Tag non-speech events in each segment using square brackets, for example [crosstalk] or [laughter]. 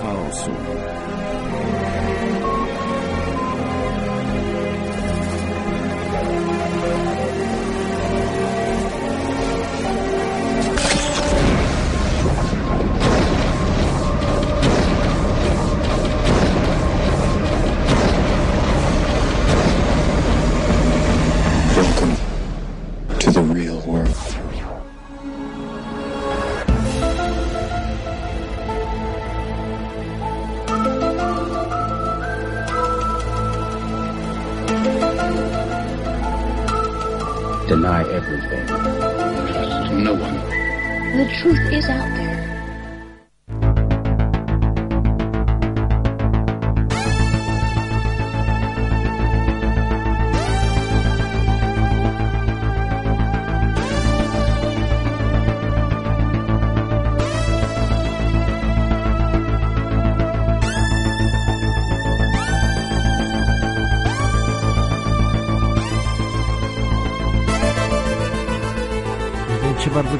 chaosu. Welcome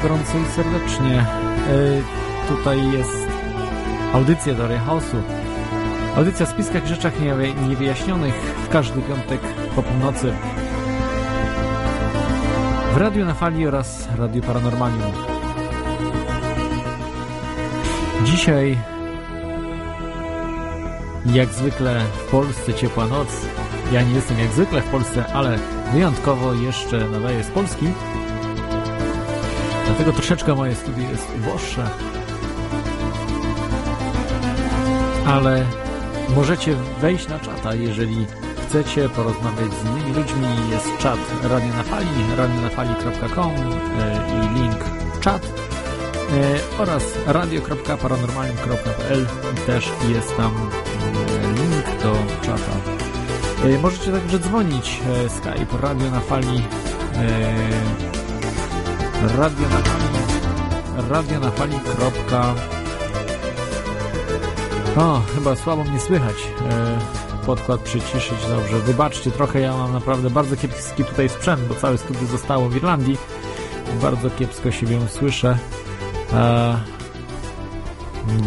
gorąco i serdecznie. E, tutaj jest audycja do Chaosu. Audycja w spiskach i rzeczach niewy- niewyjaśnionych w każdy piątek po północy. W Radiu na Fali oraz Radiu Paranormalium. Dzisiaj jak zwykle w Polsce ciepła noc. Ja nie jestem jak zwykle w Polsce, ale wyjątkowo jeszcze nadaję z Polski. Dlatego troszeczkę moje studio jest uboższe. Ale możecie wejść na czata, jeżeli chcecie porozmawiać z innymi ludźmi. Jest czat Radio na Fali, radionafali.com e, i link czat e, oraz radio.paranormalium.pl też jest tam e, link do czata. Możecie także dzwonić Skype Radio na Fali Radio na fali. Radio na fali. O, chyba słabo mnie słychać. E, podkład przyciszyć, dobrze. Wybaczcie trochę, ja mam naprawdę bardzo kiepski tutaj sprzęt, bo całe studio zostało w Irlandii. Bardzo kiepsko siebie słyszę. E,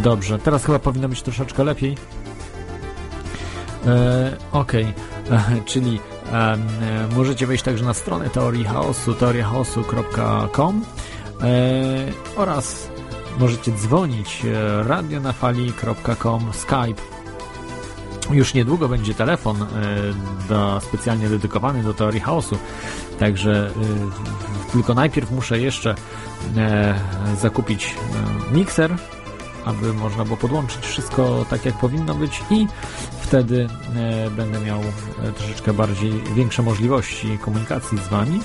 dobrze, teraz chyba powinno być troszeczkę lepiej. E, Okej, E, [laughs] czyli możecie wejść także na stronę teorii chaosu, teoriachaosu.com e, oraz możecie dzwonić e, radionafali.com Skype. Już niedługo będzie telefon e, do, specjalnie dedykowany do teorii chaosu, także e, tylko najpierw muszę jeszcze e, zakupić e, mikser, aby można było podłączyć wszystko tak, jak powinno być i wtedy e, będę miał e, troszeczkę bardziej większe możliwości komunikacji z Wami.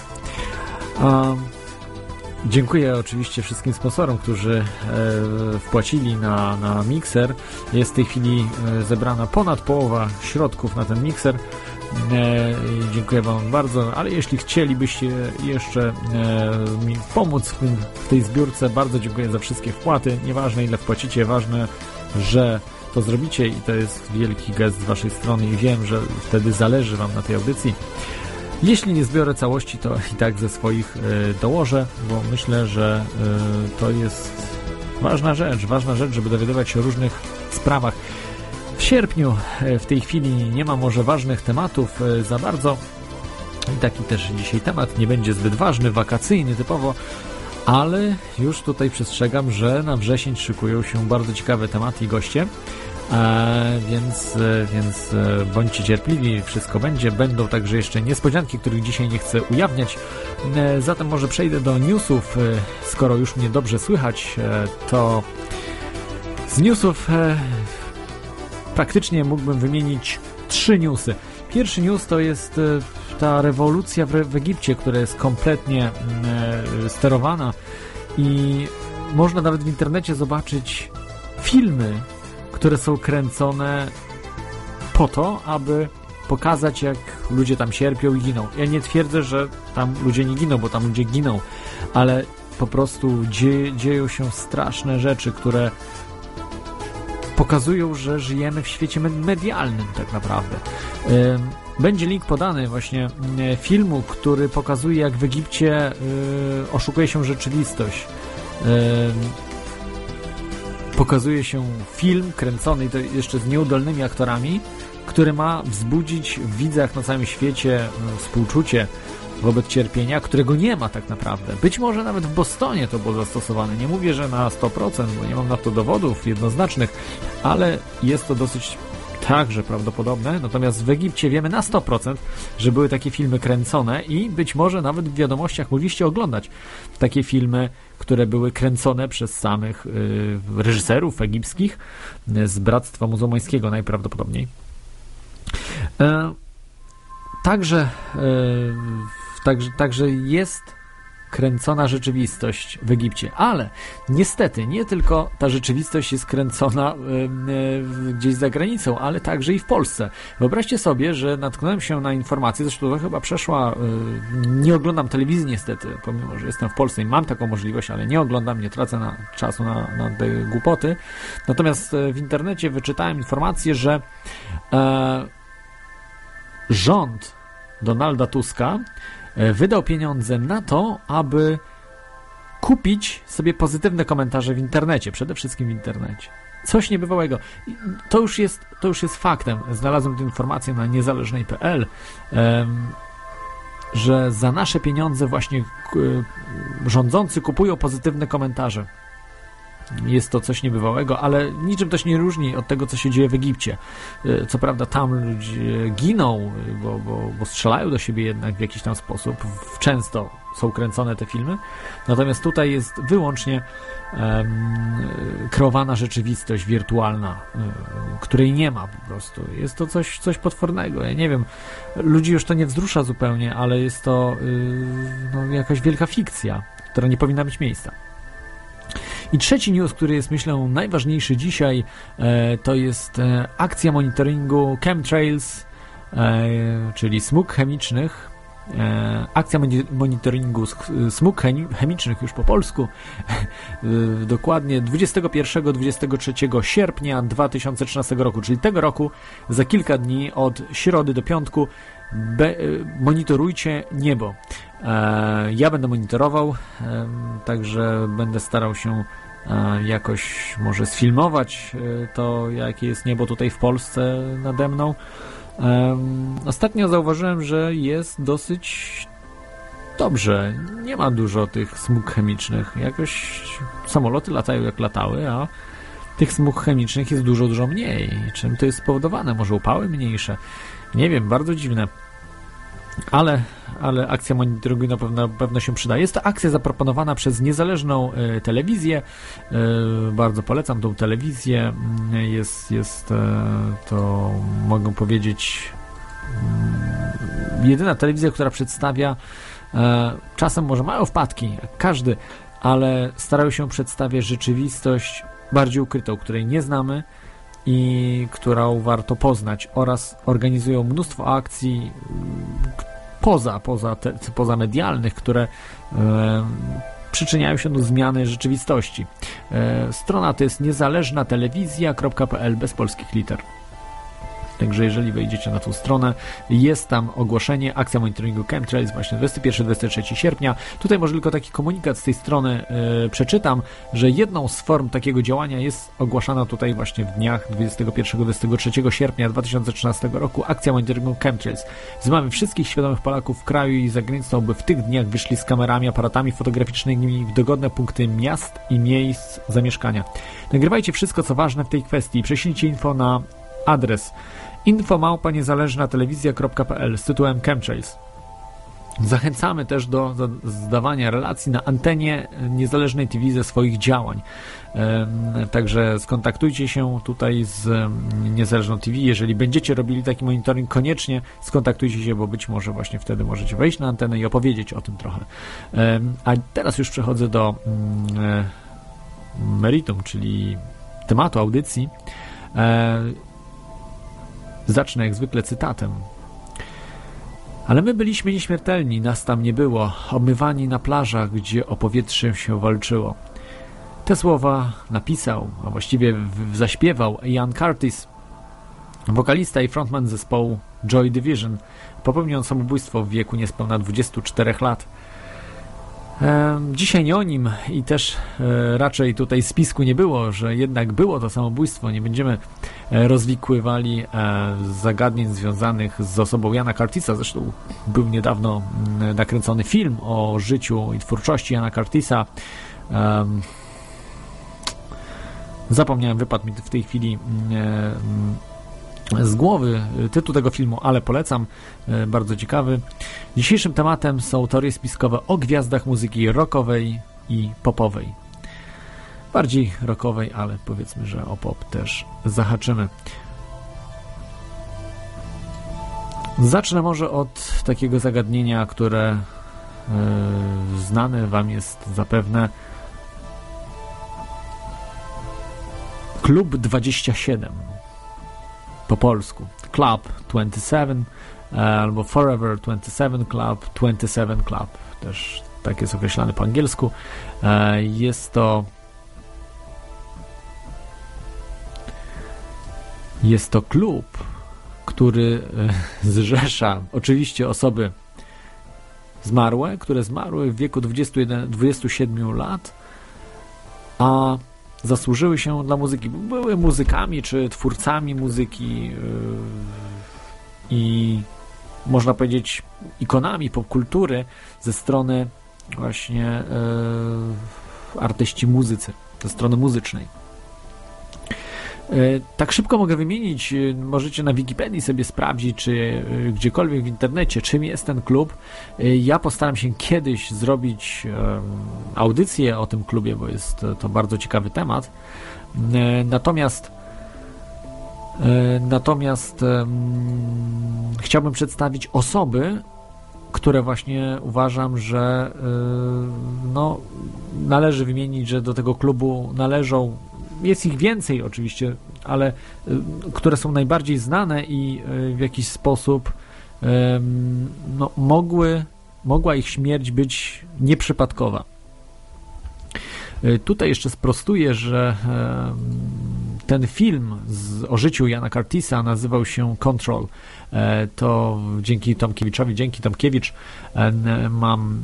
Dziękuję oczywiście wszystkim sponsorom, którzy e, wpłacili na, na mikser. Jest w tej chwili zebrana ponad połowa środków na ten mikser. E, dziękuję Wam bardzo, ale jeśli chcielibyście jeszcze e, mi pomóc w, tej zbiórce, bardzo dziękuję za wszystkie wpłaty. Nieważne ile wpłacicie, ważne, że to zrobicie i to jest wielki gest z Waszej strony i wiem, że wtedy zależy Wam na tej audycji. Jeśli nie zbiorę całości, to i tak ze swoich e, dołożę, bo myślę, że to jest ważna rzecz, ważna rzecz, żeby dowiadywać się o różnych sprawach. W sierpniu e, w tej chwili nie ma może ważnych tematów e, za bardzo. I taki też dzisiaj temat nie będzie zbyt ważny, wakacyjny typowo, ale już tutaj przestrzegam, że na wrzesień szykują się bardzo ciekawe tematy i goście. E, więc, e, więc bądźcie cierpliwi, wszystko będzie. Będą także jeszcze niespodzianki, których dzisiaj nie chcę ujawniać. E, zatem może przejdę do newsów. E, skoro już mnie dobrze słychać, to z newsów praktycznie mógłbym wymienić trzy newsy. Pierwszy news to jest e, ta rewolucja w, w Egipcie, która jest kompletnie mm, e, sterowana i można nawet w internecie zobaczyć filmy, które są kręcone po to, aby pokazać, jak ludzie tam cierpią i giną. Ja nie twierdzę, że tam ludzie nie giną, bo tam ludzie giną, ale po prostu dzie, dzieją się straszne rzeczy, które pokazują, że żyjemy w świecie me- medialnym tak naprawdę. Będzie link podany właśnie y, filmu, który pokazuje, jak w Egipcie y, oszukuje się rzeczywistość. Pokazuje się film kręcony i to jeszcze z nieudolnymi aktorami, który ma wzbudzić w widzach na całym świecie e, współczucie wobec cierpienia, którego nie ma tak naprawdę. Być może nawet w Bostonie to było zastosowane. Nie mówię, że na 100%, bo nie mam na to dowodów jednoznacznych, ale jest to dosyć także prawdopodobne. Natomiast w Egipcie wiemy na 100%, że były takie filmy kręcone i być może nawet w wiadomościach mogliście oglądać takie filmy, które były kręcone przez samych y, reżyserów egipskich y, z Bractwa Muzułmańskiego najprawdopodobniej. E, także, e, także, także jest kręcona rzeczywistość w Egipcie. Ale niestety nie tylko ta rzeczywistość jest kręcona y, y, gdzieś za granicą, ale także i w Polsce. Wyobraźcie sobie, że natknąłem się na informację, zresztą to chyba przeszła, y, nie oglądam telewizji niestety, pomimo, że jestem w Polsce i mam taką możliwość, ale nie oglądam, nie tracę na, czasu na, na te głupoty. Natomiast w internecie wyczytałem informację, że e, rząd Donalda Tuska E, wydał pieniądze na to, aby kupić sobie pozytywne komentarze w internecie, przede wszystkim w internecie. Coś niebywałego. To już jest, to już jest faktem. Znalazłem tę informację na niezależnej.pl, że za nasze pieniądze właśnie rządzący kupują pozytywne komentarze. Jest to coś niebywałego, ale niczym się nie różni od tego, co się dzieje w Egipcie. E, co prawda tam ludzie giną, bo, bo, bo strzelają do siebie jednak w jakiś tam sposób. Często są kręcone te filmy. Natomiast tutaj jest wyłącznie um, kreowana rzeczywistość wirtualna, um, której nie ma po prostu. Jest to coś, coś potwornego. Ja nie wiem, ludzi już to nie wzrusza zupełnie, ale jest to um, no, jakaś wielka fikcja, która nie powinna mieć miejsca. I trzeci news, który jest myślę najważniejszy dzisiaj, e, to jest e, akcja monitoringu chemtrails, e, czyli smug chemicznych. Akcja monitoringu smug chemicznych już po polsku [laughs] dokładnie 21-23 sierpnia 2013 roku, czyli tego roku za kilka dni od środy do piątku monitorujcie niebo. E, ja będę monitorował, także będę starał się e, jakoś może sfilmować e, to, jakie jest niebo tutaj w Polsce nade mną. Ostatnio zauważyłem, że jest dosyć dobrze. Nie ma dużo tych smug chemicznych. Jakoś samoloty latają jak latały, a tych smug chemicznych jest dużo, dużo mniej. Czym to jest spowodowane? Może upały mniejsze? Nie wiem, bardzo dziwne ale, ale akcja monitoringu na pewno, pewno się przyda. Jest to akcja zaproponowana przez niezależną e, telewizję. E, bardzo polecam tą telewizję. Mm, jest, jest e, to, mogę powiedzieć, mm, jedyna telewizja, która przedstawia czasem może mają wpadki, jak każdy, ale starają się przedstawiać rzeczywistość bardziej ukrytą, której nie znamy i którą warto poznać oraz organizują mnóstwo akcji poza, poza, te, poza medialnych, które przyczyniają się do zmiany rzeczywistości. E, strona to jest niezależna telewizja.pl bez polskich liter. Także jeżeli wejdziecie na tą stronę, jest tam ogłoszenie, akcja monitoringu chemtrails właśnie 21-23 sierpnia. Tutaj może tylko taki komunikat z tej strony yy, przeczytam, że jedną z form takiego działania jest ogłaszana tutaj właśnie w dniach 21-23 sierpnia 2013 roku akcja monitoringu chemtrails. Wzywamy wszystkich świadomych Polaków w kraju i za granicą, by w tych dniach wyszli z kamerami, aparatami fotograficznymi w dogodne punkty miast i miejsc zamieszkania. Nagrywajcie wszystko, co ważne w tej kwestii. Prześlijcie info na adres infomałpa niezależna telewizja.pl z tytułem Chemtrails. Zachęcamy też do zdawania relacji na antenie niezależnej TV ze swoich działań. Także skontaktujcie się tutaj z niezależną TV. Jeżeli będziecie robili taki monitoring, koniecznie skontaktujcie się, bo być może właśnie wtedy możecie wejść na antenę i opowiedzieć o tym trochę. A teraz już przechodzę do mm, e, meritum, czyli tematu audycji. Zacznę jak zwykle cytatem. Ale my byliśmy nieśmiertelni, nas tam nie było, obmywani na plażach, gdzie o powietrze się walczyło. Te słowa napisał, a właściwie zaśpiewał Ian Curtis, wokalista i frontman zespołu Joy Division, popełnił samobójstwo w wieku niespełna 24 lat. Dzisiaj nie o nim i też e, raczej tutaj spisku nie było, że jednak było to samobójstwo. Nie będziemy e, rozwikływali e, zagadnień związanych z osobą Jana Curtisa. Zresztą był niedawno mm, nakręcony film o życiu i twórczości Jana Curtisa. Zapomniałem, wypadł mi w tej chwili mm, z głowy tytuł tego filmu, ale polecam, e, bardzo ciekawy. Dzisiejszym tematem są teorie spiskowe o gwiazdach muzyki rockowej i popowej. Bardziej rockowej, ale powiedzmy, że o pop też zahaczymy. Zacznę może od takiego zagadnienia, które yy, znane Wam jest zapewne. Klub 27 po polsku. Club 27 e, albo Forever 27 Club, 27 Club, też tak jest określany po angielsku. E, jest to jest to klub, który e, [laughs] zrzesza oczywiście osoby zmarłe, które zmarły w wieku 21, 27 lat, a zasłużyły się dla muzyki. Były muzykami czy twórcami muzyki i można powiedzieć ikonami popkultury ze strony właśnie yy, artyści muzycy, ze strony muzycznej. E, tak szybko mogę wymienić, e, możecie na Wikipedii sobie sprawdzić, czy gdziekolwiek w internecie, czym jest ten klub. Ja postaram się kiedyś zrobić audycję o tym klubie, bo jest to bardzo ciekawy temat. Natomiast natomiast chciałbym przedstawić osoby, które właśnie uważam, że no, należy wymienić, że do tego klubu należą jest ich więcej oczywiście, ale y, które są najbardziej znane i w jakiś sposób no, mogły, mogła ich śmierć być nieprzypadkowa. Tutaj jeszcze sprostuję, że ten film z, o życiu Jana Curtisa nazywał się Control. E, to dzięki Tomkiewiczowi, dzięki Tomkiewicz mam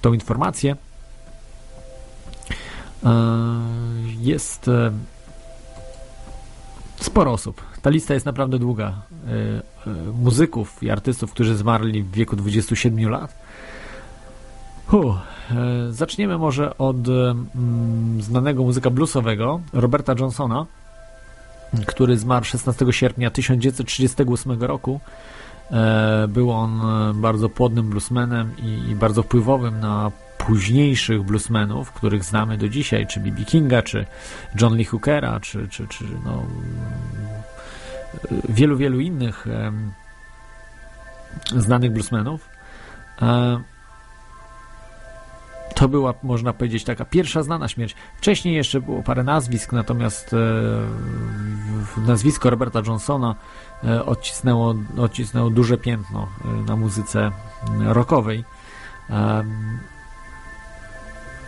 tą informację. E, jest e, sporo osób. Ta lista jest naprawdę długa. E, muzyków i artystów, którzy zmarli w wieku 27 lat. Huh. Zaczniemy może od mm, znanego muzyka bluesowego Roberta Johnsona, który zmarł 16 sierpnia 1938 roku. Był on bardzo płodnym bluesmanem i bardzo wpływowym na późniejszych bluesmenów, których znamy do dzisiaj, czy B.B. Kinga, czy John Lee Hookera, czy, czy, czy no, wielu, wielu innych znanych bluesmenów. To była, można powiedzieć, taka pierwsza znana śmierć. Wcześniej jeszcze było parę nazwisk, natomiast e, nazwisko Roberta Johnsona e, odcisnęło, odcisnęło duże piętno e, na muzyce rockowej.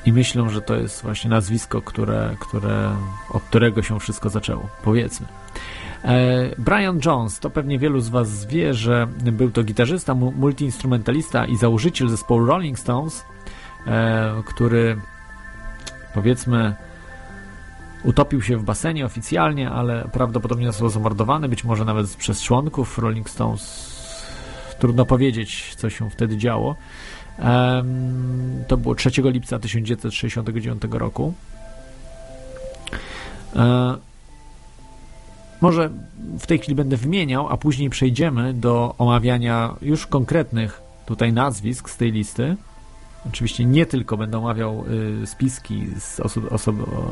I myślę, że to jest właśnie nazwisko, które, które, od którego się wszystko zaczęło, powiedzmy. Brian Jones, to pewnie wielu z Was wie, że był to gitarzysta, multiinstrumentalista i założyciel zespołu Rolling Stones, który powiedzmy utopił się w basenie oficjalnie, ale prawdopodobnie został zamordowany, być może nawet przez członków Rolling Stones. Trudno powiedzieć, co się wtedy działo. To było 3 lipca 1969 roku. E, może w tej chwili będę wymieniał, a później przejdziemy do omawiania już konkretnych tutaj nazwisk z tej listy. Oczywiście nie tylko będę omawiał y, spiski z osób,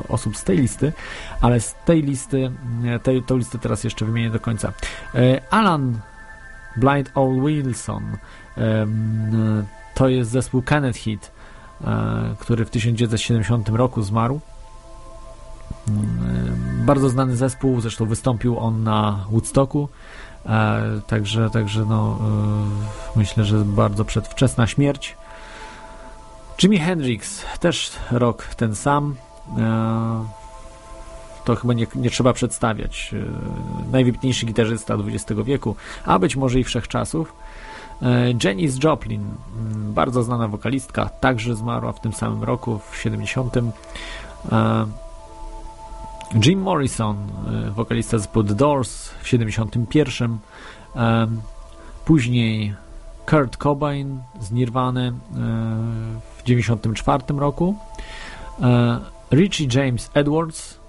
osób, z tej listy, ale z tej listy, tej, tą listę teraz jeszcze wymienię do końca. E, Alan Blind Old Wilson to jest zespół Kenneth Heat, który w 1970 roku zmarł. Bardzo znany zespół, zresztą wystąpił on na Woodstocku, e, także, także no, myślę, że bardzo przedwczesna śmierć. Jimi Hendrix, też rok ten sam. To chyba nie, nie trzeba przedstawiać. Najwybitniejszy gitarzysta XX wieku, a być może i wszechczasów. Janis Joplin, mm, bardzo znana wokalistka, także zmarła w tym samym roku, w 70. Jim Morrison, wokalista zespołu The Doors w 71. Później Kurt Cobain z Nirwany w 94 roku. Richie James Edwards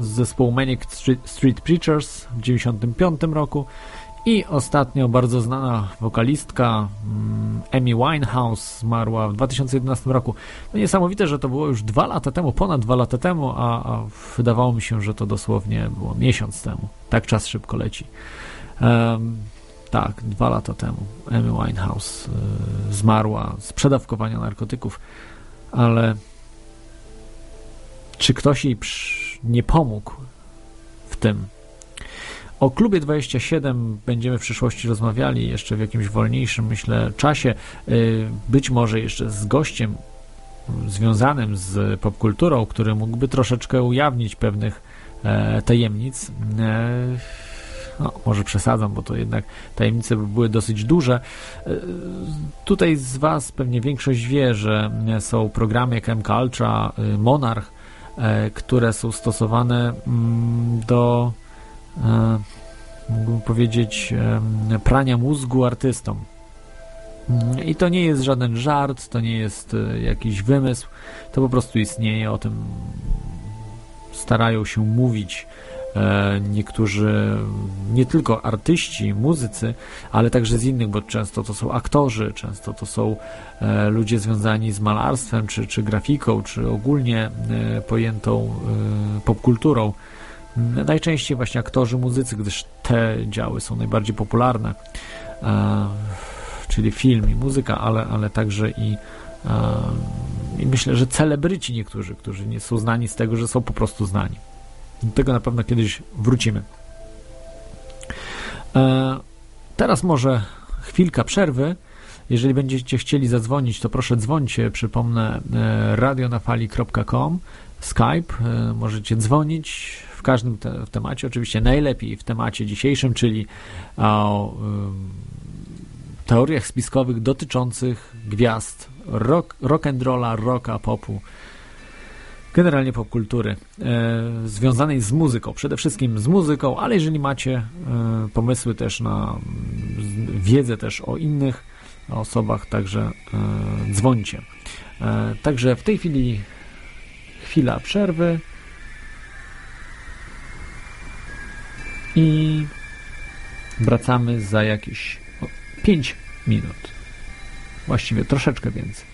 z zespołu Manic Street Preachers w 95 roku i ostatnio bardzo znana wokalistka mm, Amy Winehouse zmarła w 2011 roku. No niesamowite, że to było już dwa lata temu, ponad dwa lata temu, a, a wydawało mi się, że to dosłownie było miesiąc temu. Tak czas szybko leci. Um, tak, dwa lata temu Amy Winehouse y, zmarła z przedawkowania narkotyków, ale czy ktoś jej nie pomógł w tym? O klubie 27 będziemy w przyszłości rozmawiali jeszcze w jakimś wolniejszym, myślę, czasie. Y, być może jeszcze z gościem związanym z popkulturą, który mógłby troszeczkę ujawnić pewnych e, tajemnic. No, może przesadzam, bo to jednak tajemnice by były dosyć duże. E, tutaj z Was pewnie większość wie, że są programy jak MK Ultra, y, Monarch, E, które są stosowane mm, do, e, mógłbym powiedzieć, prania mózgu artystom. Mm, I to nie jest żaden żart, to nie jest jakiś wymysł, to po prostu istnieje, o tym starają się mówić niektórzy, nie tylko artyści, muzycy, ale także z innych, bo często to są aktorzy, często to są e, ludzie związani z malarstwem, czy, czy grafiką, czy ogólnie e, pojętą popkulturą. Najczęściej właśnie aktorzy, muzycy, gdyż te działy są najbardziej popularne, czyli film i muzyka, ale, ale także i i myślę, że celebryci niektórzy, którzy nie są znani z tego, że są po prostu znani. Do tego na pewno kiedyś wrócimy. E, teraz może chwilka przerwy. Jeżeli będziecie chcieli zadzwonić, to proszę dzwońcie. Przypomnę e, radionafali.com Skype. E, możecie dzwonić w każdym te, w temacie. Oczywiście najlepiej w temacie dzisiejszym, czyli o teoriach spiskowych dotyczących gwiazd rock, rock and rolla, rocka, popu generalnie popkultury e, związanej z muzyką, przede wszystkim z muzyką, ale jeżeli macie e, pomysły też na m, wiedzę też o innych osobach, także e, dzwońcie. E, także w tej chwili chwila przerwy i wracamy za jakieś 5 minut. Właściwie troszeczkę więcej.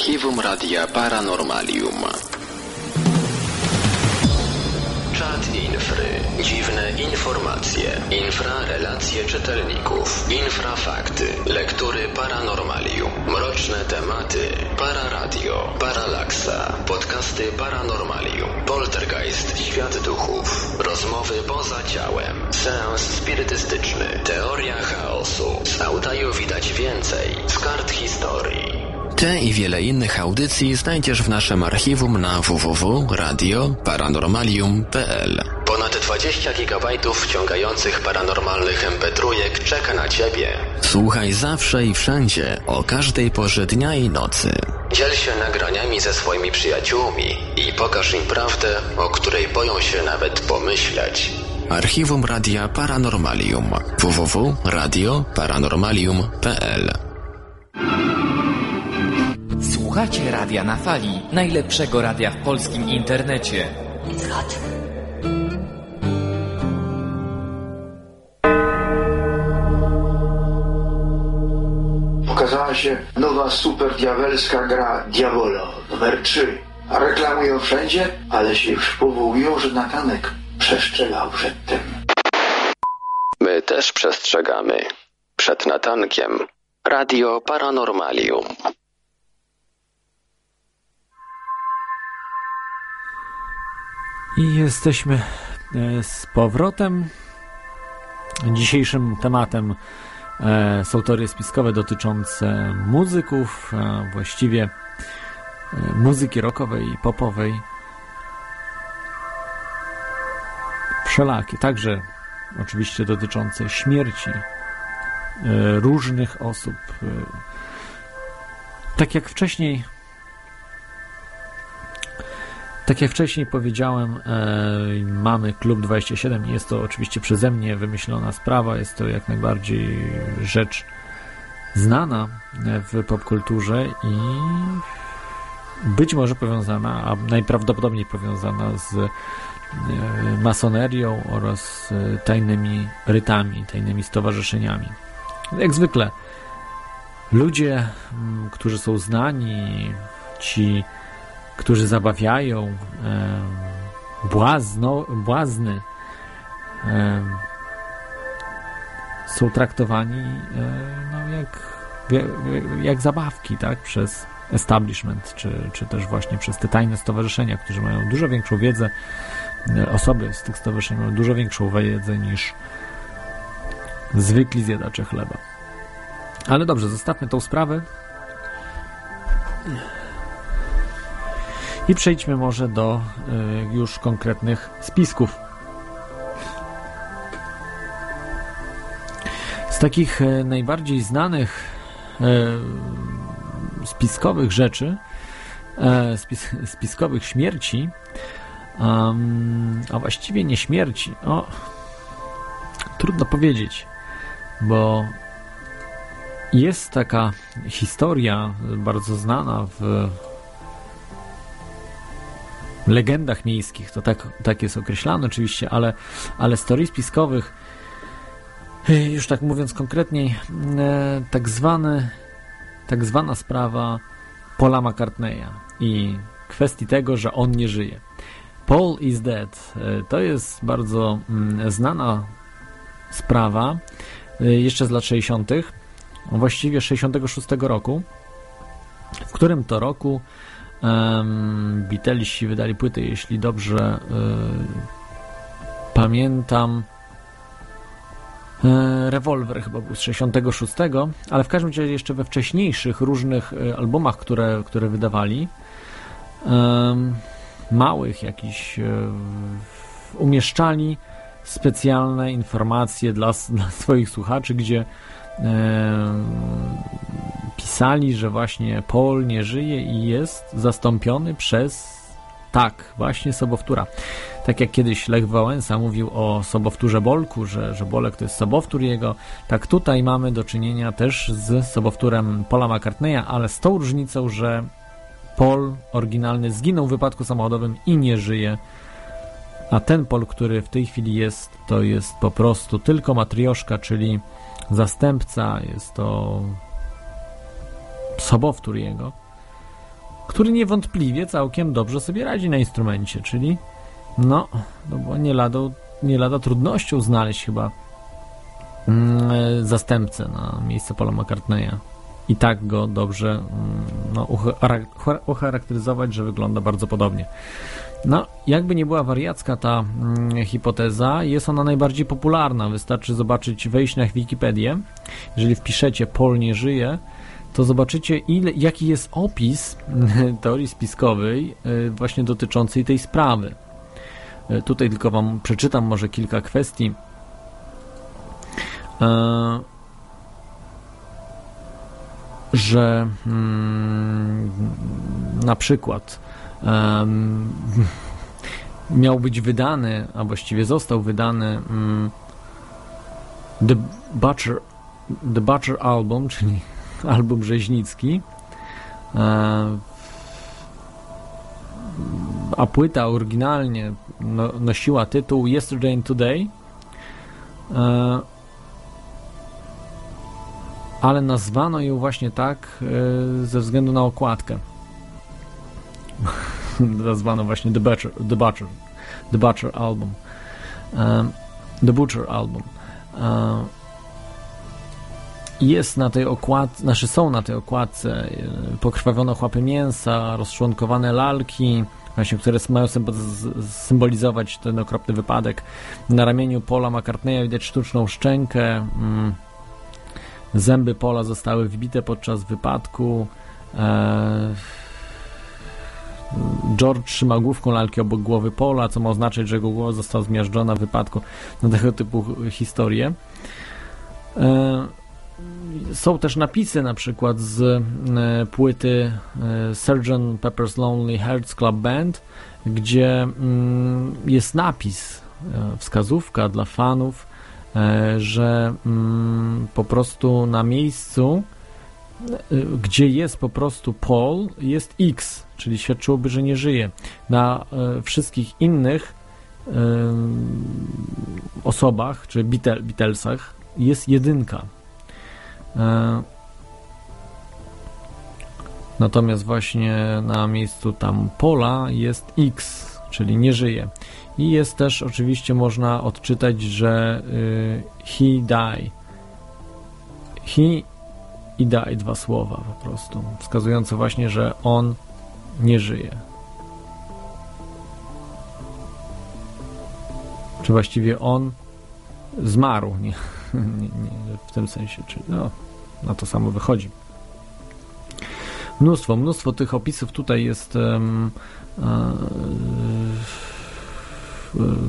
Archiwum Radia Paranormalium. Czat Infry. Dziwne informacje. Infra relacje czytelników. Infrafakty. Lektury Paranormalium. Mroczne tematy. Pararadio. Paralaksa. Podcasty Paranormalium. Poltergeist. Świat duchów. Rozmowy poza ciałem. Seans spirytystyczny. Teoria chaosu. Z audaju widać więcej. Z kart historii. Te i wiele innych audycji znajdziesz w naszym archiwum na www.radioparanormalium.pl Ponad 20 GB wciągających paranormalnych mp3 czeka na Ciebie. Słuchaj zawsze i wszędzie, o każdej porze dnia i nocy. Dziel się nagraniami ze swoimi przyjaciółmi i pokaż im prawdę, o której boją się nawet pomyśleć. Archiwum Radia Paranormalium www.radioparanormalium.pl Słuchacie Radia na Fali, najlepszego radia w polskim internecie. Pokazała się nowa super diabelska gra Diabolo numer 3. A reklamują wszędzie, ale się już powołują, że Natanek przestrzegał przed tym. My też przestrzegamy. Przed natankiem. Radio Paranormalium. I jesteśmy e, z powrotem. Dzisiejszym tematem e, są teorie spiskowe dotyczące muzyków, właściwie e, muzyki rockowej i popowej. Wszelakie, także oczywiście dotyczące śmierci różnych osób. Tak jak wcześniej tak jak wcześniej powiedziałem, e, mamy Klub 27 jest to oczywiście przeze mnie wymyślona sprawa, jest to jak najbardziej rzecz znana w popkulturze i być może powiązana, a najprawdopodobniej powiązana z e, masonerią oraz e, tajnymi rytami, tajnymi stowarzyszeniami. Jak zwykle, ludzie, którzy są znani, ci którzy zabawiają e, błazno, błazny e, są traktowani e, no, jak, jak zabawki tak, przez establishment, czy, czy też właśnie przez te tajne stowarzyszenia, którzy mają dużo większą wiedzę, e, osoby z tych stowarzyszeń mają dużo większą wiedzę niż zwykli zjadacze chleba. Ale dobrze, zostawmy tą sprawę. I przejdźmy może do y, już konkretnych spisków. Z takich y, najbardziej znanych y, spiskowych rzeczy, spis, spiskowych śmierci, a właściwie nie śmierci, o, trudno powiedzieć, bo jest taka historia bardzo znana w legendach miejskich, to tak, tak jest określane oczywiście, ale, ale z spiskowych, e, już tak mówiąc konkretniej, e, tak, zwany, tak zwana sprawa Paula McCartneya i kwestii tego, że on nie żyje. Paul is dead. E, to jest bardzo mm, znana sprawa, jeszcze z lat 60., właściwie 66 roku, w którym to roku Beatlesi wydali płytę, jeśli dobrze y, pamiętam. E, Rewolwer chyba był z 66, ale w każdym razie jeszcze we wcześniejszych różnych y, albumach, które, które wydawali, małych jakichś y, umieszczali specjalne informacje dla, [laughs] dla swoich słuchaczy, gdzie pisali, że właśnie Paul nie żyje i jest zastąpiony przez tak, właśnie sobowtóra. Tak jak kiedyś Lech Wałęsa mówił o sobowtórze Bolku, że, że Bolek to jest sobowtór jego, tak tutaj mamy do czynienia też z sobowtórem Paula McCartneya, ale z tą różnicą, że Paul oryginalny zginął w wypadku samochodowym i nie żyje, a ten Paul, który w tej chwili jest, to jest po prostu tylko matrioszka, czyli zastępca, jest to sobowtór jego. który niewątpliwie całkiem dobrze sobie radzi na instrumencie, czyli no, no bo nie lada, nie lada trudnością znaleźć chyba mm, zastępcę na miejsce Paula McCartneya i tak go dobrze mm, no, ucharakteryzować, że wygląda bardzo podobnie. No, jakby nie była wariacka ta mm, hipoteza, jest ona najbardziej popularna. Wystarczy zobaczyć, wejść na Wikipedię. Jeżeli wpiszecie Pol nie żyje, to zobaczycie, ile, jaki jest opis [laughs] teorii spiskowej y, właśnie dotyczącej tej sprawy. Y, tutaj tylko Wam przeczytam może kilka kwestii. E, że mm, na przykład [laughs] miał być wydany, a właściwie został wydany um, The Butcher The Butcher Album, czyli album rzeźnicki e, a płyta oryginalnie no, nosiła tytuł Yesterday and Today e, ale nazwano ją właśnie tak e, ze względu na okładkę. [laughs] nazwano właśnie The Butcher, The Butcher, The Butcher Album. Um, The Butcher Album. Jest na tej okładce, znaczy są na tej okładce pokrwawione chłapy mięsa, rozczłonkowane lalki, właśnie, które mają symbolizować ten okropny wypadek. Na ramieniu Paula McCartneya widać sztuczną szczękę. Mm, Zęby Pola zostały wbite podczas wypadku. E, George trzyma główką lalki obok głowy Pola, co ma oznaczać, że jego głowa została zmiażdżona w wypadku na tego typu historie. E, są też napisy na przykład z e, płyty Sgt. Pepper's Lonely Hearts Club Band, gdzie mm, jest napis, wskazówka dla fanów, E, że mm, po prostu na miejscu, e, gdzie jest po prostu Paul, jest X, czyli świadczyłoby, że nie żyje. Na e, wszystkich innych osobach, czy Beatle, Beatlesach, jest jedynka. Natomiast właśnie na miejscu tam Pola jest X, czyli nie żyje. I jest też oczywiście można odczytać, że y, he die. He i die dwa słowa po prostu, wskazujące właśnie, że on nie żyje. Czy właściwie on zmarł, nie, [laughs] nie, nie w tym sensie, czy no, na to samo wychodzi. Mnóstwo, mnóstwo tych opisów tutaj jest um,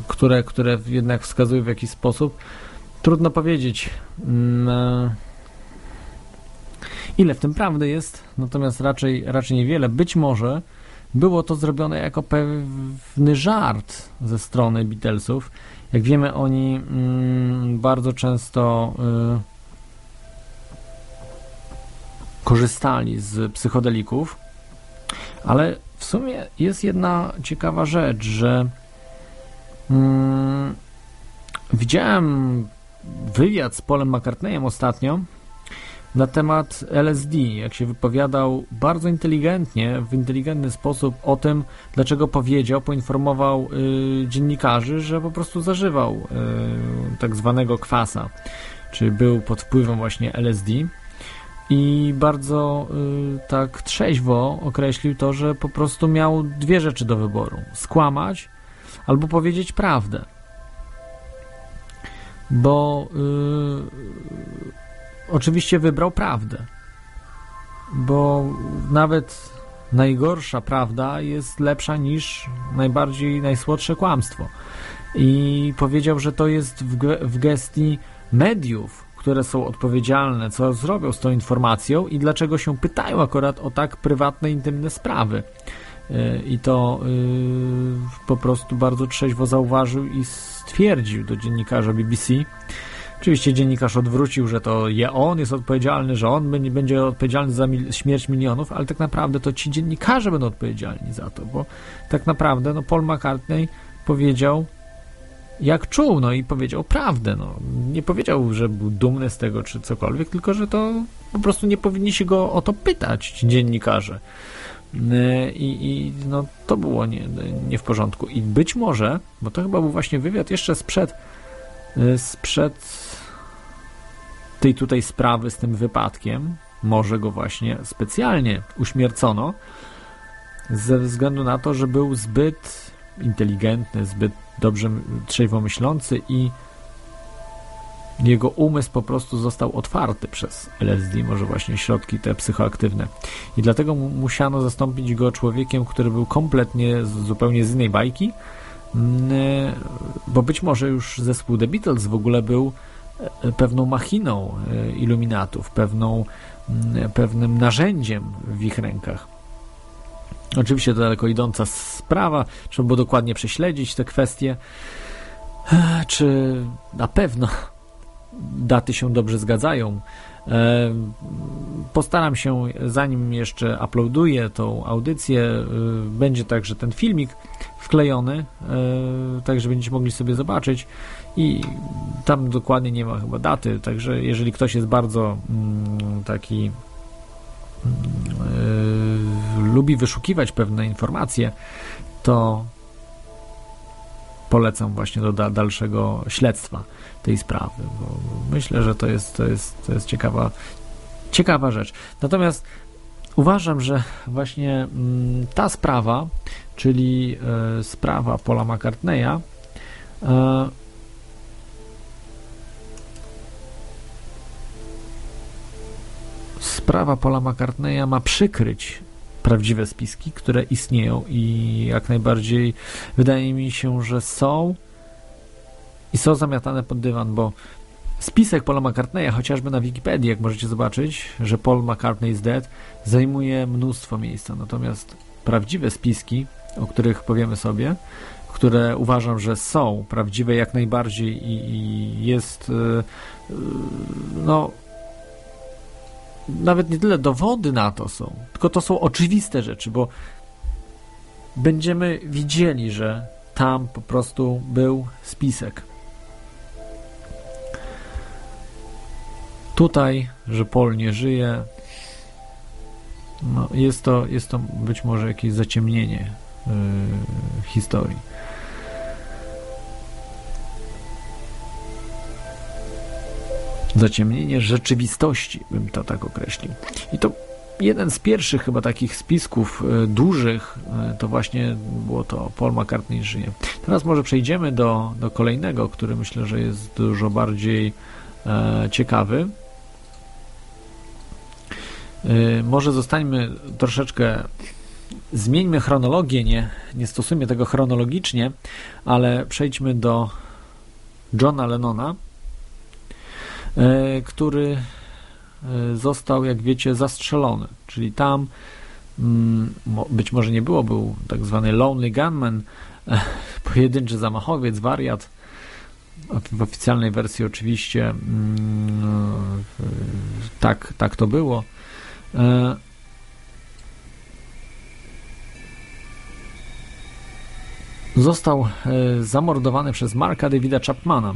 które, które jednak wskazują w jakiś sposób. Trudno powiedzieć, mm, e, ile w tym prawdy jest, natomiast raczej, raczej niewiele. Być może było to zrobione jako pewny żart ze strony Beatlesów. Jak wiemy, oni mm, bardzo często y, korzystali z psychodelików, ale w sumie jest jedna ciekawa rzecz, że Hmm, widziałem wywiad z Polem McCartneyem ostatnio na temat LSD, jak się wypowiadał bardzo inteligentnie, w inteligentny sposób o tym, dlaczego powiedział, poinformował y, dziennikarzy, że po prostu zażywał y, tak zwanego kwasa, czy był pod wpływem właśnie LSD i bardzo y, tak trzeźwo określił to, że po prostu miał dwie rzeczy do wyboru: skłamać albo powiedzieć prawdę. Bo yy, oczywiście wybrał prawdę. Bo nawet najgorsza prawda jest lepsza niż najbardziej najsłodsze kłamstwo. I powiedział, że to jest w, w gestii mediów, które są odpowiedzialne, co zrobią z tą informacją i dlaczego się pytają akurat o tak prywatne, intymne sprawy i to y, po prostu bardzo trzeźwo zauważył i stwierdził do dziennikarza BBC. Oczywiście dziennikarz odwrócił, że to je on jest odpowiedzialny, że on będzie odpowiedzialny za śmierć milionów, ale tak naprawdę to ci dziennikarze będą odpowiedzialni za to, bo tak naprawdę no, Paul McCartney powiedział jak czuł, no i powiedział prawdę, no. Nie powiedział, że był dumny z tego, czy cokolwiek, tylko, że to po prostu nie powinni się go o to pytać, ci dziennikarze I, i no, to było nie, nie w porządku. I być może, bo to chyba był właśnie wywiad jeszcze sprzed, sprzed tej tutaj sprawy z tym wypadkiem, może go właśnie specjalnie uśmiercono, ze względu na to, że był zbyt inteligentny, zbyt dobrze trzeźwo myślący i jego umysł po prostu został otwarty przez LSD, może właśnie środki te psychoaktywne. I dlatego musiano zastąpić go człowiekiem, który był kompletnie, zupełnie z innej bajki, bo być może już zespół The Beatles w ogóle był pewną machiną e, iluminatów, pewną, mm, pewnym narzędziem w ich rękach. Oczywiście to daleko idąca sprawa, trzeba było dokładnie prześledzić te kwestie, e, czy na pewno daty się dobrze zgadzają. E, postaram się, zanim jeszcze uploaduję tą audycję, będzie także ten filmik wklejony, także będziecie mogli sobie zobaczyć i tam dokładnie nie ma chyba daty, także jeżeli ktoś jest bardzo mm, taki yy, lubi wyszukiwać pewne informacje, to polecam właśnie do da dalszego śledztwa tej sprawy, bo myślę, że to jest, to jest, to jest ciekawa, ciekawa rzecz. Natomiast uważam, że właśnie mm, ta sprawa, czyli y, sprawa Paula McCartneya, y, sprawa Paula McCartneya ma przykryć prawdziwe spiski, które istnieją i jak najbardziej wydaje mi się, że są i są zamiatane pod dywan, bo spisek Paula McCartneya, chociażby na Wikipedii, jak możecie zobaczyć, że Paul McCartney is dead, zajmuje mnóstwo miejsca, natomiast prawdziwe spiski, o których powiemy sobie, które uważam, że są prawdziwe jak najbardziej i, i jest yy, no nawet nie tyle dowody na to są, tylko to są oczywiste rzeczy, bo będziemy widzieli, że tam po prostu był spisek. Tutaj, że Pol nie żyje, no jest, to, jest to być może jakieś zaciemnienie yy, historii. Zaciemnienie rzeczywistości, bym to tak określił. I to jeden z pierwszych chyba takich spisków e, dużych e, to właśnie było to Paul McCartney żyje. Teraz może przejdziemy do, do kolejnego, który myślę, że jest dużo bardziej e, ciekawy. E, może zostańmy troszeczkę zmieńmy chronologię, nie, nie stosujmy tego chronologicznie, ale przejdźmy do Johna Lennona, który e, został, jak wiecie, zastrzelony. Czyli tam mm, być może nie było, był tak zwany Lonely Gunman, e, [laughs] pojedynczy zamachowiec, wariat. W oficjalnej wersji oczywiście mm, tak, tak to było. Został zamordowany przez Marka Davida Chapmana.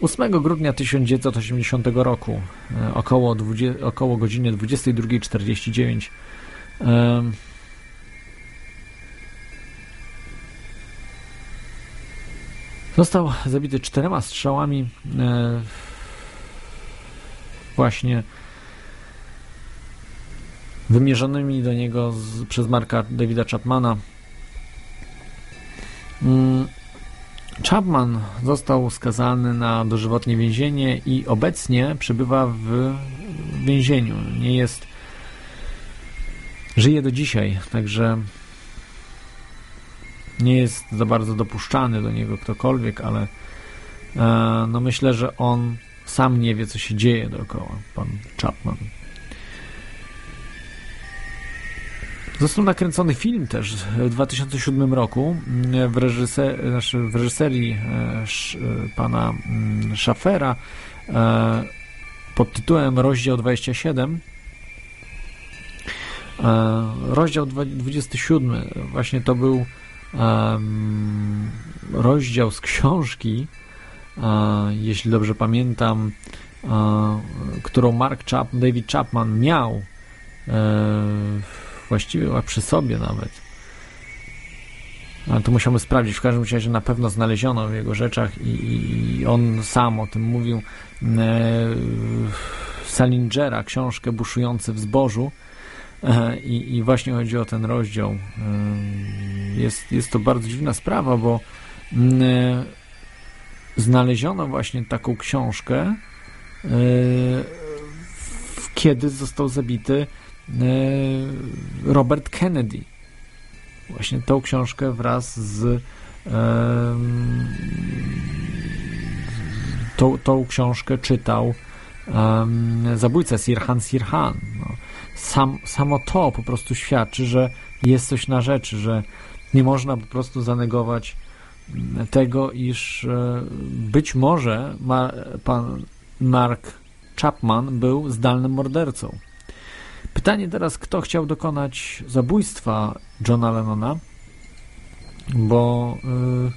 8 grudnia 1980 roku, e, około, 20, około godziny 22.49, został zabity czterema strzałami e, właśnie wymierzonymi do niego z, przez Marka Davida Chapmana. Mm, Chapman został skazany na dożywotnie więzienie i obecnie przebywa w więzieniu. Nie jest. Żyje do dzisiaj, także nie jest za bardzo dopuszczany do niego ktokolwiek, ale e, no myślę, że on sam nie wie, co się dzieje dookoła, pan Chapman. Został nakręcony film też w 2007 roku w, reżyser, znaczy w reżyserii e, e, pana mm, Schaffera e, pod tytułem Rozdział 27. Rozdział 27 właśnie to był rozdział z książki, jeśli dobrze pamiętam, którą Mark Chap, David Chapman miał właściwie chyba przy sobie nawet. Ale to musiałby sprawdzić. W każdym razie na pewno znaleziono w jego rzeczach i, i on sam o tym mówił. E, Salingera, książkę Buszujący w zbożu. E, I, I właśnie chodzi o ten rozdział. E, jest, jest to bardzo dziwna sprawa, bo mm, e, znaleziono właśnie taką książkę, e, kiedy został zabity Robert Kennedy. Właśnie tą książkę wraz z em, tą, tą książkę czytał zabójca Sirhan Sirhan. No. Sam, samo to po prostu świadczy, że jest coś na rzeczy, że nie można po prostu zanegować tego, iż e, być może ma, pan Mark Chapman był zdalnym mordercą. Pytanie teraz, kto chciał dokonać zabójstwa Johna Lennona, bo y,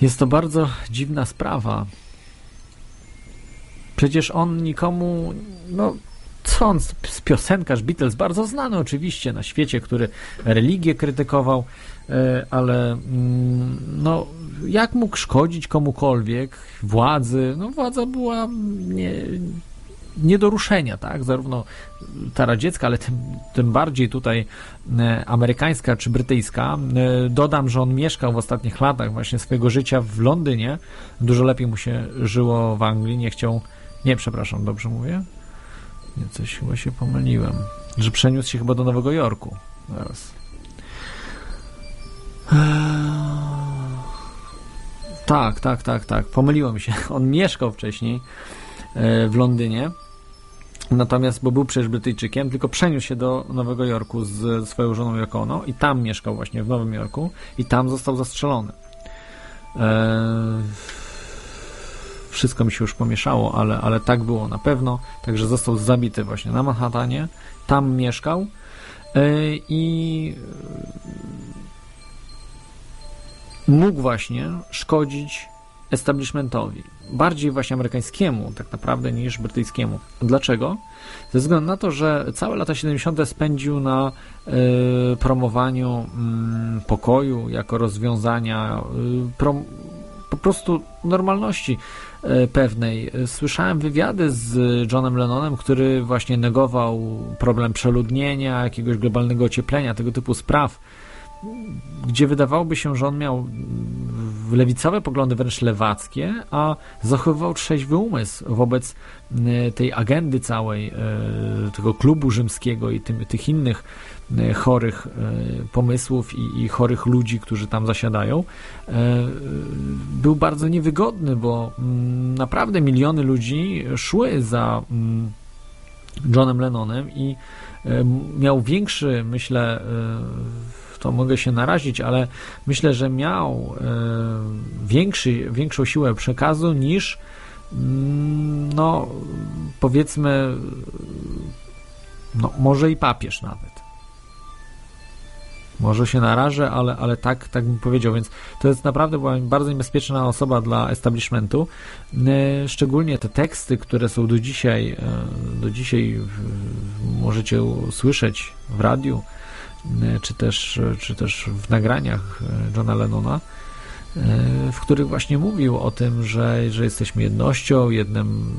jest to bardzo dziwna sprawa. Przecież on nikomu, no co on, z piosenkarz Beatles, bardzo znany oczywiście na świecie, który religię krytykował, e, ale mm, no, jak mógł szkodzić komukolwiek, władzy, no władza była nie, nie do ruszenia, tak, zarówno ta radziecka, ale tym, tym bardziej tutaj e, amerykańska czy brytyjska. E, Dodam, że on mieszkał w ostatnich latach właśnie swojego życia w Londynie, dużo lepiej mu się żyło w Anglii, nie chciał, nie, przepraszam, dobrze mówię? Nie, coś chyba się pomyliłem. Że przeniósł się chyba do Nowego Jorku. Zaraz. Tak, tak, tak, tak. Pomyliło mi się. [laughs] On mieszkał wcześniej e, w Londynie. Natomiast, bo był przecież Brytyjczykiem, tylko przeniósł się do Nowego Jorku z swoją żoną Yoko Ono i tam mieszkał właśnie w Nowym Jorku i tam został zastrzelony. E, wszystko mi się już pomieszało, ale, ale tak było na pewno. Także został zabity właśnie na Manhattanie, tam mieszkał e, i e, mógł właśnie szkodzić establishmentowi. Bardziej właśnie amerykańskiemu tak naprawdę niż brytyjskiemu. Dlaczego? Ze względu na to, że całe lata 70. spędził na y, promowaniu mm, pokoju jako rozwiązania, y, po prostu normalności y, pewnej. Słyszałem wywiady z Johnem Lennonem, który właśnie negował problem przeludnienia, jakiegoś globalnego ocieplenia, tego typu spraw gdzie wydawałoby się, że on miał lewicowe poglądy, wręcz lewackie, a zachowywał trzeźwy umysł wobec e, tej agendy całej, e, tego klubu rzymskiego i tym, tych innych e, chorych pomysłów i, i chorych ludzi, którzy tam zasiadają, był bardzo niewygodny, bo mm, naprawdę miliony ludzi szły za mm, Johnem Lennonem i miał większy, myślę, to mogę się narazić, ale myślę, że miał większy, większą siłę przekazu niż mm, no powiedzmy no, może i papież nawet. Może się narażę, ale, ale tak, tak bym powiedział, więc to jest naprawdę bardzo niebezpieczna osoba dla establishmentu. Szczególnie te teksty, które są do dzisiaj, do dzisiaj możecie słyszeć w radiu, czy też, czy też w nagraniach Johna Lennona, w których właśnie mówił o tym, że, że jesteśmy jednością, jednym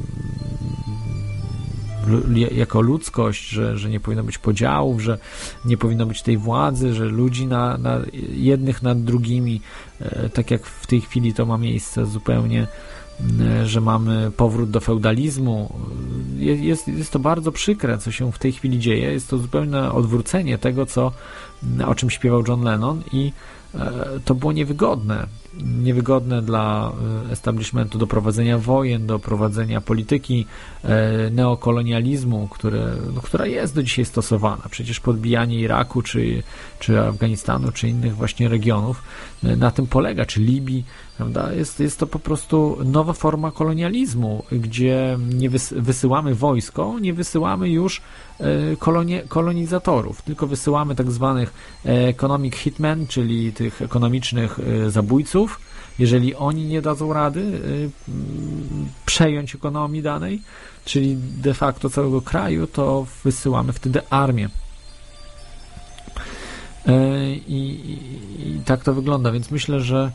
jako ludzkość, że, że nie powinno być podziałów, że nie powinno być tej władzy, że ludzi na, na jednych nad drugimi, tak jak w tej chwili to ma miejsce zupełnie, że mamy powrót do feudalizmu. Jest, jest to bardzo przykre, co się w tej chwili dzieje. Jest to zupełne odwrócenie tego, co, o czym śpiewał John Lennon i to było niewygodne. Niewygodne dla establishmentu do prowadzenia wojen, do prowadzenia polityki neokolonializmu, które, no, która jest do dzisiaj stosowana. Przecież podbijanie Iraku, czy, czy Afganistanu, czy innych właśnie regionów na tym polega, czy Libii, prawda? Jest, jest to po prostu nowa forma kolonializmu, gdzie nie wysyłamy wojsko, nie wysyłamy już e, kolonie, kolonizatorów, tylko wysyłamy tak zwanych economic hitmen, czyli tych ekonomicznych e, zabójców. Jeżeli oni nie dadzą rady e, przejąć ekonomii danej, czyli de facto całego kraju, to wysyłamy wtedy armię. I, i, i tak to wygląda, więc myślę, że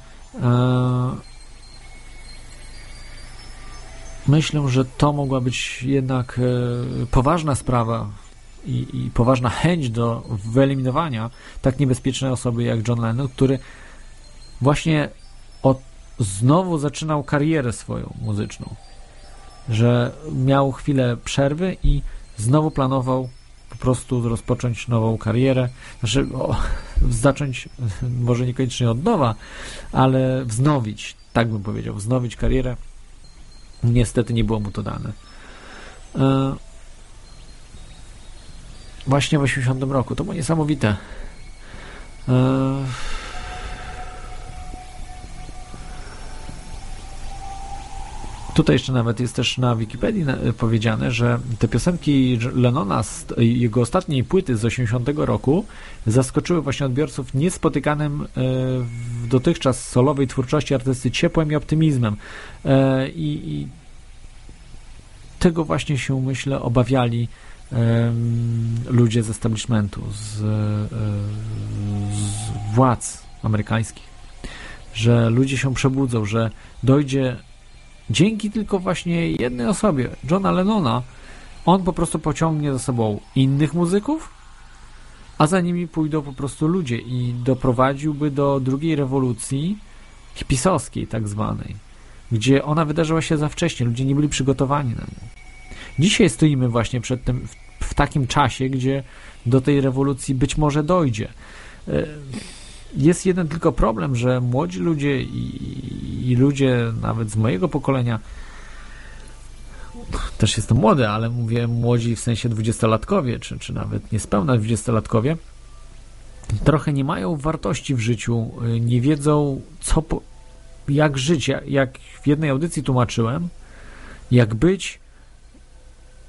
Myślę, że to mogła być jednak e, poważna sprawa i, i, poważna chęć do wyeliminowania tak niebezpiecznej osoby jak John Lennon, który właśnie od, znowu zaczynał karierę swoją muzyczną. Że miał chwilę przerwy i znowu planował po prostu rozpocząć nową karierę. Znaczy, o, zacząć może niekoniecznie od nowa, ale wznowić, tak bym powiedział, wznowić karierę Niestety nie było mu to dane. E, właśnie w 80 roku. To było niesamowite. Tutaj jeszcze nawet jest też na Wikipedii powiedziane, że te piosenki Lennona z jego ostatniej płyty z 80 roku zaskoczyły właśnie odbiorców niespotykanym e, w dotychczas solowej twórczości artysty ciepłem i optymizmem. E, I, i tego właśnie się, myślę, obawiali ludzie z establishmentu, z, e, z władz amerykańskich, że ludzie się przebudzą, że dojdzie dzięki tylko właśnie jednej osobie, Johna Lennona, on po prostu pociągnie za sobą innych muzyków, a za nimi pójdą po prostu ludzie i doprowadziłby do drugiej rewolucji hipisowskiej tak zwanej, gdzie ona wydarzyła się za wcześnie, ludzie nie byli przygotowani na nią. Dzisiaj stoimy właśnie przed tym, w, w takim czasie, gdzie do tej rewolucji być może dojdzie. Jest jeden tylko problem, że młodzi ludzie i, i ludzie nawet z mojego pokolenia, też jestem młody, ale mówię młodzi w sensie dwudziestolatkowie, czy, czy nawet niespełna dwudziestolatkowie, trochę nie mają wartości w życiu, nie wiedzą, co, jak żyć. Jak w jednej audycji tłumaczyłem, jak być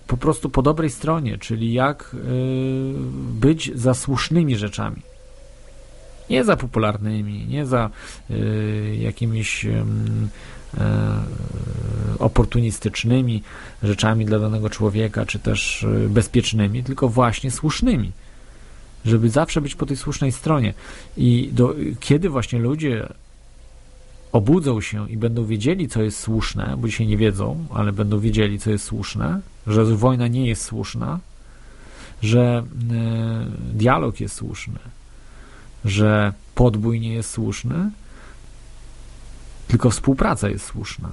po prostu po dobrej stronie, czyli jak y, być za słusznymi rzeczami. Nie za popularnymi, nie za y, jakimiś y, oportunistycznymi rzeczami dla danego człowieka, czy też y, bezpiecznymi, tylko właśnie słusznymi. Żeby zawsze być po tej słusznej stronie. I do, kiedy właśnie ludzie obudzą się i będą wiedzieli, co jest słuszne, bo dzisiaj nie wiedzą, ale będą wiedzieli, co jest słuszne, że wojna nie jest słuszna, że y, dialog jest słuszny, że podbój nie jest słuszny, tylko współpraca jest słuszna.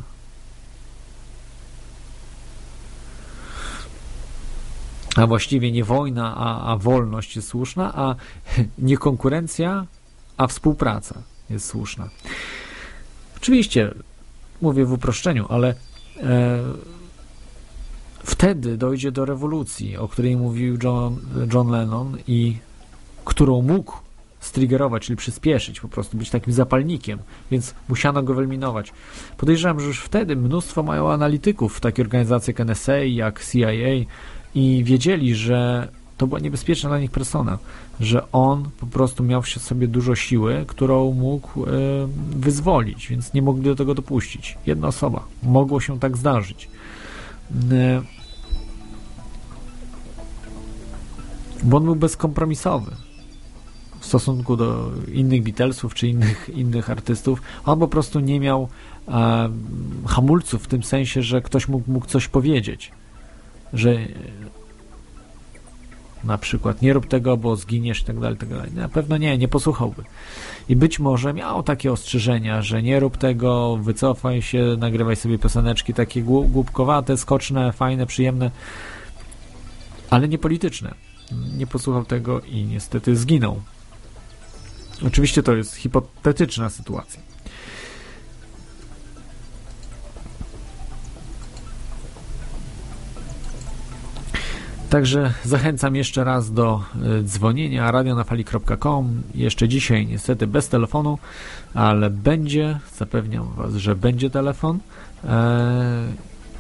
A właściwie nie wojna, a, a wolność jest słuszna, a [laughs] nie konkurencja, a współpraca jest słuszna. Oczywiście, mówię w uproszczeniu, ale e, wtedy dojdzie do rewolucji, o której mówił John, John Lennon i którą mógł striggerować, czyli przyspieszyć, po prostu być takim zapalnikiem, więc musiano go wyeliminować. Podejrzewam, że już wtedy mnóstwo mają analityków w takiej organizacji jak NSA, jak CIA i wiedzieli, że to była niebezpieczna dla nich persona, że on po prostu miał w sobie dużo siły, którą mógł e, wyzwolić, więc nie mogli do tego dopuścić. Jedna osoba. Mogło się tak zdarzyć. E, bo on był bezkompromisowy w stosunku do innych Beatlesów czy innych, innych artystów. On po prostu nie miał e, hamulców w tym sensie, że ktoś mógł, mógł coś powiedzieć, że na przykład nie rób tego, bo zginiesz i tak dalej, tak dalej. Na pewno nie, nie posłuchałby. I być może miał takie ostrzeżenia, że nie rób tego, wycofaj się, nagrywaj sobie pioseneczki takie głupkowate, skoczne, fajne, przyjemne, ale nie polityczne. Nie posłuchał tego i niestety zginął. Oczywiście to jest hipotetyczna sytuacja. Także zachęcam jeszcze raz do e, dzwonienia radionafali.com. Jeszcze dzisiaj niestety bez telefonu, ale będzie, zapewniam Was, że będzie telefon e,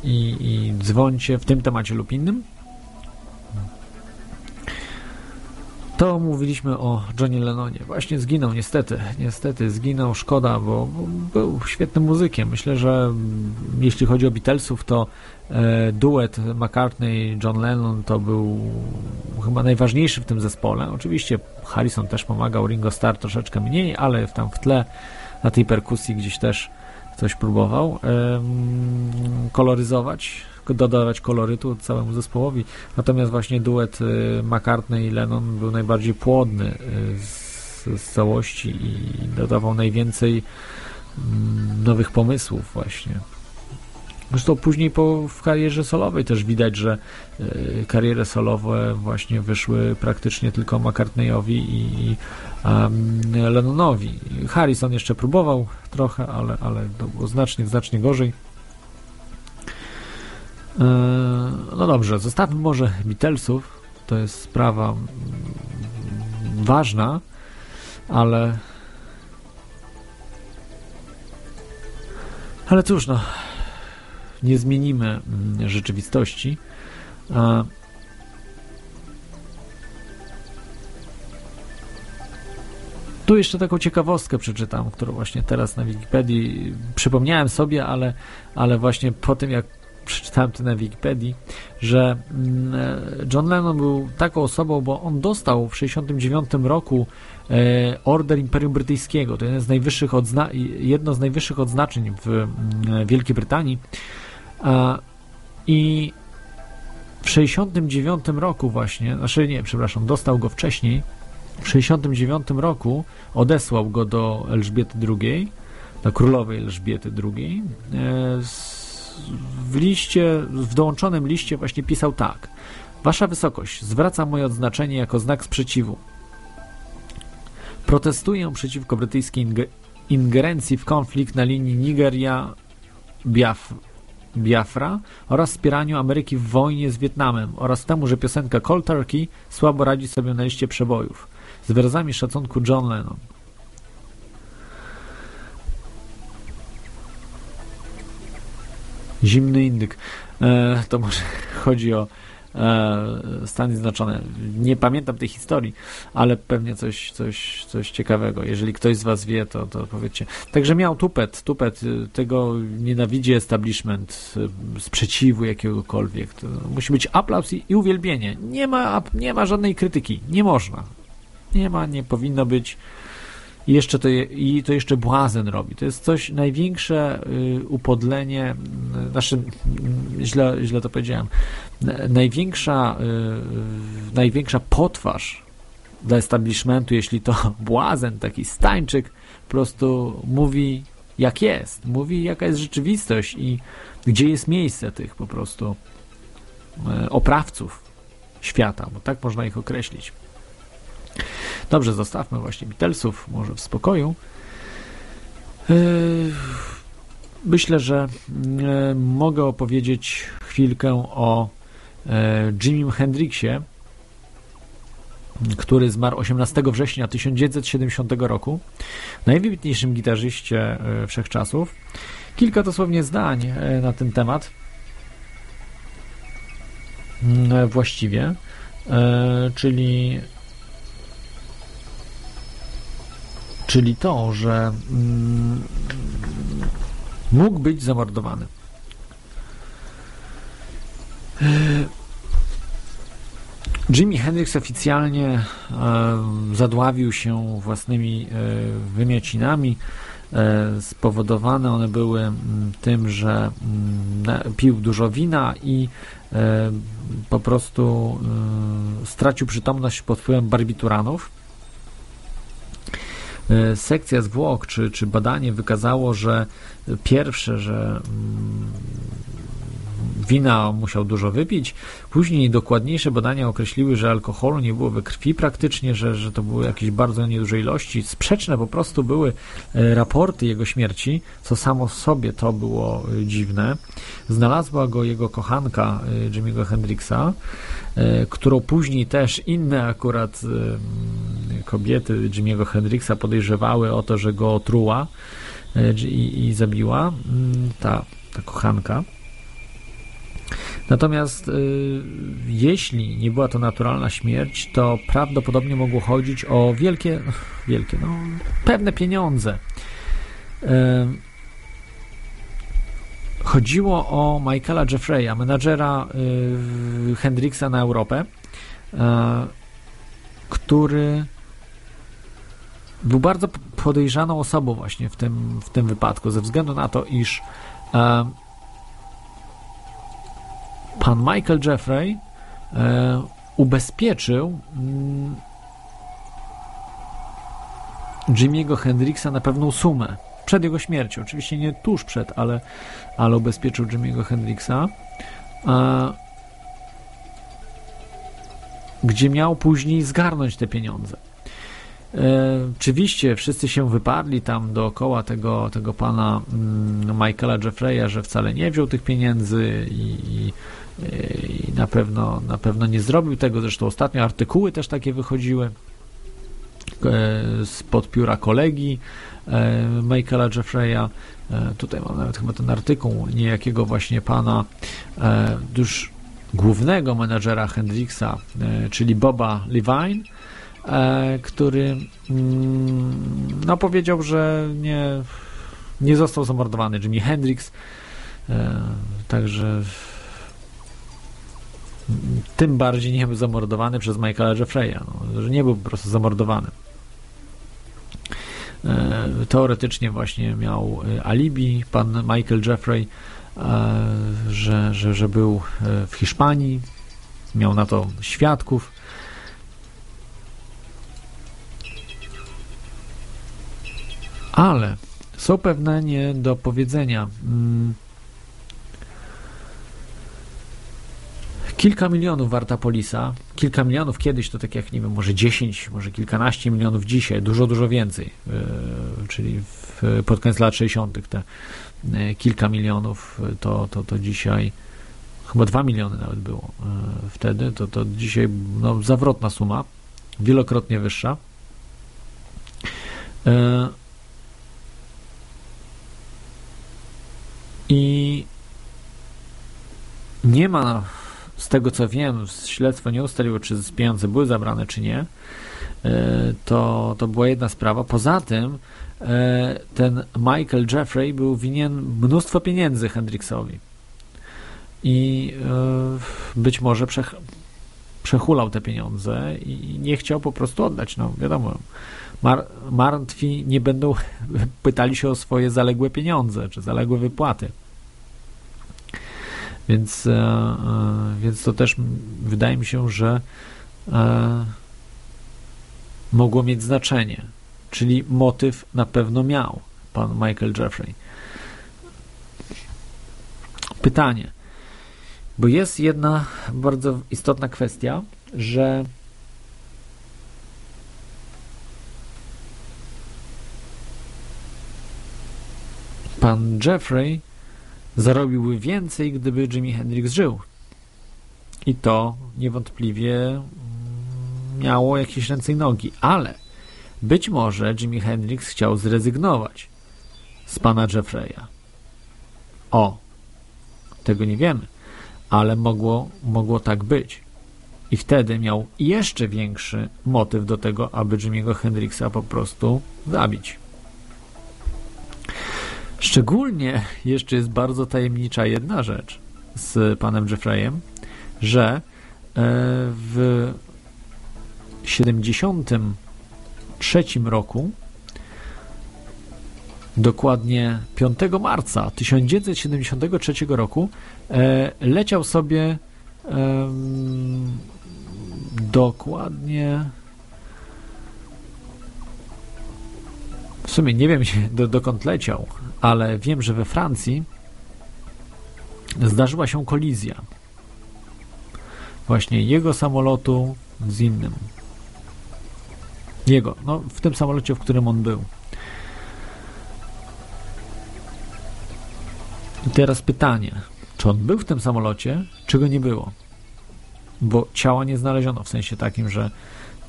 i, i dzwońcie w tym temacie lub innym. To mówiliśmy o Johnie Lennonie. Właśnie zginął, niestety. Niestety zginął, szkoda, bo był świetnym muzykiem. Myślę, że jeśli chodzi o Beatlesów, to e, duet McCartney-John Lennon to był chyba najważniejszy w tym zespole. Oczywiście Harrison też pomagał, Ringo Starr troszeczkę mniej, ale tam w tle na tej perkusji gdzieś też coś próbował koloryzować, dodawać kolorytu całemu zespołowi. Natomiast właśnie duet y, McCartney i Lennon był najbardziej płodny y, z, z całości i dodawał najwięcej mm, nowych pomysłów właśnie. Zresztą później po, w karierze solowej też widać, że y, kariery solowe właśnie wyszły praktycznie tylko McCartneyowi i, i um, Lennonowi. Harrison jeszcze próbował trochę, ale, ale to było znacznie, znacznie gorzej. E, no dobrze, zostawmy może Beatlesów. To jest sprawa ważna, ale ale cóż, no nie zmienimy mm, rzeczywistości. Tu jeszcze taką ciekawostkę przeczytam, którą właśnie teraz na Wikipedii przypomniałem sobie, ale, ale właśnie po tym jak przeczytałem to na Wikipedii, że mm, John Lennon był taką osobą, bo on dostał w 1969 roku e, Order Imperium Brytyjskiego. To z jedno z najwyższych odznaczeń w mm, Wielkiej Brytanii. I w 69 roku właśnie, znaczy nie, przepraszam, dostał go wcześniej, w 69 roku odesłał go do Elżbiety II, do królowej Elżbiety II. E, w liście, w dołączonym liście właśnie pisał tak. Wasza Wysokość, zwracam moje odznaczenie jako znak sprzeciwu. Protestuję przeciwko brytyjskiej ingerencji w konflikt na linii Nigeria-Biafra Biafra oraz wspieraniu Ameryki w wojnie z Wietnamem oraz temu, że piosenka Cold Turkey słabo radzi sobie na liście przebojów. Z wyrazami szacunku John Lennon. Zimny indyk. E, to może [laughs] chodzi o e, Stany Zjednoczone. Nie pamiętam tej historii, ale pewnie coś, coś, coś ciekawego. Jeżeli ktoś z Was wie, to, to powiedzcie. Także miał tupet, tupet, y, tego nienawidzi establishment, y, sprzeciwu jakiegokolwiek. To musi być aplauz i, i uwielbienie. Nie ma, nie ma żadnej krytyki. Nie można. Nie ma, nie powinno być. I jeszcze to, i to jeszcze błazen robi. To jest coś największe y, upodlenie, y, znaczy y, źle, źle to powiedziałem, największa, y, największa potwarz dla establishmentu, jeśli to [laughs] błazen, taki stańczyk, po prostu mówi jak jest, mówi jaka jest rzeczywistość i gdzie jest miejsce tych po prostu y, oprawców świata, bo tak można ich określić. Dobrze, zostawmy właśnie Beatlesów, może w spokoju. Yy, myślę, że yy, mogę opowiedzieć chwilkę o yy, Jimim Hendrixie, który zmarł 18 września 1970 roku, najwybitniejszym gitarzyście wszechczasów. Kilka dosłownie zdań na ten temat. Właściwie, czyli czyli to, że mm, mógł być zamordowany. E, Jimi Hendrix oficjalnie e, zadławił się własnymi e, wymiocinami. E, spowodowane one były mm, tym, że m, mm, pił dużo wina i e, po prostu e, stracił przytomność pod wpływem barbituranów sekcja zwłok czy, czy badanie wykazało, że pierwsze, że mm, wina musiał dużo wypić. Później dokładniejsze badania określiły, że alkoholu nie było we krwi praktycznie, że, że to były jakieś bardzo nieduże ilości. Sprzeczne po prostu były e, raporty jego śmierci, co samo w sobie to było e, dziwne. Znalazła go jego kochanka Jimmy'ego Hendrixa, którą później też inne akurat kobiety Jimmy'ego Hendrixa podejrzewały o to, że go otruła i, i zabiła ta, ta kochanka. Natomiast y, jeśli nie była to naturalna śmierć, to prawdopodobnie mogło chodzić o wielkie, wielkie, no, pewne pieniądze. Y, chodziło o Michaela Jeffreya, menadżera y, Hendrixa na Europę, y, który był bardzo podejrzaną osobą właśnie w tym, w tym wypadku, ze względu na to, iż e, pan Michael Jeffrey e, ubezpieczył mm, Jimmy'ego Hendrixa na pewną sumę przed jego śmiercią. Oczywiście nie tuż przed, ale, ale ubezpieczył Jimmy'ego Hendrixa. E, gdzie miał później zgarnąć te pieniądze. E, oczywiście wszyscy się wyparli tam dookoła tego, tego pana mm, Michaela Jeffreya, że wcale nie wziął tych pieniędzy i, i, i, na, pewno, na pewno nie zrobił tego. Zresztą ostatnio artykuły też takie wychodziły e, spod pióra kolegi e, Michaela Jeffreya. E, tutaj mam nawet chyba ten artykuł niejakiego właśnie pana e, już głównego menadżera Hendrixa, e, czyli Boba Levine, E, który mm, no, powiedział, że nie, nie został zamordowany Jimi Hendrix. E, także tym bardziej nie był zamordowany przez Michaela Jeffreya, no, że nie był po prostu zamordowany. E, teoretycznie właśnie miał alibi pan Michael Jeffrey, że, że, że był w Hiszpanii, miał na to świadków Ale są pewne niedopowiedzenia. Kilka milionów warta polisa, kilka milionów kiedyś to tak jak, nie wiem, może 10, może kilkanaście milionów dzisiaj, dużo, dużo więcej, yy, czyli w, pod koniec lat 60. te yy, kilka milionów to, to, to dzisiaj chyba 2 miliony nawet było wtedy, to, to dzisiaj no, zawrotna suma, wielokrotnie wyższa. I nie ma, z tego co wiem, śledztwo nie ustaliło, czy pieniądze były zabrane, czy nie. E, to, to była jedna sprawa. Poza tym e, ten Michael Jeffrey był winien mnóstwo pieniędzy Hendrixowi. I e, być może przech przechulał te pieniądze i nie chciał po prostu oddać. No wiadomo, mar martwi nie będą [laughs] pytali się o swoje zaległe pieniądze, czy zaległe wypłaty. Więc, e, e, więc to też wydaje mi się, że e, mogło mieć znaczenie. Czyli motyw na pewno miał pan Michael Jeffrey. Pytanie, bo jest jedna bardzo istotna kwestia, że pan Jeffrey zarobiłby więcej, gdyby Jimi Hendrix żył. I to niewątpliwie mm, miało jakieś ręce i nogi, ale być może Jimi Hendrix chciał zrezygnować z pana Jeffreya. O, tego nie wiemy, ale mogło, mogło tak być. I wtedy miał jeszcze większy motyw do tego, aby Jimmy'ego Hendrixa po prostu zabić. Szczególnie jeszcze jest bardzo tajemnicza jedna rzecz z panem Jeffreyem, że e, w 73 roku dokładnie 5 marca 1973 roku e, leciał sobie dokładnie w sumie nie wiem [laughs] do, dokąd leciał, ale wiem, że we Francji zdarzyła się kolizja właśnie jego samolotu z innym. Jego, no w tym samolocie, w którym on był. I teraz pytanie, czy on był w tym samolocie, czy go nie było? Bo ciała nie znaleziono w sensie takim, że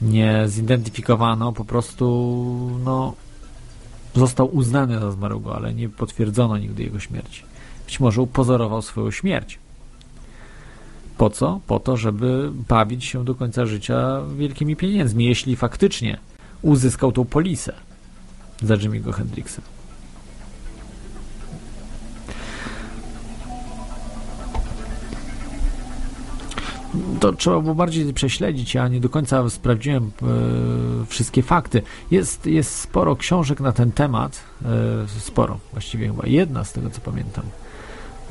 nie zidentyfikowano, po prostu no Został uznany za zmarłego, ale nie potwierdzono nigdy jego śmierci. Być może upozorował swoją śmierć. Po co? Po to, żeby bawić się do końca życia wielkimi pieniędzmi, jeśli faktycznie uzyskał tą polisę za Jimmy'ego Hendrixa. To trzeba było bardziej prześledzić. Ja nie do końca sprawdziłem e, wszystkie fakty. Jest, jest sporo książek na ten temat. E, sporo, właściwie chyba jedna z tego co pamiętam.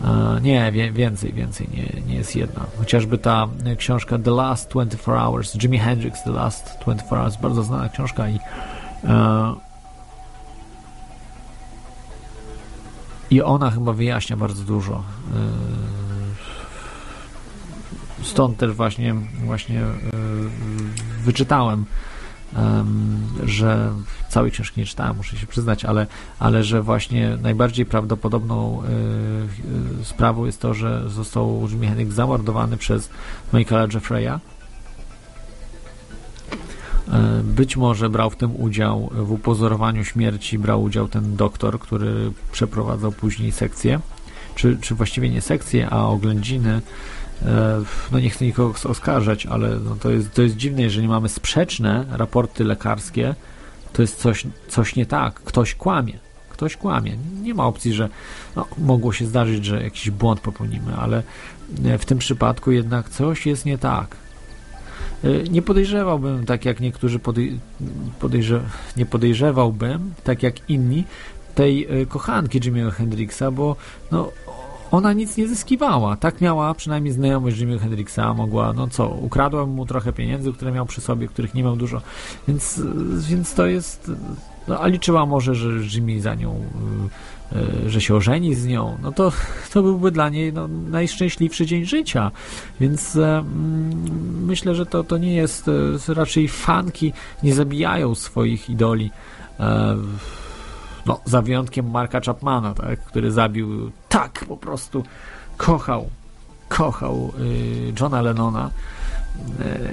E, nie, wie, więcej, więcej, nie, nie jest jedna. Chociażby ta książka The Last 24 Hours, Jimi Hendrix The Last 24 Hours, bardzo znana książka i e, i ona chyba wyjaśnia bardzo dużo. Stąd też właśnie, właśnie e, wyczytałem, że całej książki nie czytałem, muszę się przyznać, ale, ale że właśnie najbardziej prawdopodobną e, e, sprawą jest to, że został Jimi Hendrix zamordowany przez Michaela Jeffreya. Być może brał w tym udział, w upozorowaniu śmierci brał udział ten doktor, który przeprowadzał później sekcję, czy, czy właściwie nie sekcję, a oględziny no nie chcę nikogo oskarżać, ale no to, jest, to jest dziwne, jeżeli mamy sprzeczne raporty lekarskie, to jest coś, coś nie tak, ktoś kłamie, ktoś kłamie. Nie ma opcji, że no, mogło się zdarzyć, że jakiś błąd popełnimy, ale e, w tym przypadku jednak coś jest nie tak. E, nie podejrzewałbym, tak jak niektórzy podej podejrze nie podejrzewałbym, tak jak inni, tej kochanki Jimmy'ego Hendrixa, bo no, ona nic nie zyskiwała. Tak miała przynajmniej znajomość Jimmy Hendrixa, mogła, no co, ukradłem mu trochę pieniędzy, które miał przy sobie, których nie miał dużo, więc, więc to jest, no, a liczyła może, że Jimmy za nią, y, y, że się ożeni z nią, no to, to byłby dla niej no, najszczęśliwszy dzień życia, więc e, mm, myślę, że to, to nie jest, e, raczej fanki nie zabijają swoich idoli, e, no, za wyjątkiem Marka Chapmana, tak, który zabił tak po prostu kochał, kochał y, Johna Lennona,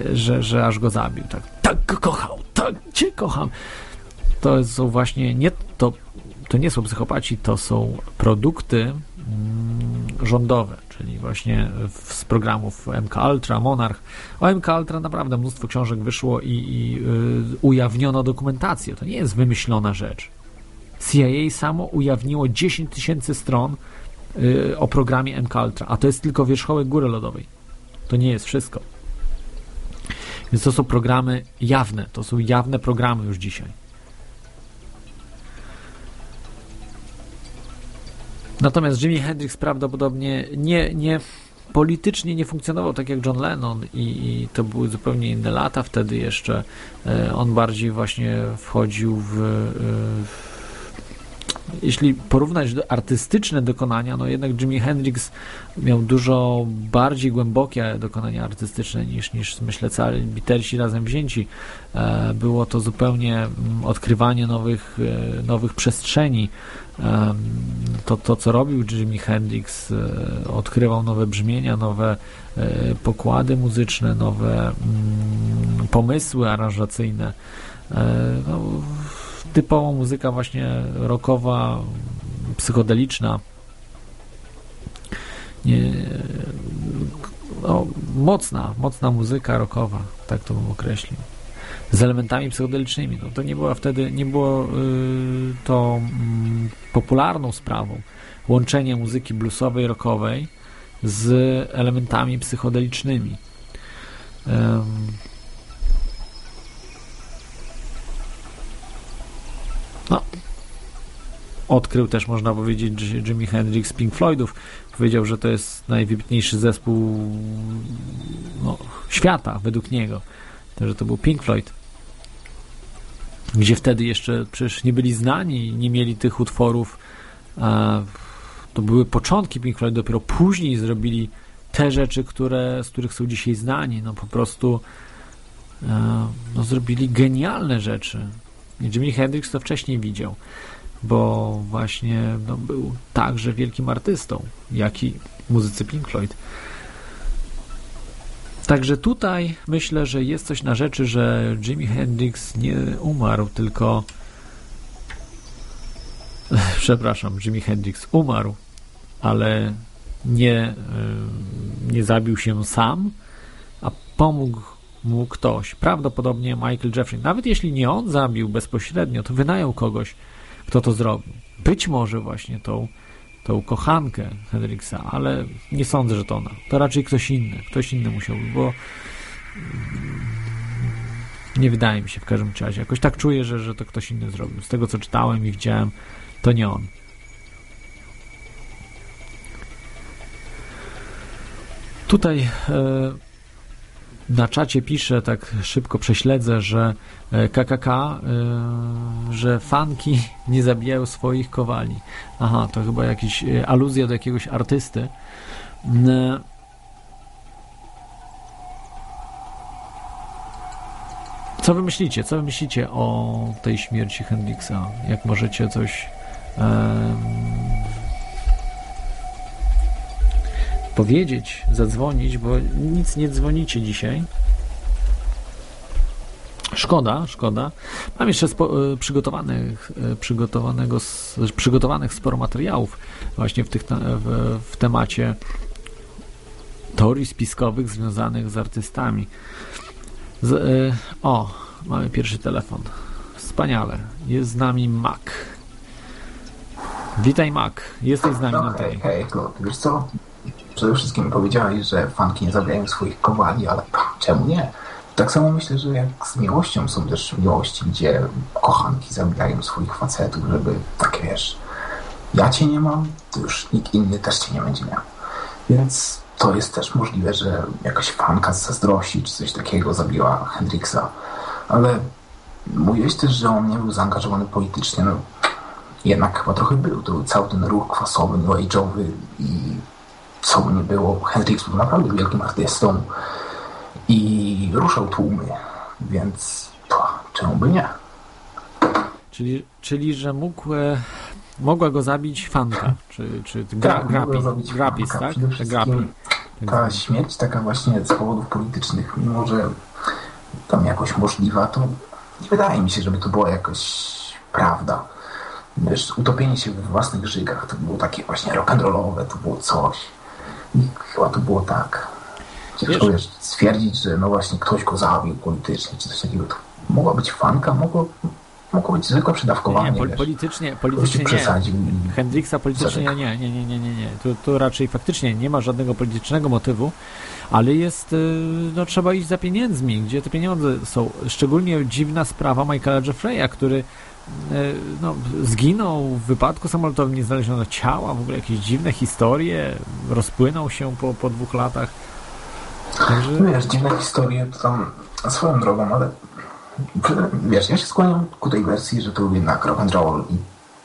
y, że, że aż go zabił. Tak, tak go kochał, tak cię kocham. To są właśnie nie to, to nie są psychopaci, to są produkty mm, rządowe, czyli właśnie z programów MK Ultra, Monarch. O MK Ultra naprawdę mnóstwo książek wyszło i, i y, ujawniono dokumentację. To nie jest wymyślona rzecz. CIA samo ujawniło 10 tysięcy stron y, o programie MKUltra, a to jest tylko wierzchołek góry lodowej. To nie jest wszystko. Więc to są programy jawne, to są jawne programy już dzisiaj. Natomiast Jimi Hendrix prawdopodobnie nie, nie politycznie nie funkcjonował tak jak John Lennon i, i to były zupełnie inne lata. Wtedy jeszcze e, on bardziej właśnie wchodził w, e, w jeśli porównać do artystyczne dokonania, no jednak Jimi Hendrix miał dużo bardziej głębokie dokonania artystyczne niż, niż myślę cali Beatlesi razem wzięci. E, było to zupełnie mm, odkrywanie nowych, e, nowych przestrzeni. E, to, to, co robił Jimi Hendrix, odkrywał nowe brzmienia, nowe pokłady muzyczne, nowe mm, pomysły aranżacyjne. No, typowa muzyka właśnie rockowa, psychodeliczna. Nie, no, mocna, mocna muzyka rockowa, tak to bym określił. Z elementami psychodelicznymi. No, to nie było wtedy, nie było y, to y, popularną sprawą. Łączenie muzyki bluesowej, rockowej z elementami psychodelicznymi. No. Odkrył też, można powiedzieć, Jimi Hendrix Pink Floydów. Powiedział, że to jest najwybitniejszy zespół no, świata, według niego. To, że to był Pink Floyd. Gdzie wtedy jeszcze przecież nie byli znani, nie mieli tych utworów. to były początki Pink Floyd, dopiero później zrobili te rzeczy, które, z których są dzisiaj znani. No po prostu no, zrobili genialne rzeczy. Jimi Hendrix to wcześniej widział, bo właśnie no, był także wielkim artystą, jak i muzycy Pink Floyd. Także tutaj myślę, że jest coś na rzeczy, że Jimi Hendrix nie umarł, tylko [laughs] przepraszam, Jimi Hendrix umarł, ale nie, e, nie zabił się sam, a pomógł mu ktoś. Prawdopodobnie Michael Jeffrey. Nawet jeśli nie on zabił bezpośrednio, to wynajął kogoś, kto to zrobił. Być może właśnie tą, tą kochankę Hendrixa, ale nie sądzę, że to ona. To raczej ktoś inny. Ktoś inny musiał, bo nie wydaje mi się w każdym razie. Jakoś tak czuję, że, że to ktoś inny zrobił. Z tego, co czytałem i widziałem, to nie on. Tutaj e, na czacie pisze, tak szybko prześledzę, że KKK, e, że fanki [laughs] nie zabijają swoich kowali. Aha, to chyba jakaś e, aluzja do jakiegoś artysty. E, Co wy myślicie? Co wy myślicie o tej śmierci Hendrixa? Jak możecie coś powiedzieć, zadzwonić, bo nic nie dzwonicie dzisiaj. Szkoda, szkoda. Mam jeszcze spo, przygotowanych, przygotowanego, przygotowanych sporo materiałów właśnie w, tych, w, w temacie teorii spiskowych związanych z artystami. Z, y, o, mamy pierwszy telefon. Wspaniale. Jest z nami Mac. Witaj Mac. Jesteś z nami no, na hej, hej, to wiesz co? Przede wszystkim powiedziałeś, że fanki nie zabijają swoich kowali, ale czemu nie? Tak samo myślę, że jak z miłością są też miłości, gdzie kochanki zabijają swoich facetów, żeby tak wiesz, ja cię nie mam, to już nikt inny też cię nie będzie miał. Więc to jest też możliwe, że jakaś fanka z zazdrości czy coś takiego zabiła Hendrixa. Ale mówiłeś też, że on nie był zaangażowany politycznie. No, jednak chyba trochę był. To był cały ten ruch kwasowy, new age'owy i co by nie było, Hendrix był naprawdę wielkim artystą i ruszał tłumy, więc to, czemu by nie? Czyli, czyli że mógł, e, mogła go zabić fanka, czy, czy gra, tak, grapi, zabić grapis, fanka. tak? Przede Ta wszystkim ta śmierć taka właśnie z powodów politycznych, mimo że tam jakoś możliwa, to nie wydaje mi się, żeby to była jakoś prawda. Wiesz, utopienie się we własnych żygach to było takie właśnie rock'n'rollowe, to było coś. I chyba to było tak. Ciężko Wiesz- stwierdzić, że no właśnie ktoś go zabił politycznie, czy coś takiego. To mogła być fanka, mogło, mogło być zwykłe przedawkowanie. Nie, politycznie, politycznie nie. Hendrixa politycznie nie, nie, nie, nie, nie, nie. Tu, tu raczej faktycznie nie ma żadnego politycznego motywu, ale jest, y, no trzeba iść za pieniędzmi, gdzie te pieniądze są. Szczególnie dziwna sprawa Michaela Jeffreya, który no, zginął w wypadku samolotowym, nie znaleziono ciała, w ogóle jakieś dziwne historie, rozpłynął się po, po dwóch latach. Także... No wiesz, dziwne historie to tam swoją drogą, ale wiesz, ja się skłaniam ku tej wersji, że to był jednak rock and roll i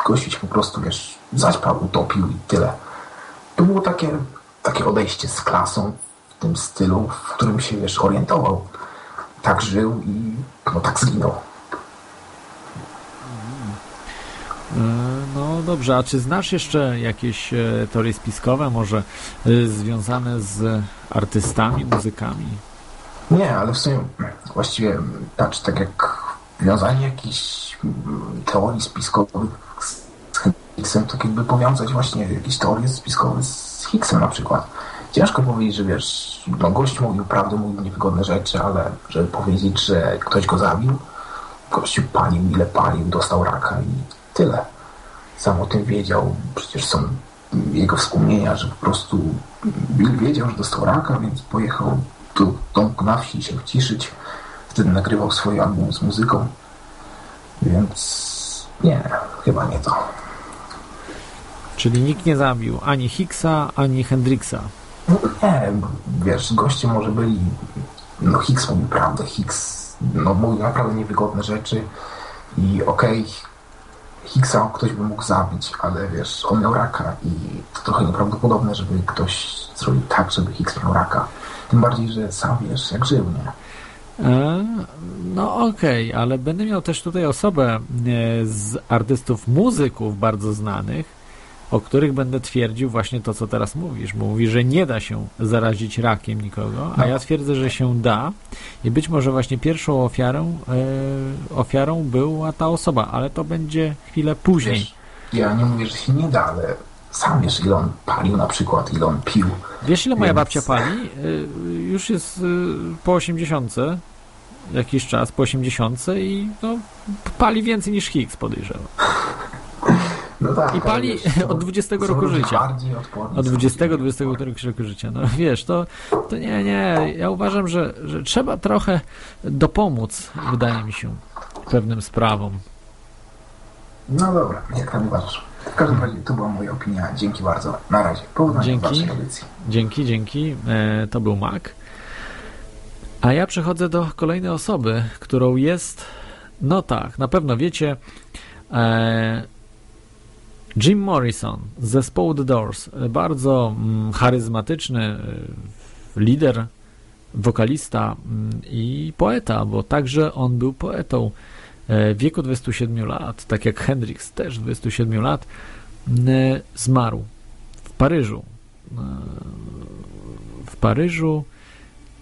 gościu się po prostu, wiesz, zaćpał, utopił i tyle. To było takie, takie odejście z klasą w tym stylu, w którym się, wiesz, orientował. Tak żył i no tak zginął. E, No dobrze, a czy znasz jeszcze jakieś e, teorie spiskowe, może e, związane z artystami, muzykami? Nie, ale w sumie właściwie patrz, tak jak wiązanie jakichś mm, teorii spiskowych z Higgsem, to jakby powiązać właśnie jakieś teorie spiskowe z Higgsem na przykład. Ciężko powiedzieć, że wiesz, no gość mówił prawdę, mówił niewygodne rzeczy, ale żeby powiedzieć, że ktoś go zabił, gościu palił, ile palił, dostał raka i tyle. Sam o tym wiedział, przecież są jego wspomnienia, że po prostu Bill wiedział, że dostał raka, więc pojechał do domku na wsi się wciszyć. Wtedy nagrywał swój album z muzyką. Więc nie, chyba nie to. Czyli nikt nie zabił ani Higgsa, ani Hendrixa. No nie, wiesz, goście może byli... No Hicks mówił prawdę, Hicks no, mówił naprawdę niewygodne rzeczy i okej, Hicksa ktoś by mógł zabić, ale wiesz, on miał raka i to trochę nieprawdopodobne, żeby ktoś zrobił tak, żeby Hicks miał raka. Tym bardziej, że sam wiesz, jak żył, nie? E, no okej, ale będę miał też tutaj osobę e, z artystów, muzyków bardzo znanych, o których będę twierdził właśnie to, co teraz mówisz. Bo mówi, że nie da się zarazić rakiem nikogo, a No. ja twierdzę, że się da i być może właśnie pierwszą ofiarą, e, ofiarą była ta osoba, ale to będzie chwilę później. Wiesz, ja nie mówię, że się nie da, ale sam wiesz, ile on palił na przykład, ile on pił. Wiesz, ile moja Więc- babcia pali? Y, Już jest y, po 80 jakiś czas, po 80 i no, pali więcej niż Higgs, podejrzewam. [laughs] No tak, I pali wiesz, [laughs] od 20 są roku życia. Od są 20 ludzie- 20 roku życia. No wiesz, to, to nie, nie. Ja uważam, że, że trzeba trochę dopomóc, wydaje mi się, pewnym sprawom. No dobra, jak tam uważasz? W każdym razie to była moja opinia. Dzięki bardzo. Na razie. Powodzenia Dzięki. waszej audycji. Dzięki, dzięki. E, to był Mac. A ja przechodzę do kolejnej osoby, którą jest, no tak, na pewno wiecie, e, Jim Morrison z zespołu The Doors. Bardzo mm, charyzmatyczny e, lider, wokalista mm, i poeta, bo także on był poetą e, w wieku 27 lat, tak jak Hendrix też 27 lat, zmarł w Paryżu w Paryżu,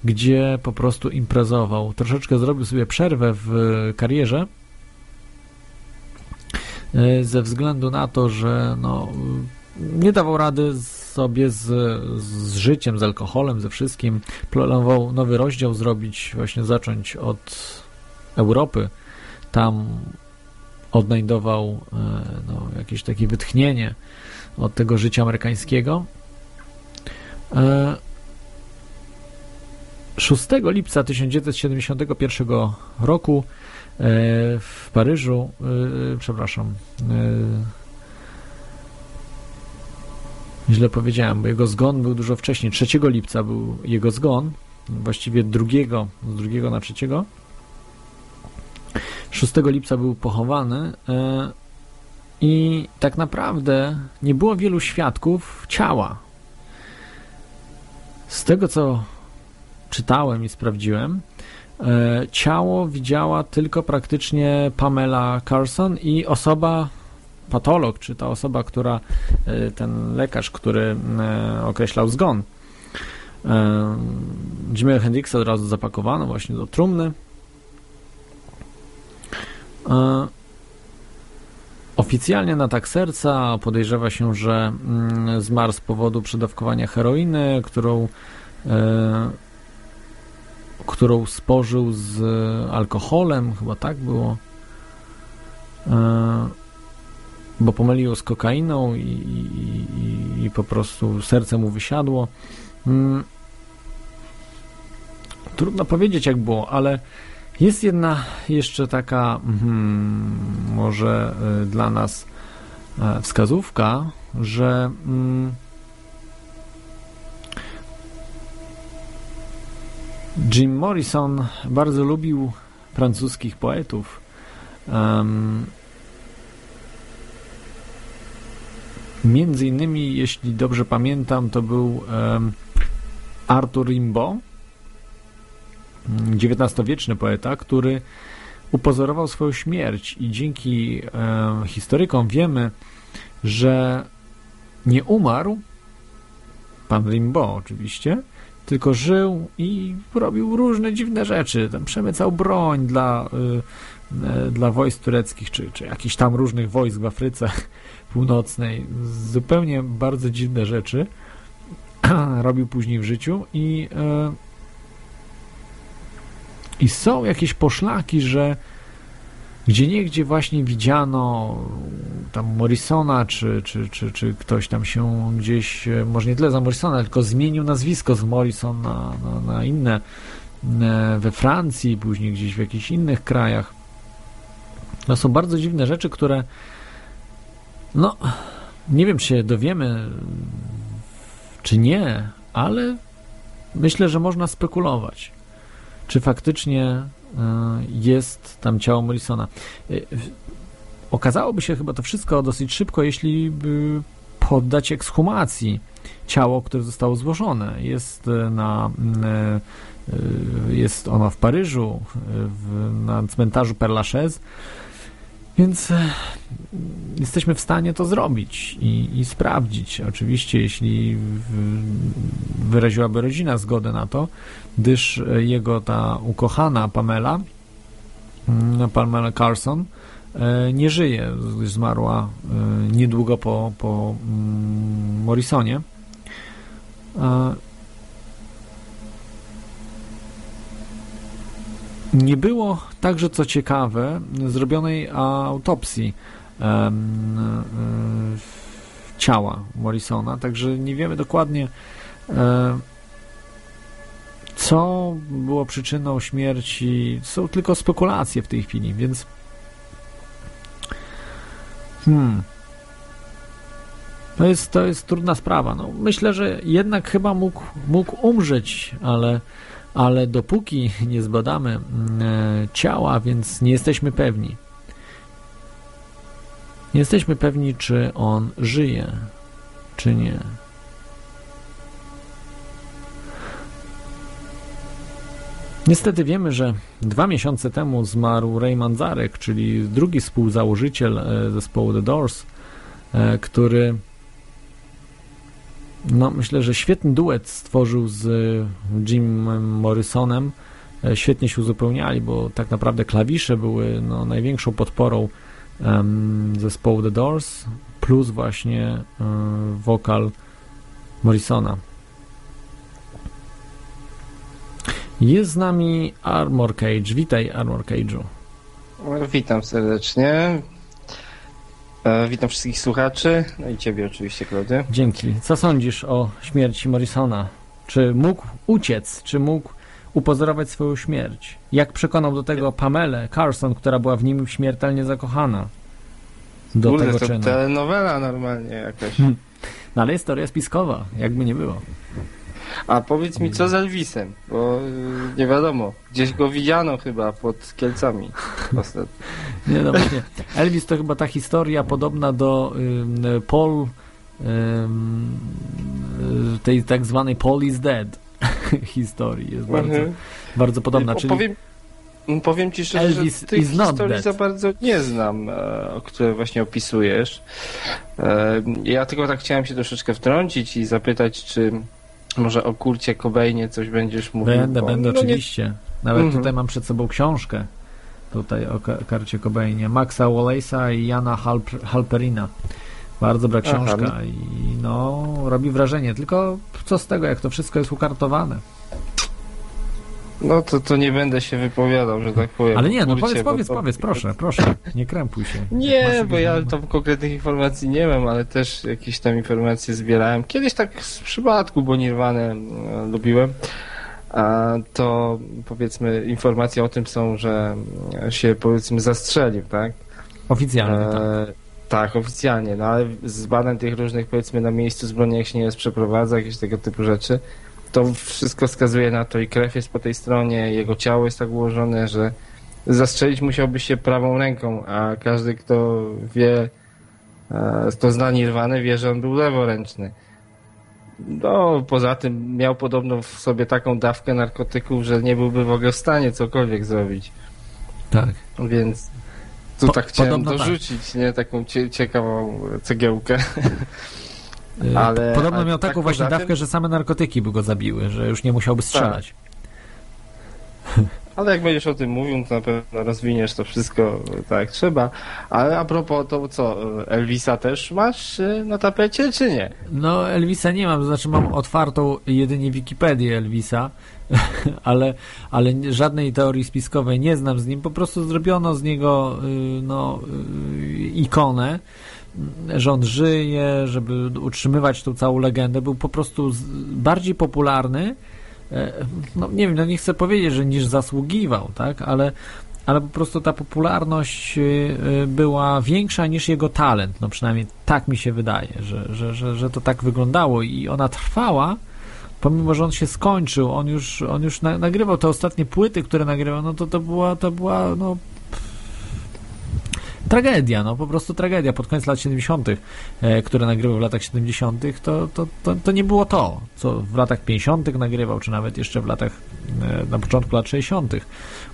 gdzie po prostu imprezował. Troszeczkę zrobił sobie przerwę w karierze ze względu na to, że no, nie dawał rady sobie z, z życiem, z alkoholem, ze wszystkim. Planował nowy rozdział zrobić, właśnie zacząć od Europy. Tam odnajdował e, no, jakieś takie wytchnienie od tego życia amerykańskiego. E, 6 lipca 1971 roku e, w Paryżu, e, przepraszam, e, źle powiedziałem, bo jego zgon był dużo wcześniej. 3 lipca był jego zgon, właściwie drugiego, z drugiego na trzeciego. 6 lipca był pochowany e, i tak naprawdę nie było wielu świadków ciała. Z tego, co czytałem i sprawdziłem, e, ciało widziała tylko praktycznie Pamela Carson i osoba, patolog, czy ta osoba, która, e, ten lekarz, który e, określał zgon. E, Jimmy'ego Hendrixa od razu zapakowano właśnie do trumny. E, Oficjalnie na tak serca podejrzewa się, że mm, zmarł z powodu przedawkowania heroiny, którą, e, którą spożył z alkoholem, chyba tak było, e, bo pomylił z kokainą i, i, i, po prostu serce mu wysiadło. Mm, trudno powiedzieć, jak było, ale jest jedna jeszcze taka mm, może y, dla nas e, wskazówka, że mm, Jim Morrison bardzo lubił francuskich poetów. Em, między innymi, jeśli dobrze pamiętam, to był em, Arthur Rimbaud, XIX-wieczny poeta, który upozorował swoją śmierć i dzięki e, historykom wiemy, że nie umarł, pan Rimbaud oczywiście, tylko żył i robił różne dziwne rzeczy. Tam przemycał broń dla, y, y, dla wojsk tureckich, czy, czy jakichś tam różnych wojsk w Afryce [laughs] Północnej. Zupełnie bardzo dziwne rzeczy [clears throat] robił później w życiu i y, i są jakieś poszlaki, że gdzie niegdzie właśnie widziano tam Morrisona, czy, czy, czy, czy ktoś tam się gdzieś, e, może nie tyle za Morrisona, tylko zmienił nazwisko z Morrison na, na, na inne e, we Francji, później gdzieś w jakichś innych krajach. To są bardzo dziwne rzeczy, które no, nie wiem, czy się dowiemy, czy nie, ale myślę, że można spekulować czy faktycznie jest tam ciało Morrisona. Okazałoby się chyba to wszystko dosyć szybko, jeśli by poddać ekshumacji ciało, które zostało złożone. Jest na jest ono w Paryżu, w, na cmentarzu Père Lachaise, więc jesteśmy w stanie to zrobić i, i sprawdzić. Oczywiście, jeśli wyraziłaby rodzina zgodę na to, gdyż jego ta ukochana Pamela, Pamela Carson, nie żyje, zmarła niedługo po, po Morrisonie. E, nie było także, co ciekawe, zrobionej autopsji e, ciała Morrisona, także nie wiemy dokładnie, e, co było przyczyną śmierci. Są tylko spekulacje w tej chwili, więc. Hmm. To jest, to jest trudna sprawa. No, myślę, że jednak chyba mógł, mógł umrzeć, ale, ale dopóki nie zbadamy e, ciała, więc nie jesteśmy pewni. Nie jesteśmy pewni, czy on żyje, czy nie. Niestety wiemy, że dwa miesiące temu zmarł Ray Manzarek, czyli drugi współzałożyciel e, zespołu The Doors, e, który no, myślę, że świetny duet stworzył z Jimem Morrisonem. E, świetnie się uzupełniali, bo tak naprawdę klawisze były no, największą podporą um, zespołu The Doors, plus właśnie um, wokal Morrisona. Jest z nami Armor Cage. Witaj, Armor Cage'u. Witam serdecznie. E, witam wszystkich słuchaczy, no i ciebie oczywiście, Klody. Dzięki. Co sądzisz o śmierci Morrisona? Czy mógł uciec? Czy mógł upozorować swoją śmierć? Jak przekonał do tego Pamelę Carson, która była w nim śmiertelnie zakochana? Do Kurde, tego to czynu. telenowela normalnie jakaś. No ale jest teoria spiskowa, jakby nie było. A powiedz mi, co z Elvisem? Bo y, nie wiadomo, gdzieś go widziano chyba pod Kielcami [laughs] ostatnio. Nie, no właśnie. Elvis to chyba ta historia podobna do Paul, y, tej tak zwanej Paul is dead [laughs] historii. Jest bardzo, Mhm. bardzo podobna. Czyli Powiem, powiem ci szczerze, Elvis że tych historii dead. za bardzo nie znam, e, które właśnie opisujesz. E, Ja tylko tak chciałem się troszeczkę wtrącić i zapytać, czy może o Kurcie Cobainie coś będziesz mówił? będę, bo- będę no nie- oczywiście. Nawet Mhm. tutaj mam przed sobą książkę tutaj o Ka- Karcie Cobainie. Maxa Wallace'a i Jana Halp- Halperina. Bardzo dobra Aha, książka i no, robi wrażenie. Tylko co z tego, jak to wszystko jest ukartowane. No to, to nie będę się wypowiadał, że tak powiem. Ale nie, no Kurcie, powiedz, powiedz, to- powiedz, proszę, proszę, nie krępuj się. Nie, bo ja tam konkretnych informacji nie mam, ale też jakieś tam informacje zbierałem. Kiedyś tak z przypadku, bo Nirwanę e, lubiłem. A to powiedzmy informacje o tym są, że się powiedzmy zastrzelił, tak? Oficjalnie, tak. E, tak, oficjalnie, no ale z badań tych różnych powiedzmy na miejscu zbrodni się nie jest przeprowadza, jakieś tego typu rzeczy, to wszystko wskazuje na to i krew jest po tej stronie, jego ciało jest tak ułożone, że zastrzelić musiałby się prawą ręką, a każdy kto wie, e, kto zna Nirwanę wie, że on był leworęczny. No, poza tym miał podobno w sobie taką dawkę narkotyków, że nie byłby w ogóle w stanie cokolwiek zrobić. tak. Więc tu Po- tak chciałem tak. dorzucić, nie? Taką cie, ciekawą cegiełkę. [laughs] Y, Ale- Podobno ale miał tak taką właśnie poza tym- dawkę, że same narkotyki by go zabiły, że już nie musiałby strzelać. [laughs] Ale jak będziesz o tym mówił, to na pewno rozwiniesz to wszystko tak jak trzeba. Ale a propos to co, Elvisa też masz y, na tapecie, czy nie? No, Elvisa nie mam, to znaczy mam otwartą jedynie Wikipedię Elvisa, [laughs] ale, ale żadnej teorii spiskowej nie znam z nim. Po prostu zrobiono z niego y, no, y, ikonę, y, że on żyje, żeby utrzymywać tą całą legendę. Był po prostu bardziej popularny, e, no nie wiem, no nie chcę powiedzieć, że niż zasługiwał, tak, ale ale po prostu ta popularność y, y, była większa niż jego talent. No przynajmniej tak mi się wydaje, że, że, że, że to tak wyglądało i ona trwała, pomimo, że on się skończył, on już, on już na, nagrywał te ostatnie płyty, które nagrywał, no to to była, to była, no tragedia, no po prostu tragedia pod koniec lat 70., e, które nagrywał w latach 70., to, to, to, to nie było to, co w latach 50. nagrywał, czy nawet jeszcze w latach, e, na początku lat 60.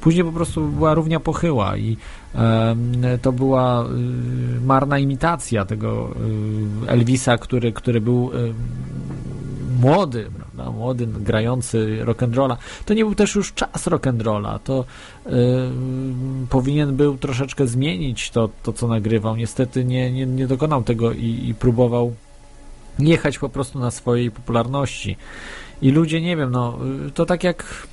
Później po prostu była równia pochyła i to była y, marna imitacja tego Elvisa, który, który był młody, prawda, młody, grający rock'n'rolla. To nie był też już czas rock'n'rolla, to y, powinien był troszeczkę zmienić to, to co nagrywał. Niestety nie, nie, nie dokonał tego i, i próbował jechać po prostu na swojej popularności. I ludzie, nie wiem, no to tak jak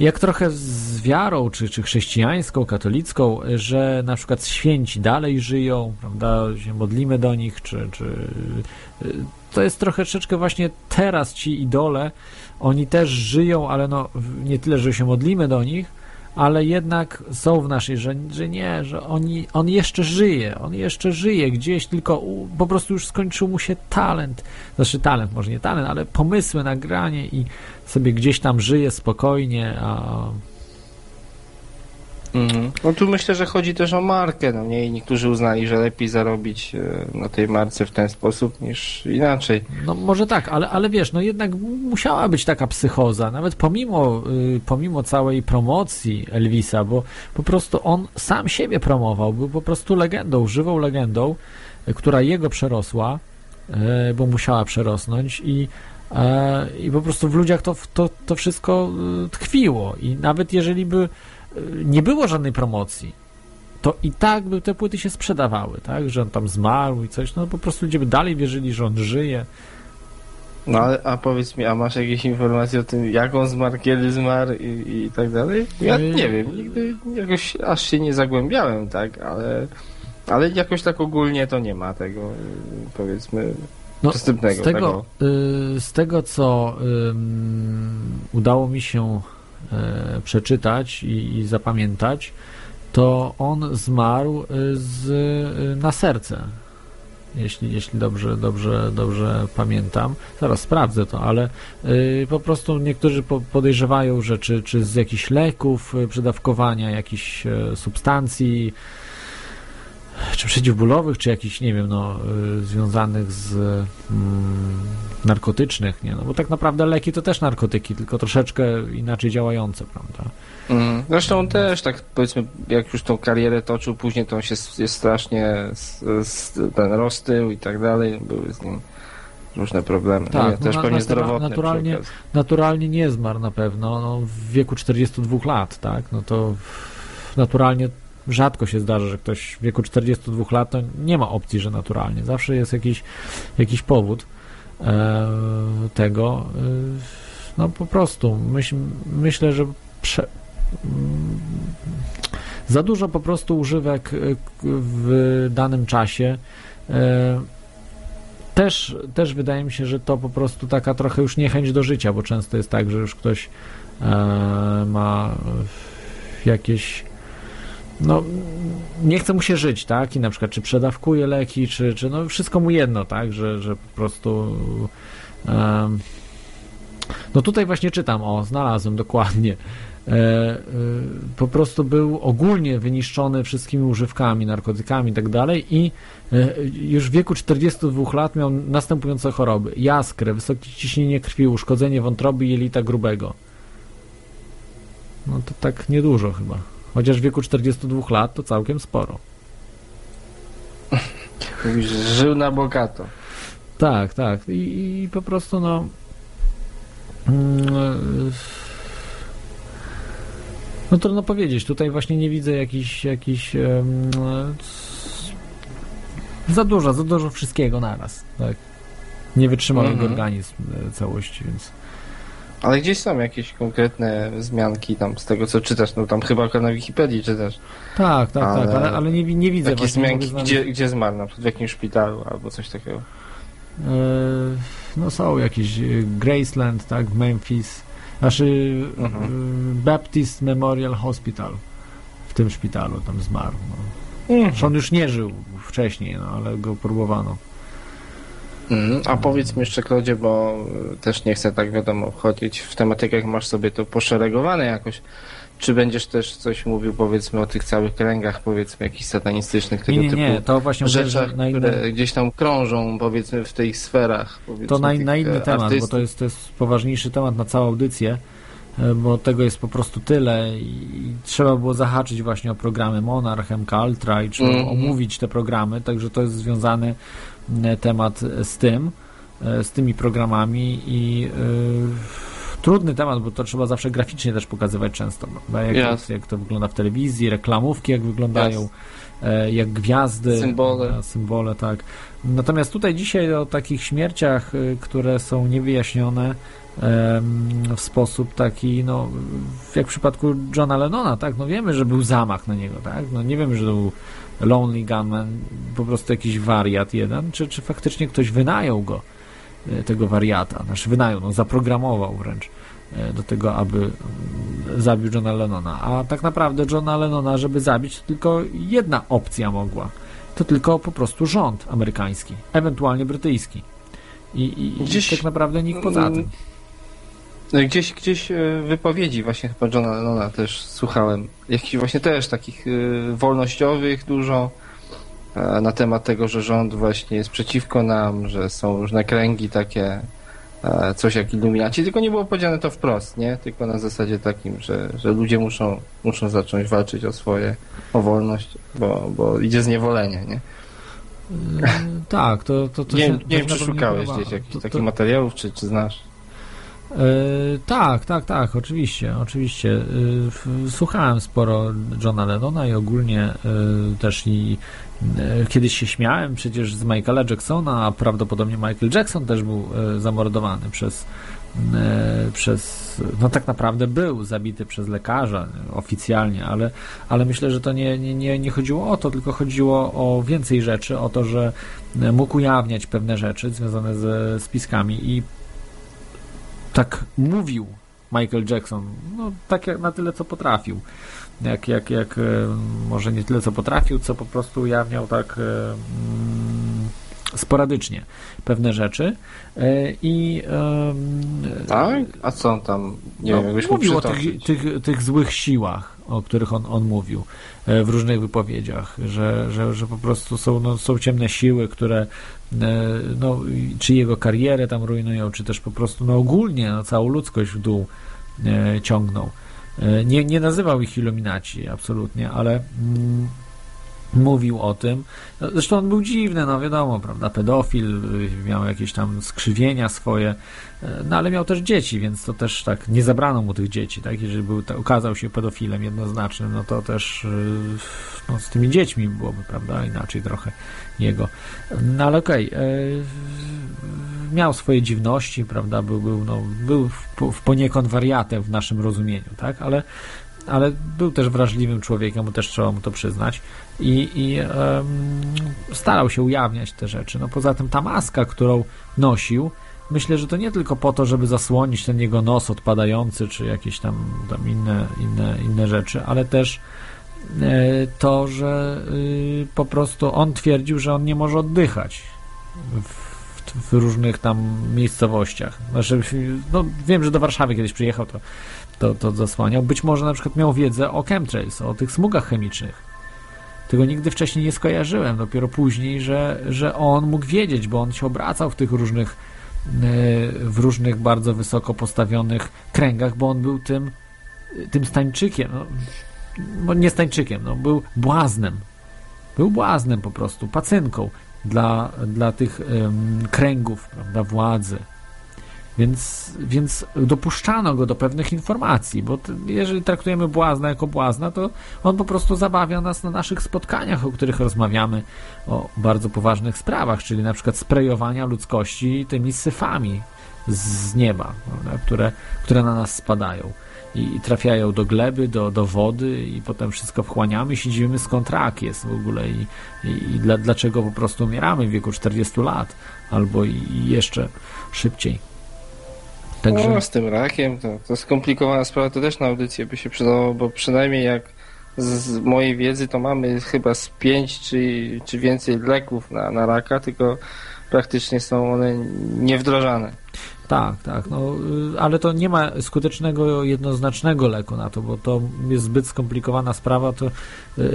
jak trochę z wiarą, czy, czy chrześcijańską, katolicką, że na przykład święci dalej żyją, prawda, się modlimy do nich, czy, czy to jest trochę troszeczkę właśnie teraz ci idole, oni też żyją, ale no nie tyle, że się modlimy do nich, ale jednak są w naszej, że, że nie, że oni, on jeszcze żyje, on jeszcze żyje gdzieś, tylko u, po prostu już skończył mu się talent, znaczy talent, może nie talent, ale pomysły, nagranie i sobie gdzieś tam żyje spokojnie, a Mhm. No tu myślę, że chodzi też o markę, no nie? I niektórzy uznali, że lepiej zarobić e, na tej marce w ten sposób niż inaczej. No może tak, ale, ale wiesz, no jednak musiała być taka psychoza, nawet pomimo, y, pomimo całej promocji Elvisa, bo po prostu on sam siebie promował, był po prostu legendą, żywą legendą, y, która jego przerosła, y, bo musiała przerosnąć i e, i po prostu w ludziach to, to, to wszystko y, tkwiło i nawet jeżeli by nie było żadnej promocji, to i tak by te płyty się sprzedawały, tak? Że on tam zmarł i coś, no po prostu ludzie by dalej wierzyli, że on żyje. No ale, a powiedz mi, a masz jakieś informacje o tym, jak on zmarł, kiedy zmarł i, i tak dalej? Ja nie wiem, nigdy jakoś aż się nie zagłębiałem, tak, ale, ale jakoś tak ogólnie to nie ma tego, powiedzmy, No, dostępnego. z tego, y, z tego co ym, udało mi się y, przeczytać i, zapamiętać, to on zmarł y, z, y, na serce. Jeśli, jeśli dobrze, dobrze, dobrze pamiętam. Zaraz sprawdzę to, ale y, po prostu niektórzy po, podejrzewają, że czy, czy z jakichś leków, przedawkowania, jakichś substancji, czy przeciwbólowych, czy jakichś, nie wiem, no, y, związanych z mm, narkotycznych, nie, no bo tak naprawdę leki to też narkotyki, tylko troszeczkę inaczej działające, prawda? Mhm. Zresztą on też, tak powiedzmy, jak już tą karierę toczył, później to on się jest strasznie s, s, ten roztył i tak dalej, były z nim różne problemy. Tak, nie, no też na- pewnie zdrowotne naturalnie-. Naturalnie nie zmarł na pewno, no, w wieku 42 lat, tak, no to naturalnie rzadko się zdarza, że ktoś w wieku 42 lat, to nie ma opcji, że naturalnie, zawsze jest jakiś, jakiś powód e, tego, e, no po prostu, myśl, myślę, że prze, mm, za dużo po prostu używek e, w danym czasie. E, też, też wydaje mi się, że to po prostu taka trochę już niechęć do życia, bo często jest tak, że już ktoś e, ma jakieś no, nie chce mu się żyć, tak? I na przykład czy przedawkuje leki, czy, czy no wszystko mu jedno, tak? Że, że po prostu no tutaj właśnie czytam, o, znalazłem dokładnie. E, e, po prostu był ogólnie wyniszczony wszystkimi używkami, narkotykami i tak dalej i e, już w wieku 42 lat miał następujące choroby. Jaskrę, wysokie ciśnienie krwi, uszkodzenie wątroby i jelita grubego. No to tak niedużo chyba. Chociaż w wieku 42 lat to całkiem sporo. Mówisz, żył na bogato. Tak, tak. I, i po prostu no. mm, No trudno powiedzieć. Tutaj właśnie nie widzę jakiś, jakiś em, za dużo, za dużo wszystkiego naraz. Tak. Nie wytrzymał Mhm. jego organizm e, całości, więc. Ale gdzieś są jakieś konkretne wzmianki tam z tego, co czytasz, no tam chyba na Wikipedii czytasz. Tak, tak, Ale- tak, ale, ale nie, nie widzę Takie znaleźć- gdzie, gdzie zmarł, na przykład w jakimś szpitalu albo coś takiego. E, No są jakieś e, Graceland, tak, Memphis, znaczy Mhm. e, Baptist Memorial Hospital w tym szpitalu tam zmarł. No. Zresztą on już nie żył wcześniej, no, ale go próbowano. Mhm. A powiedz mi jeszcze, Klodzie, bo y, też nie chcę tak wiadomo wchodzić w tematykę, jak masz sobie to poszeregowane jakoś. Czy będziesz też coś mówił, powiedzmy, o tych całych kręgach, powiedzmy, jakichś satanistycznych, tego Nie, nie, typu nie, to właśnie rzeczach, na inny, które gdzieś tam krążą, powiedzmy, w tych sferach. To na, na inny e, temat, bo artystów. to jest, to jest poważniejszy temat na całą audycję, e, bo tego jest po prostu tyle i trzeba było zahaczyć właśnie o programy Monarch, MK Ultra i trzeba Mhm. omówić te programy, także to jest związany e, temat z tym, e, z tymi programami i e, trudny temat, bo to trzeba zawsze graficznie też pokazywać często, bo jak, Jasne. jak to wygląda w telewizji, reklamówki jak wyglądają, e, jak gwiazdy. Symbole. Symbole, tak. Natomiast tutaj dzisiaj o takich śmierciach, które są niewyjaśnione w sposób taki, no, jak w przypadku Johna Lennona, tak, no wiemy, że był zamach na niego, tak, no nie wiemy, że to był Lonely Gunman, po prostu jakiś wariat jeden, czy, czy faktycznie ktoś wynajął go, y, tego wariata, znaczy wynajął, no, zaprogramował wręcz y, do tego, aby zabił Johna Lennona. A tak naprawdę Johna Lennona, żeby zabić, to tylko jedna opcja mogła to tylko po prostu rząd amerykański, ewentualnie brytyjski. I, i, gdzieś, i tak naprawdę nikt poza tym. Mm, no gdzieś, gdzieś e, wypowiedzi właśnie chyba Johna Lennona też słuchałem. Jakichś właśnie też takich e, wolnościowych dużo e, na temat tego, że rząd właśnie jest przeciwko nam, że są różne kręgi takie coś jak iluminaci, tylko nie było powiedziane to wprost, nie? Tylko na zasadzie takim, że, że ludzie muszą, muszą zacząć walczyć o swoje, o wolność, bo, bo idzie zniewolenie, nie? Yy, tak, to, to, to nie, się, nie wiem, czy szukałeś gdzieś jakichś to, takich materiałów, czy, czy znasz? Yy, tak, tak, tak, oczywiście, oczywiście. Yy, słuchałem sporo Johna Lennona i ogólnie yy, też i E, kiedyś się śmiałem przecież z Michaela Jacksona, a prawdopodobnie Michael Jackson też był e, zamordowany przez, e, przez no tak naprawdę był zabity przez lekarza oficjalnie, ale, ale myślę, że to nie, nie, nie chodziło o to, tylko chodziło o więcej rzeczy, o to, że mógł ujawniać pewne rzeczy związane ze spiskami i tak mówił Michael Jackson, no tak jak na tyle, co potrafił. Jak, jak, jak e, może nie tyle co potrafił, co po prostu ujawniał tak e, mm, sporadycznie pewne rzeczy. E, i tak? A co on tam nie no, wiem, mówił o tych, tych, tych złych siłach, o których on, on mówił w różnych wypowiedziach, że, że, że po prostu są, no, są ciemne siły, które no, czy jego karierę tam rujnują, czy też po prostu no, ogólnie no, całą ludzkość w dół ciągną. E, nie, nie nazywał ich iluminaci, absolutnie, ale mm, mówił o tym. No, zresztą on był dziwny, no wiadomo, prawda, pedofil, miał jakieś tam skrzywienia swoje, e, no ale miał też dzieci, więc to też tak, nie zabrano mu tych dzieci, tak, jeżeli był, okazał się pedofilem jednoznacznym, no to też e, no, z tymi dziećmi byłoby, prawda, inaczej trochę jego. No ale okej, okay, miał swoje dziwności, prawda, był, był, no, był w, poniekąd wariatem w naszym rozumieniu, tak, ale, ale był też wrażliwym człowiekiem, bo też trzeba mu to przyznać i, i um, starał się ujawniać te rzeczy. No poza tym ta maska, którą nosił, myślę, że to nie tylko po to, żeby zasłonić ten jego nos odpadający, czy jakieś tam, tam inne, inne, inne rzeczy, ale też e, to, że y, po prostu on twierdził, że on nie może oddychać w, w różnych tam miejscowościach. Znaczy, no, wiem, że do Warszawy kiedyś przyjechał, to, to, to zasłaniał. Być może na przykład miał wiedzę o chemtrails, o tych smugach chemicznych. Tego nigdy wcześniej nie skojarzyłem, dopiero później, że, że on mógł wiedzieć, bo on się obracał w tych różnych e, w różnych bardzo wysoko postawionych kręgach, bo on był tym tym stańczykiem, no, nie stańczykiem, no, był błaznem. Był błaznem po prostu, pacynką dla, dla tych kręgów prawda, władzy. Więc, więc dopuszczano go do pewnych informacji, bo jeżeli traktujemy błazna jako błazna, to on po prostu zabawia nas na naszych spotkaniach, o których rozmawiamy, o bardzo poważnych sprawach, czyli na przykład sprejowania ludzkości tymi syfami z nieba, które, które na nas spadają i, trafiają do gleby, do, do wody i potem wszystko wchłaniamy siedzimy skąd rak jest w ogóle i, i, i dla, dlaczego po prostu umieramy w wieku 40 lat albo i, i jeszcze szybciej. Także... No, z tym rakiem to, to skomplikowana sprawa, to też na audycję by się przydało, bo przynajmniej jak z mojej wiedzy to mamy chyba z pięć czy, czy więcej leków na, na raka, tylko praktycznie są one niewdrożane. Tak, tak, no, y, ale to nie ma skutecznego, jednoznacznego leku na to, bo to jest zbyt skomplikowana sprawa, to y,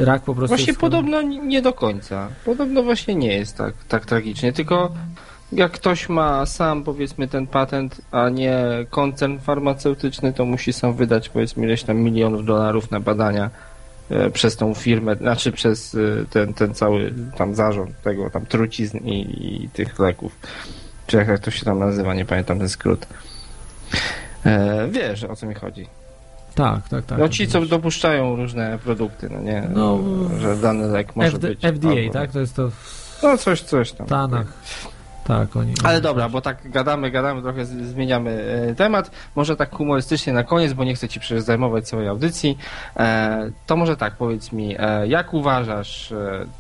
rak po prostu... Właśnie jest... podobno nie do końca. Podobno właśnie nie jest tak, tak tragicznie, tylko jak ktoś ma sam powiedzmy ten patent, a nie koncern farmaceutyczny, to musi sam wydać powiedzmy ileś tam milionów dolarów na badania e, przez tą firmę, znaczy przez e, ten, ten cały tam zarząd tego tam trucizn i, i tych leków czy jak to się tam nazywa, nie pamiętam ten skrót. E, wiesz, o co mi chodzi. Tak, tak, tak. No ci, co dopuszczają różne produkty, no nie? No, że dany lek może być. FDA, albo- tak? To jest to w No coś, coś tam. Stanach. Tak, oni. Ale dobra, bo tak gadamy, gadamy, trochę zmieniamy e, temat. Może tak humorystycznie na koniec, bo nie chcę ci przecież zajmować całej audycji. E, to może tak, powiedz mi, e, jak uważasz,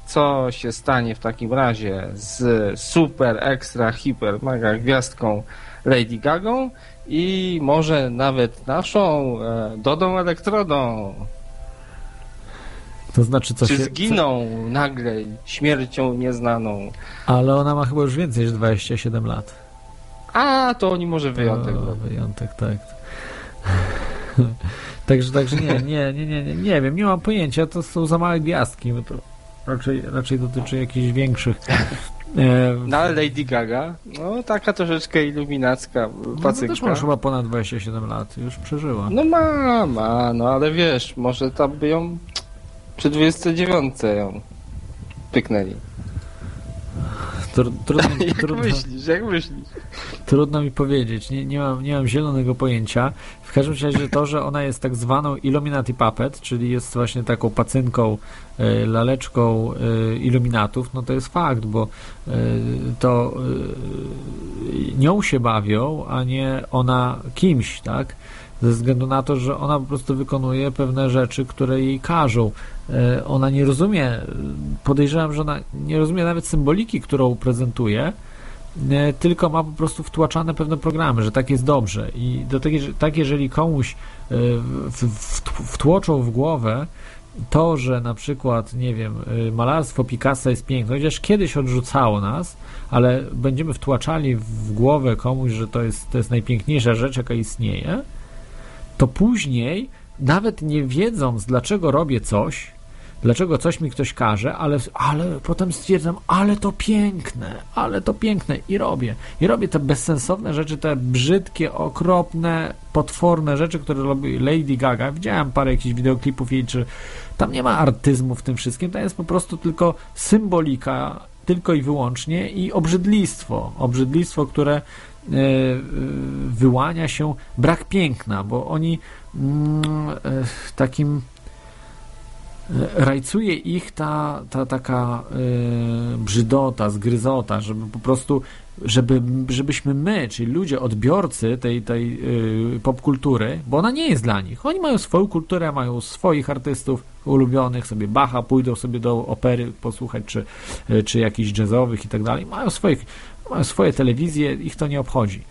co się stanie w takim razie z super, ekstra, hiper, mega gwiazdką Lady Gagą i może nawet naszą Dodą Elektrodą? To znaczy, co Czy się. zginą nagle śmiercią nieznaną? Ale ona ma chyba już więcej niż 27 lat. A, to oni może wyjątek O, wyjątek, tak. [laughs] także, także nie, nie, nie, nie, nie, nie wiem, nie mam pojęcia, to są za małe gwiazdki, bo to raczej, raczej dotyczy jakichś większych. E, No ale Lady Gaga, no taka troszeczkę iluminacka no, pacynka. też ma chyba ponad 27 lat, już przeżyła. No ma, ma, no ale wiesz, może tam by ją przy 29 ją pyknęli. Tr, trudno, [laughs] Jak trudno, myślisz, jak myślisz? trudno mi powiedzieć, nie, nie, mam, nie mam zielonego pojęcia. W każdym razie to, że ona jest tak zwaną Illuminati Puppet, czyli jest właśnie taką pacynką, e, laleczką e, iluminatów, no to jest fakt, bo e, to nią się bawią, a nie ona kimś, tak? Ze względu na to, że ona po prostu wykonuje pewne rzeczy, które jej każą. E, Ona nie rozumie, podejrzewam, że ona nie rozumie nawet symboliki, którą prezentuje, e, tylko ma po prostu wtłaczane pewne programy, że tak jest dobrze. I do że- tak jeżeli komuś e, wtłoczą w głowę to, że na przykład, nie wiem, malarstwo Picassa jest piękne, chociaż kiedyś odrzucało nas, ale będziemy wtłaczali w głowę komuś, że to jest, to jest najpiękniejsza rzecz, jaka istnieje, to później, nawet nie wiedząc, dlaczego robię coś, dlaczego coś mi ktoś każe, ale, ale potem stwierdzam, ale to piękne, ale to piękne i robię. I robię te bezsensowne rzeczy, te brzydkie, okropne, potworne rzeczy, które robi Lady Gaga. Widziałem parę jakichś wideoklipów jej, czy tam nie ma artyzmu w tym wszystkim, to jest po prostu tylko symbolika, tylko i wyłącznie i obrzydlistwo. Obrzydlistwo, które e, wyłania się brak piękna, bo oni mm, e, takim rajcuje ich ta, ta taka e, brzydota, zgryzota, żeby po prostu, żeby, żebyśmy my, czyli ludzie, odbiorcy tej, tej e, popkultury, bo ona nie jest dla nich. Oni mają swoją kulturę, mają swoich artystów ulubionych, sobie Bacha, pójdą sobie do opery posłuchać, czy, e, czy jakichś jazzowych i tak dalej. Mają swoich, mają swoje telewizje, ich to nie obchodzi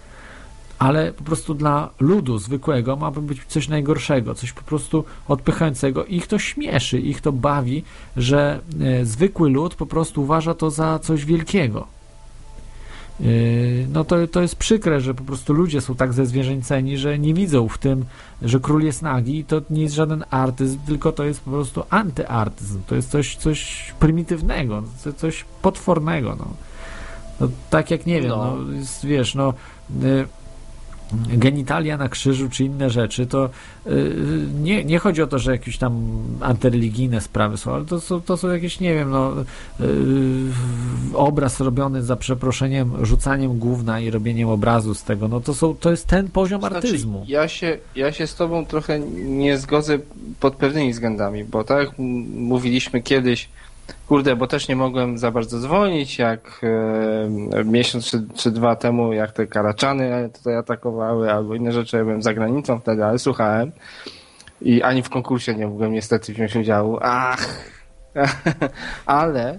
ale po prostu dla ludu zwykłego ma być coś najgorszego, coś po prostu odpychającego. Ich to śmieszy, ich to bawi, że e, zwykły lud po prostu uważa to za coś wielkiego. E, No to, to jest przykre, że po prostu ludzie są tak zezwierzęceni, że nie widzą w tym, że król jest nagi i to nie jest żaden artyzm, tylko to jest po prostu antyartyzm. To jest coś, coś prymitywnego, co- coś potwornego. No. No, tak jak nie wiem, no. No. jest, wiesz, no y, genitalia na krzyżu czy inne rzeczy, to y, nie, nie chodzi o to, że jakieś tam antyreligijne sprawy są, ale to są, to są jakieś, nie wiem, no y, obraz robiony za przeproszeniem, rzucaniem gówna i robieniem obrazu z tego, no to są, to jest ten poziom artyzmu. Znaczy, ja, się, ja się z tobą trochę nie zgodzę pod pewnymi względami, bo tak jak mówiliśmy kiedyś, kurde, bo też nie mogłem za bardzo dzwonić, jak e, miesiąc czy, czy dwa temu, jak te karaczany tutaj atakowały, albo inne rzeczy, ja byłem za granicą wtedy, ale słuchałem i ani w konkursie nie mogłem niestety wziąć udziału. Ach! [laughs] ale e,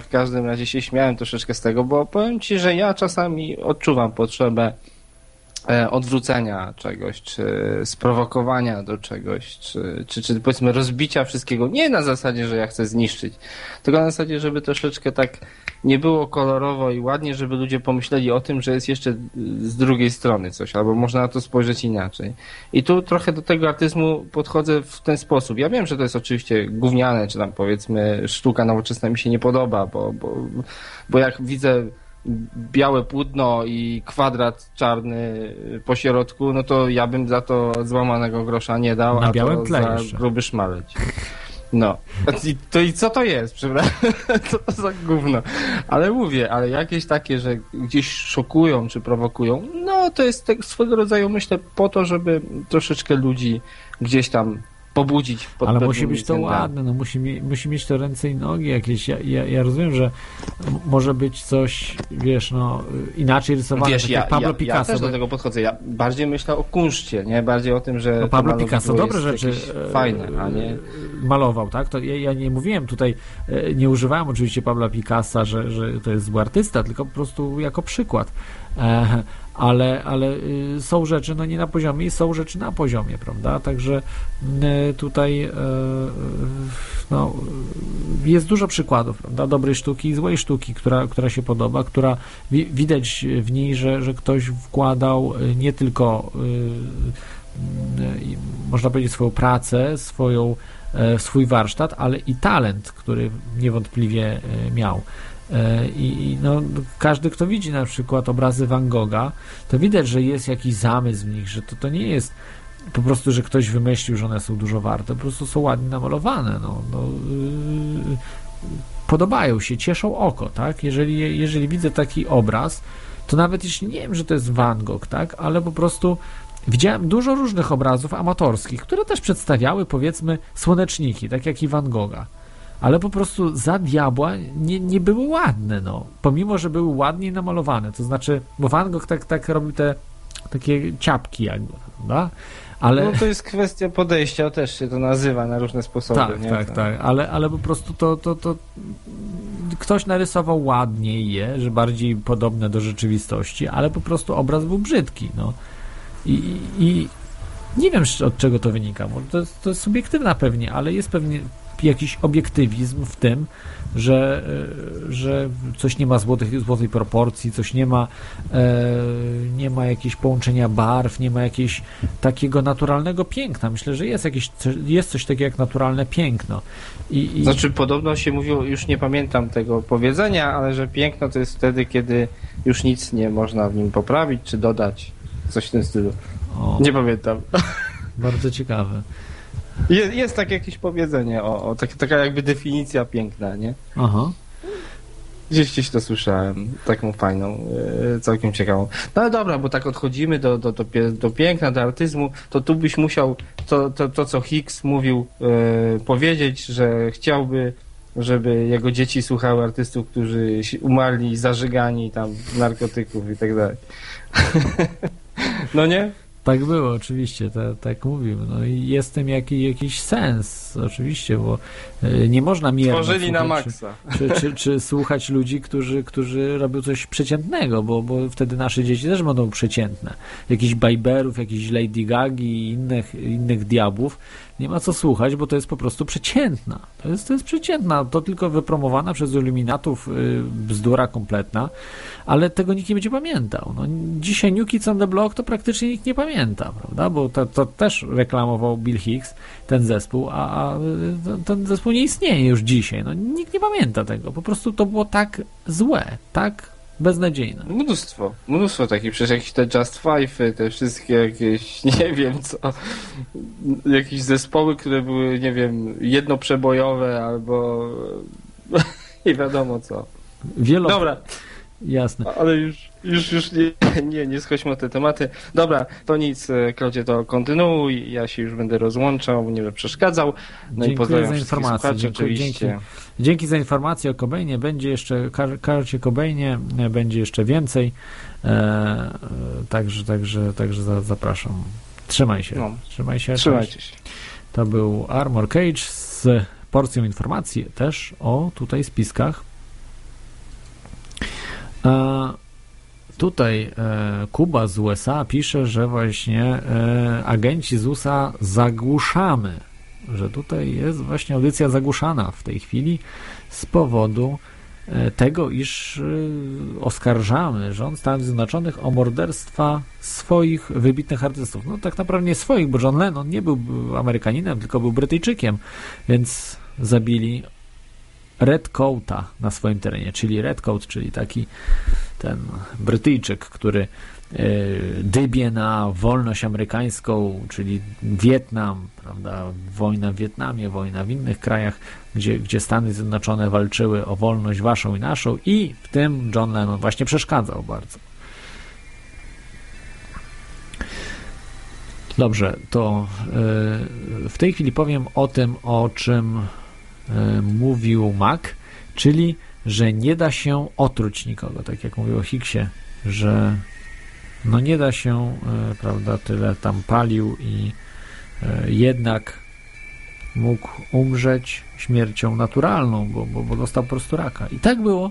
w każdym razie się śmiałem troszeczkę z tego, bo powiem ci, że ja czasami odczuwam potrzebę odwrócenia czegoś, czy sprowokowania do czegoś, czy, czy, czy powiedzmy rozbicia wszystkiego. Nie na zasadzie, że ja chcę zniszczyć, tylko na zasadzie, żeby troszeczkę tak nie było kolorowo i ładnie, żeby ludzie pomyśleli o tym, że jest jeszcze z drugiej strony coś, albo można na to spojrzeć inaczej. I tu trochę do tego artyzmu podchodzę w ten sposób. Ja wiem, że to jest oczywiście gówniane, czy tam powiedzmy sztuka nowoczesna mi się nie podoba, bo, bo, bo jak widzę białe płótno i kwadrat czarny po środku, no to ja bym za to złamanego grosza nie dał, Na a białym to tle za jeszcze. gruby szmaleć. No. I, to i co to jest, przepraszam? [laughs] Co to za gówno? Ale mówię, ale jakieś takie, że gdzieś szokują czy prowokują, no to jest tak swego rodzaju, myślę, po to, żeby troszeczkę ludzi gdzieś tam pobudzić. Ale musi być to względami. ładne, no musi, musi mieć to ręce i nogi jakieś. Ja, ja, ja rozumiem, że może być coś, wiesz, no inaczej rysowane, Wiesz, tak ja, jak Pablo ja, Picasso. ja też do tego podchodzę. Ja bardziej myślę o kunszcie, nie? Bardziej o tym, że No Pablo Picasso dobre rzeczy e, fajne, a nie... malował, tak? To ja, ja nie mówiłem tutaj, e, nie używałem oczywiście Pabla Picassa, że, że to jest zły artysta, tylko po prostu jako przykład. Ale, ale y, są rzeczy no nie na poziomie i są rzeczy na poziomie, prawda? Także y, tutaj e, no, jest dużo przykładów, prawda? Dobrej sztuki i złej sztuki, która, która się podoba, która wi- widać w niej, że, że ktoś wkładał y, nie tylko y, y, można powiedzieć swoją pracę, swoją, e, swój warsztat, ale i talent, który niewątpliwie e, miał. E, I, no, każdy, kto widzi na przykład obrazy Van Gogha, to widać, że jest jakiś zamysł w nich, że to, to nie jest po prostu, że ktoś wymyślił, że one są dużo warte, po prostu są ładnie namalowane. No, no, yy, podobają się, cieszą oko, tak? Jeżeli, jeżeli widzę taki obraz, to nawet jeśli nie wiem, że to jest Van Gogh, tak? Ale po prostu widziałem dużo różnych obrazów amatorskich, które też przedstawiały, powiedzmy, słoneczniki, tak jak i Van Gogha. Ale po prostu za diabła nie, nie były ładne, no. Pomimo, że były ładnie namalowane. To znaczy, bo Van Gogh tak, tak robił te takie ciapki jakby, prawda? Ale... No to jest kwestia podejścia, też się to nazywa na różne sposoby. Tak, nie? tak, tak, ale, ale po prostu to, to, to ktoś narysował ładniej je, że bardziej podobne do rzeczywistości, ale po prostu obraz był brzydki, no. I, i, nie wiem od czego to wynika, może to to jest subiektywna pewnie, ale jest pewnie jakiś obiektywizm w tym, że, e, że coś nie ma złotych, złotej proporcji, coś nie ma, e, nie ma jakiegoś połączenia barw, nie ma jakiegoś takiego naturalnego piękna. Myślę, że jest jakieś, jest coś takiego jak naturalne piękno. I, i... Znaczy podobno się mówiło, już nie pamiętam tego powiedzenia, ale że piękno to jest wtedy, kiedy już nic nie można w nim poprawić czy dodać. Coś w tym stylu. O, Nie pamiętam. bardzo ciekawe. Jest, jest takie jakieś powiedzenie, o, o tak, taka jakby definicja piękna, nie? Aha. Gdzieś gdzieś to słyszałem, taką fajną, e, całkiem ciekawą. No ale dobra, bo tak odchodzimy do, do, do, do piękna, do artyzmu, to tu byś musiał to, to, to co Hicks mówił, e, powiedzieć, że chciałby, żeby jego dzieci słuchały artystów, którzy umarli zażygani tam narkotyków i tak dalej. [laughs] no nie? Tak było, oczywiście, ta, tak mówił. No i jest w tym jaki, jakiś sens, oczywiście, bo e, nie można miernie Tworzyli na maksa. Czy, czy, czy słuchać ludzi, którzy, którzy robią coś przeciętnego, bo, bo wtedy nasze dzieci też będą przeciętne. Jakichś Bajberów, jakichś Lady Gagi i innych, innych diabłów. Nie ma co słuchać, bo to jest po prostu przeciętna. To jest, to jest przeciętna. To tylko wypromowana przez iluminatów y, bzdura kompletna, ale tego nikt nie będzie pamiętał. No, dzisiaj New Kids on the Block to praktycznie nikt nie pamięta, prawda? Bo to, to też reklamował Bill Hicks, ten zespół, a, a y, ten zespół nie istnieje już dzisiaj. No, nikt nie pamięta tego. Po prostu to było tak złe, tak beznadziejne. Mnóstwo, mnóstwo takich, przecież jakieś te Just Five, te wszystkie jakieś, [laughs] nie wiem co, jakieś zespoły, które były, nie wiem, jednoprzebojowe albo [laughs] nie wiadomo co. Wielo... Dobra, Jasne. ale już, już, już nie, [laughs] nie, nie schodźmy o te tematy. Dobra, to nic, e, Klaudzie, to kontynuuj, ja się już będę rozłączał, nie będę przeszkadzał. No i Dziękuję pozdrawiam za informację. Dziękuję, oczywiście. dzięki. Dzięki za informację o Cobainie. Będzie jeszcze, Kar- Karcie Cobainie e, będzie jeszcze więcej. E, e, także, także, także za, zapraszam. Trzymaj się. No. Trzymaj się. Trzymajcie cześć. się. To był Armor Cage z porcją informacji też o tutaj spiskach. E, tutaj e, Kuba z USA pisze, że właśnie e, agenci z USA zagłuszamy, że tutaj jest właśnie audycja zagłuszana w tej chwili z powodu e, tego, iż e, oskarżamy rząd Stanów Zjednoczonych o morderstwa swoich wybitnych artystów. No tak naprawdę nie swoich, bo John Lennon nie był Amerykaninem, tylko był Brytyjczykiem, więc zabili Redcoata na swoim terenie, czyli Redcoat, czyli taki ten Brytyjczyk, który dybie na wolność amerykańską, czyli Wietnam, prawda, wojna w Wietnamie, wojna w innych krajach, gdzie, gdzie Stany Zjednoczone walczyły o wolność waszą i naszą i w tym John Lennon właśnie przeszkadzał bardzo. Dobrze, to w tej chwili powiem o tym, o czym mówił Mac, czyli, że nie da się otruć nikogo, tak jak mówił o Higgsie, że no nie da się, prawda, tyle tam palił i jednak mógł umrzeć śmiercią naturalną, bo, bo, bo dostał po prostu raka. I tak było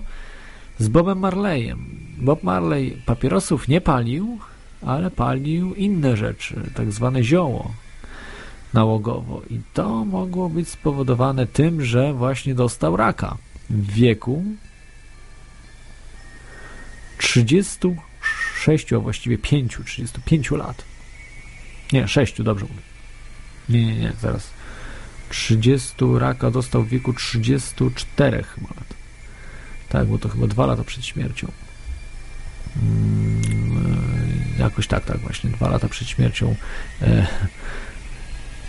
z Bobem Marleyem. Bob Marley papierosów nie palił, ale palił inne rzeczy, tak zwane zioło nałogowo. I to mogło być spowodowane tym, że właśnie dostał raka w wieku 36, a właściwie 5, 35 lat. Nie, 6, dobrze mówię. Nie, nie, nie, zaraz. 30 raka dostał w wieku 34 chyba lat. Tak, bo to chyba dwa lata przed śmiercią. Jakoś tak, tak, właśnie dwa lata przed śmiercią. E,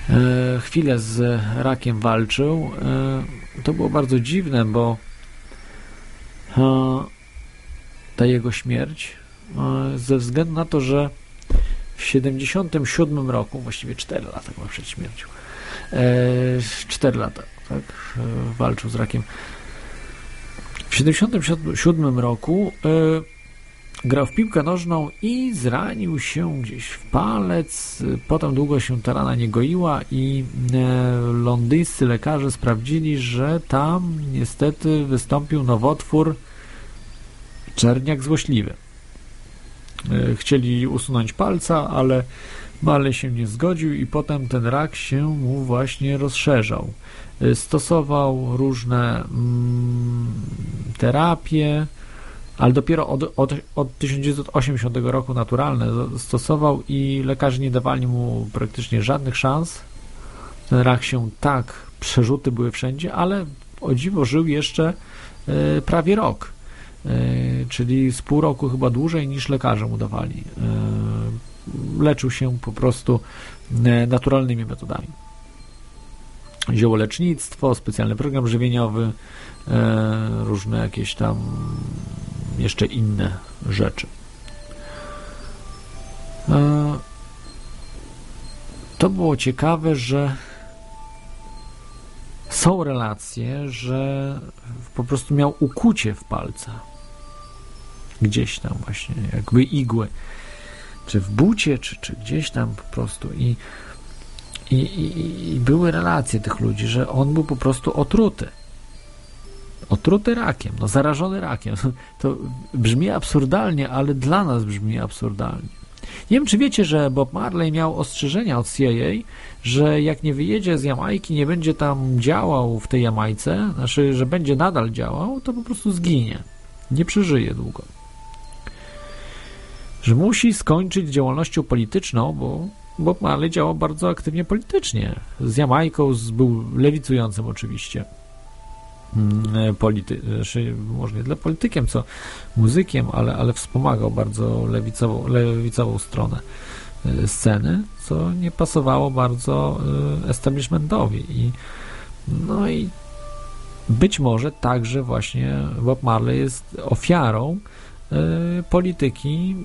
e, chwilę z rakiem walczył. E, to było bardzo dziwne, bo ta jego śmierć ze względu na to, że w 77 roku, właściwie 4 lata chyba przed śmiercią, 4 lata, tak, walczył z rakiem. W 77 roku grał w piłkę nożną i zranił się gdzieś w palec. Potem długo się ta rana nie goiła i londyńscy lekarze sprawdzili, że tam niestety wystąpił nowotwór czerniak złośliwy. Chcieli usunąć palca, ale Marley się nie zgodził i potem ten rak się mu właśnie rozszerzał. Stosował różne mm, terapie, ale dopiero od, od, od 1980 roku naturalne stosował i lekarze nie dawali mu praktycznie żadnych szans. Ten rak się tak, przerzuty były wszędzie, ale o dziwo żył jeszcze e, prawie rok, e, czyli z pół roku chyba dłużej niż lekarze mu dawali. E, leczył się po prostu naturalnymi metodami. Ziołolecznictwo, specjalny program żywieniowy, różne jakieś tam jeszcze inne rzeczy. To było ciekawe, że są relacje, że po prostu miał ukucie w palca. Gdzieś tam właśnie, jakby igły. Czy w bucie, czy, czy gdzieś tam po prostu. I, i, i, I były relacje tych ludzi, że on był po prostu otruty otruty rakiem, no zarażony rakiem. [laughs] To brzmi absurdalnie, ale dla nas brzmi absurdalnie. Nie wiem, czy wiecie, że Bob Marley miał ostrzeżenia od CIA, że jak nie wyjedzie z Jamajki, nie będzie tam działał w tej Jamajce, znaczy, że będzie nadal działał, to po prostu zginie. Nie przeżyje długo. Że musi skończyć działalnością polityczną, bo Bob Marley działał bardzo aktywnie politycznie. Z Jamajką, z, był lewicującym oczywiście. Mm, polity, znaczy może nie tyle politykiem, co muzykiem, ale, ale wspomagał bardzo lewicową, lewicową stronę e, sceny, co nie pasowało bardzo e, establishmentowi. I, no i być może także właśnie Bob Marley jest ofiarą e, polityki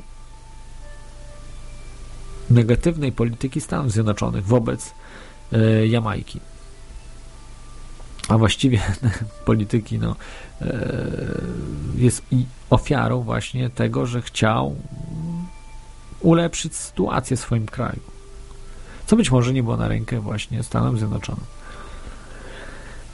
negatywnej polityki Stanów Zjednoczonych wobec Jamajki a właściwie [laughs] polityki no, e, jest ofiarą właśnie tego, że chciał ulepszyć sytuację w swoim kraju. Co być może nie było na rękę właśnie Stanom Zjednoczonym.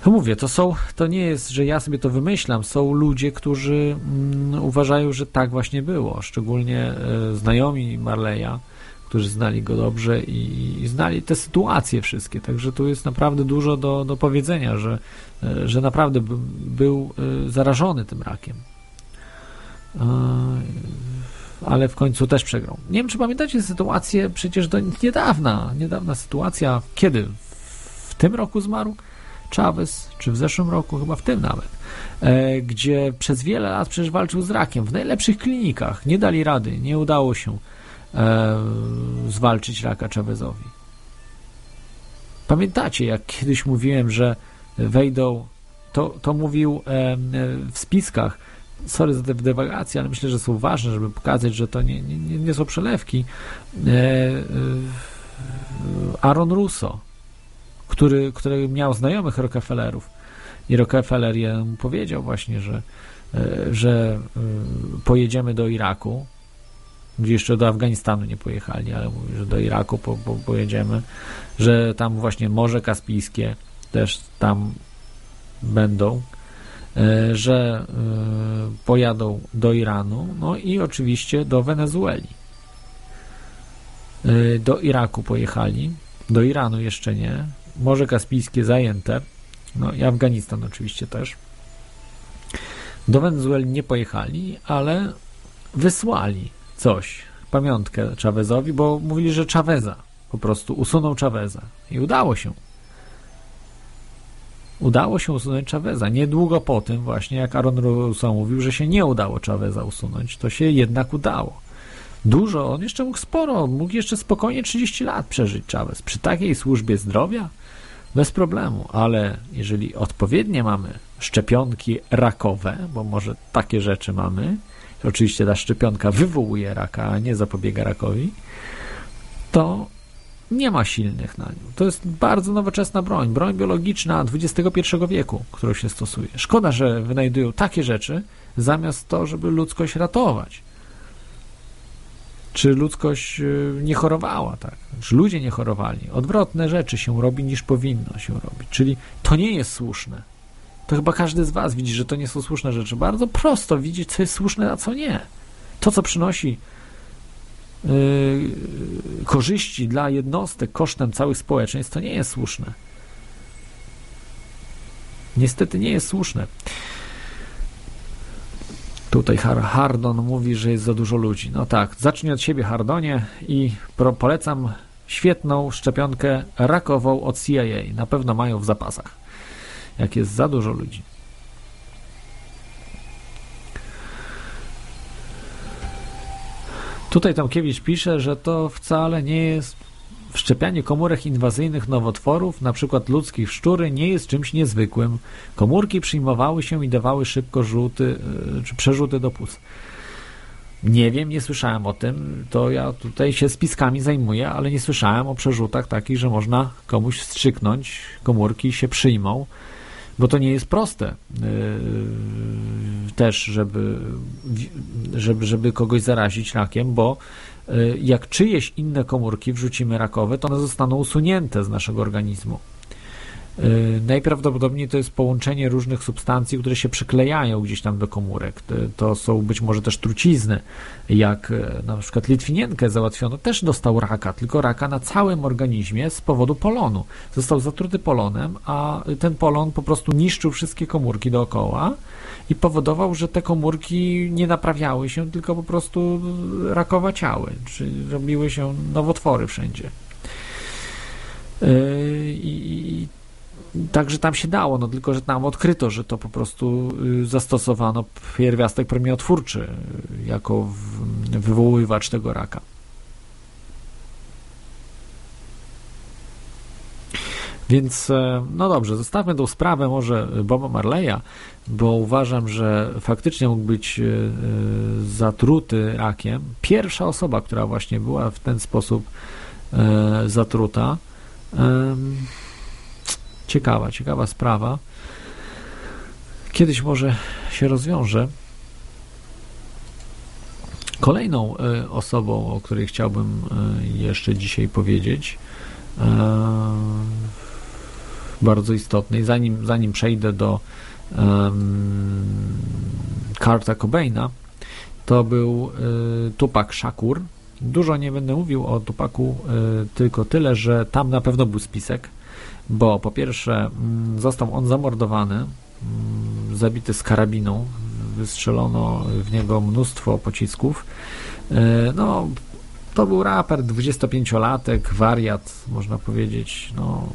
To mówię, to są, to nie jest, że ja sobie to wymyślam. Są ludzie, którzy mm, uważają, że tak właśnie było. Szczególnie e, znajomi Marleya, którzy znali go dobrze i, i, znali te sytuacje wszystkie. Także tu jest naprawdę dużo do, do powiedzenia, że, że naprawdę by, był e, zarażony tym rakiem. E, ale w końcu też przegrał. Nie wiem, czy pamiętacie sytuację przecież do niedawna, niedawna sytuacja, kiedy? W tym roku zmarł Chavez, czy w zeszłym roku, chyba w tym nawet e, gdzie przez wiele lat przecież walczył z rakiem w najlepszych klinikach. Nie dali rady, nie udało się e, zwalczyć raka Chavezowi. Pamiętacie, jak kiedyś mówiłem, że wejdą, to, to mówił e, e w spiskach, sorry za te dywagacje, ale myślę, że są ważne, żeby pokazać, że to nie, nie, nie są przelewki. E, e, Aaron Russo, który, który miał znajomych Rockefellerów i Rockefeller mu powiedział właśnie, że, e, że pojedziemy do Iraku, gdzie jeszcze do Afganistanu nie pojechali, ale że do Iraku po, po, pojedziemy, że tam właśnie Morze Kaspijskie też tam będą, E, że e, pojadą do Iranu, no i oczywiście do Wenezueli. E, do Iraku pojechali, do Iranu jeszcze nie, Morze Kaspijskie zajęte, no i Afganistan oczywiście też. Do Wenezueli nie pojechali, ale wysłali coś, pamiątkę Chavezowi, bo mówili, że Chaveza po prostu usunął Chaveza i udało się udało się usunąć Chaveza. Niedługo po tym właśnie, jak Aaron Russo mówił, że się nie udało Chaveza usunąć, to się jednak udało. Dużo, on jeszcze mógł sporo, mógł jeszcze spokojnie 30 lat przeżyć Chavez. Przy takiej służbie zdrowia bez problemu, ale jeżeli odpowiednie mamy szczepionki rakowe, bo może takie rzeczy mamy, oczywiście ta szczepionka wywołuje raka, a nie zapobiega rakowi, to nie ma silnych na nią. To jest bardzo nowoczesna broń, broń biologiczna XXI wieku, którą się stosuje. Szkoda, że wynajdują takie rzeczy, zamiast to, żeby ludzkość ratować. Czy ludzkość y, nie chorowała, tak? Czy ludzie nie chorowali? Odwrotne rzeczy się robi niż powinno się robić. Czyli to nie jest słuszne. To chyba każdy z Was widzi, że to nie są słuszne rzeczy. Bardzo prosto widzieć, co jest słuszne, a co nie. To, co przynosi Y, korzyści dla jednostek kosztem całych społeczeństw, to nie jest słuszne. Niestety nie jest słuszne. Tutaj Hardon mówi, że jest za dużo ludzi. No tak, zacznij od siebie, Hardonie, i polecam świetną szczepionkę rakową od CIA. Na pewno mają w zapasach, jak jest za dużo ludzi. Tutaj Tomkiewicz pisze, że to wcale nie jest wszczepianie komórek inwazyjnych nowotworów, np. ludzkich szczury, nie jest czymś niezwykłym. Komórki przyjmowały się i dawały szybko rzuty, e, czy przerzuty do płuc. Nie wiem, nie słyszałem o tym, to ja tutaj się spiskami zajmuję, ale nie słyszałem o przerzutach takich, że można komuś wstrzyknąć, komórki się przyjmą bo to nie jest proste yy, też, żeby, żeby, żeby kogoś zarazić rakiem, bo yy, jak czyjeś inne komórki wrzucimy rakowe, to one zostaną usunięte z naszego organizmu. Y, najprawdopodobniej to jest połączenie różnych substancji, które się przyklejają gdzieś tam do komórek. To są być może też trucizny, jak e, na przykład Litwinienkę załatwiono, też dostał raka, tylko raka na całym organizmie z powodu polonu. Został zatruty polonem, a ten polon po prostu niszczył wszystkie komórki dookoła i powodował, że te komórki nie naprawiały się, tylko po prostu rakowaciały, czyli robiły się nowotwory wszędzie. Y, I Także tam się dało, no tylko, że tam odkryto, że to po prostu y, zastosowano pierwiastek promieniotwórczy y, jako wywoływacz tego raka. Więc e, no dobrze, zostawmy tą sprawę może Boba Marleya, bo uważam, że faktycznie mógł być e, zatruty rakiem. Pierwsza osoba, która właśnie była w ten sposób e, zatruta. Ciekawa, ciekawa sprawa. Kiedyś może się rozwiąże. Kolejną e, osobą, o której chciałbym e, jeszcze dzisiaj powiedzieć, e, bardzo istotnej, zanim, zanim przejdę do Karta Cobaina, to był Tupac Shakur. Dużo nie będę mówił o Tupaku, tylko tyle, że tam na pewno był spisek bo po pierwsze mm, został on zamordowany, mm, zabity z karabiną, wystrzelono w niego mnóstwo pocisków. E, no, to był raper, 25-latek, wariat, można powiedzieć, no,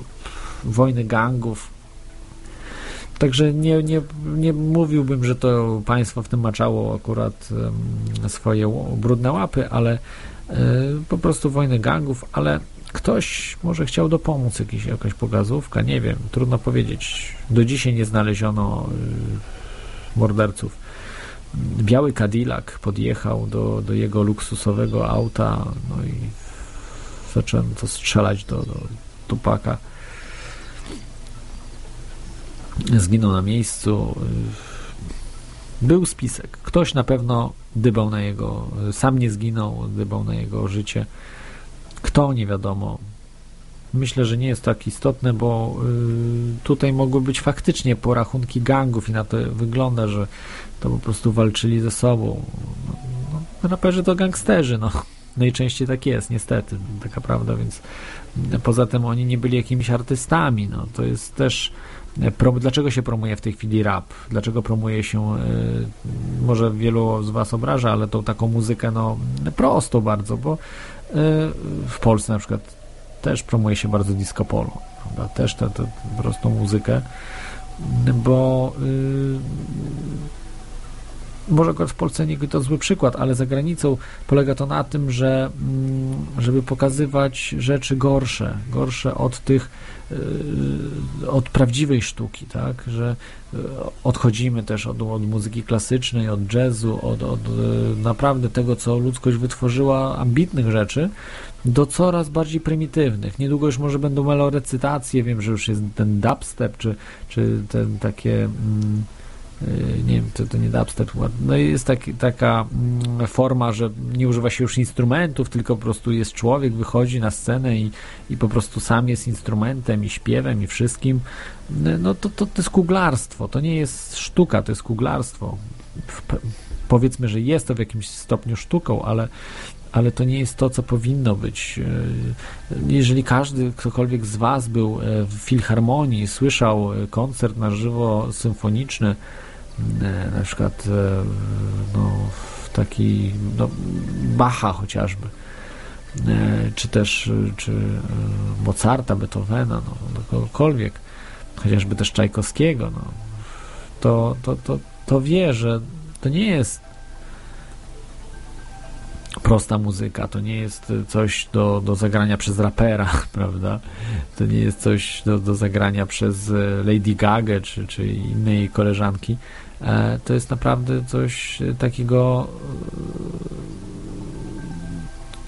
wojny gangów. Także nie, nie, nie mówiłbym, że to państwo w tym maczało akurat swoje brudne łapy, ale e, po prostu wojny gangów, ale ktoś może chciał dopomóc, jakiś, jakaś pogazówka, nie wiem, trudno powiedzieć. Do dzisiaj nie znaleziono y, morderców. Biały Cadillac podjechał do, do jego luksusowego auta, no i zacząłem to strzelać do, do Tupaka. Zginął na miejscu. Był spisek. Ktoś na pewno dybał na jego, sam nie zginął, dybał na jego życie. Kto, nie wiadomo. Myślę, że nie jest tak istotne, bo y, tutaj mogły być faktycznie porachunki gangów i na to wygląda, że to po prostu walczyli ze sobą. No, no, raperzy to gangsterzy, no. Najczęściej tak jest, niestety, taka prawda, więc poza tym oni nie byli jakimiś artystami, no. To jest też Prom, dlaczego się promuje w tej chwili rap? Dlaczego promuje się, y, może wielu z Was obraża, ale tą taką muzykę, no, prosto bardzo, bo w Polsce na przykład też promuje się bardzo disco polo, prawda? Też tę prostą muzykę, bo y, może akurat w Polsce nie to zły przykład, ale za granicą polega to na tym, że mm, żeby pokazywać rzeczy gorsze, gorsze od tych, y, od prawdziwej sztuki, tak, że y, odchodzimy też od, od muzyki klasycznej, od jazzu, od, od y, naprawdę tego, co ludzkość wytworzyła, ambitnych rzeczy, do coraz bardziej prymitywnych. Niedługo już może będą melorecytacje, wiem, że już jest ten dubstep, czy, czy ten takie... Mm, Y, nie wiem, to, to nie dubstep, no jest tak, taka mm, forma, że nie używa się już instrumentów, tylko po prostu jest człowiek, wychodzi na scenę i, i po prostu sam jest instrumentem i śpiewem i wszystkim, no to, to, to jest kuglarstwo, to nie jest sztuka, to jest kuglarstwo. Powiedzmy, że jest to w jakimś stopniu sztuką, ale ale to nie jest to, co powinno być. Y, jeżeli każdy, ktokolwiek z Was był e, w filharmonii, słyszał e, koncert na żywo symfoniczny, na przykład e, no, taki no, Bacha chociażby. E, czy też czy Mozarta, Beethovena, no, no, kogokolwiek, chociażby też Czajkowskiego, no, to, to, to, to wie, że to nie jest prosta muzyka, to nie jest coś do, do zagrania przez rapera, [laughs] prawda? To nie jest coś do, do zagrania przez Lady Gaga czy, czy innej koleżanki, E, to jest naprawdę coś takiego, e,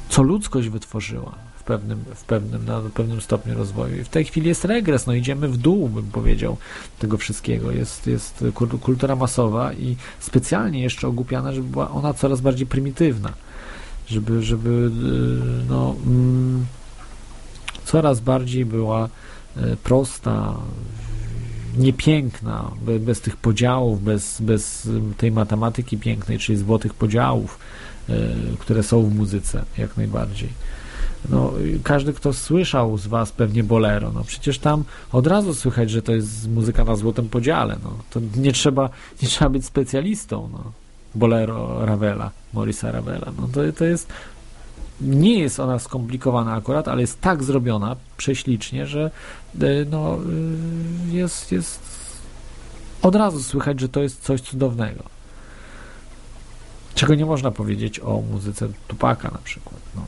co ludzkość wytworzyła w pewnym, w pewnym, na pewnym stopniu rozwoju. I w tej chwili jest regres, no idziemy w dół, bym powiedział, tego wszystkiego. Jest, jest kultura masowa i specjalnie jeszcze ogłupiana, żeby była ona coraz bardziej prymitywna. Żeby, żeby e, no, mm, coraz bardziej była prosta, niepiękna, bez tych podziałów, bez, bez tej matematyki pięknej, czyli złotych podziałów, e, które są w muzyce, jak najbardziej. No, każdy, kto słyszał z Was pewnie bolero, no przecież tam od razu słychać, że to jest muzyka na złotym podziale. No. To nie trzeba, [laughs] nie trzeba być specjalistą. No. Bolero Ravela, Morisa Ravela. No to, to jest nie jest ona skomplikowana akurat, ale jest tak zrobiona prześlicznie, że no, e, jest, jest od razu słychać, że to jest coś cudownego. Czego nie można powiedzieć o muzyce Tupaka na przykład. No,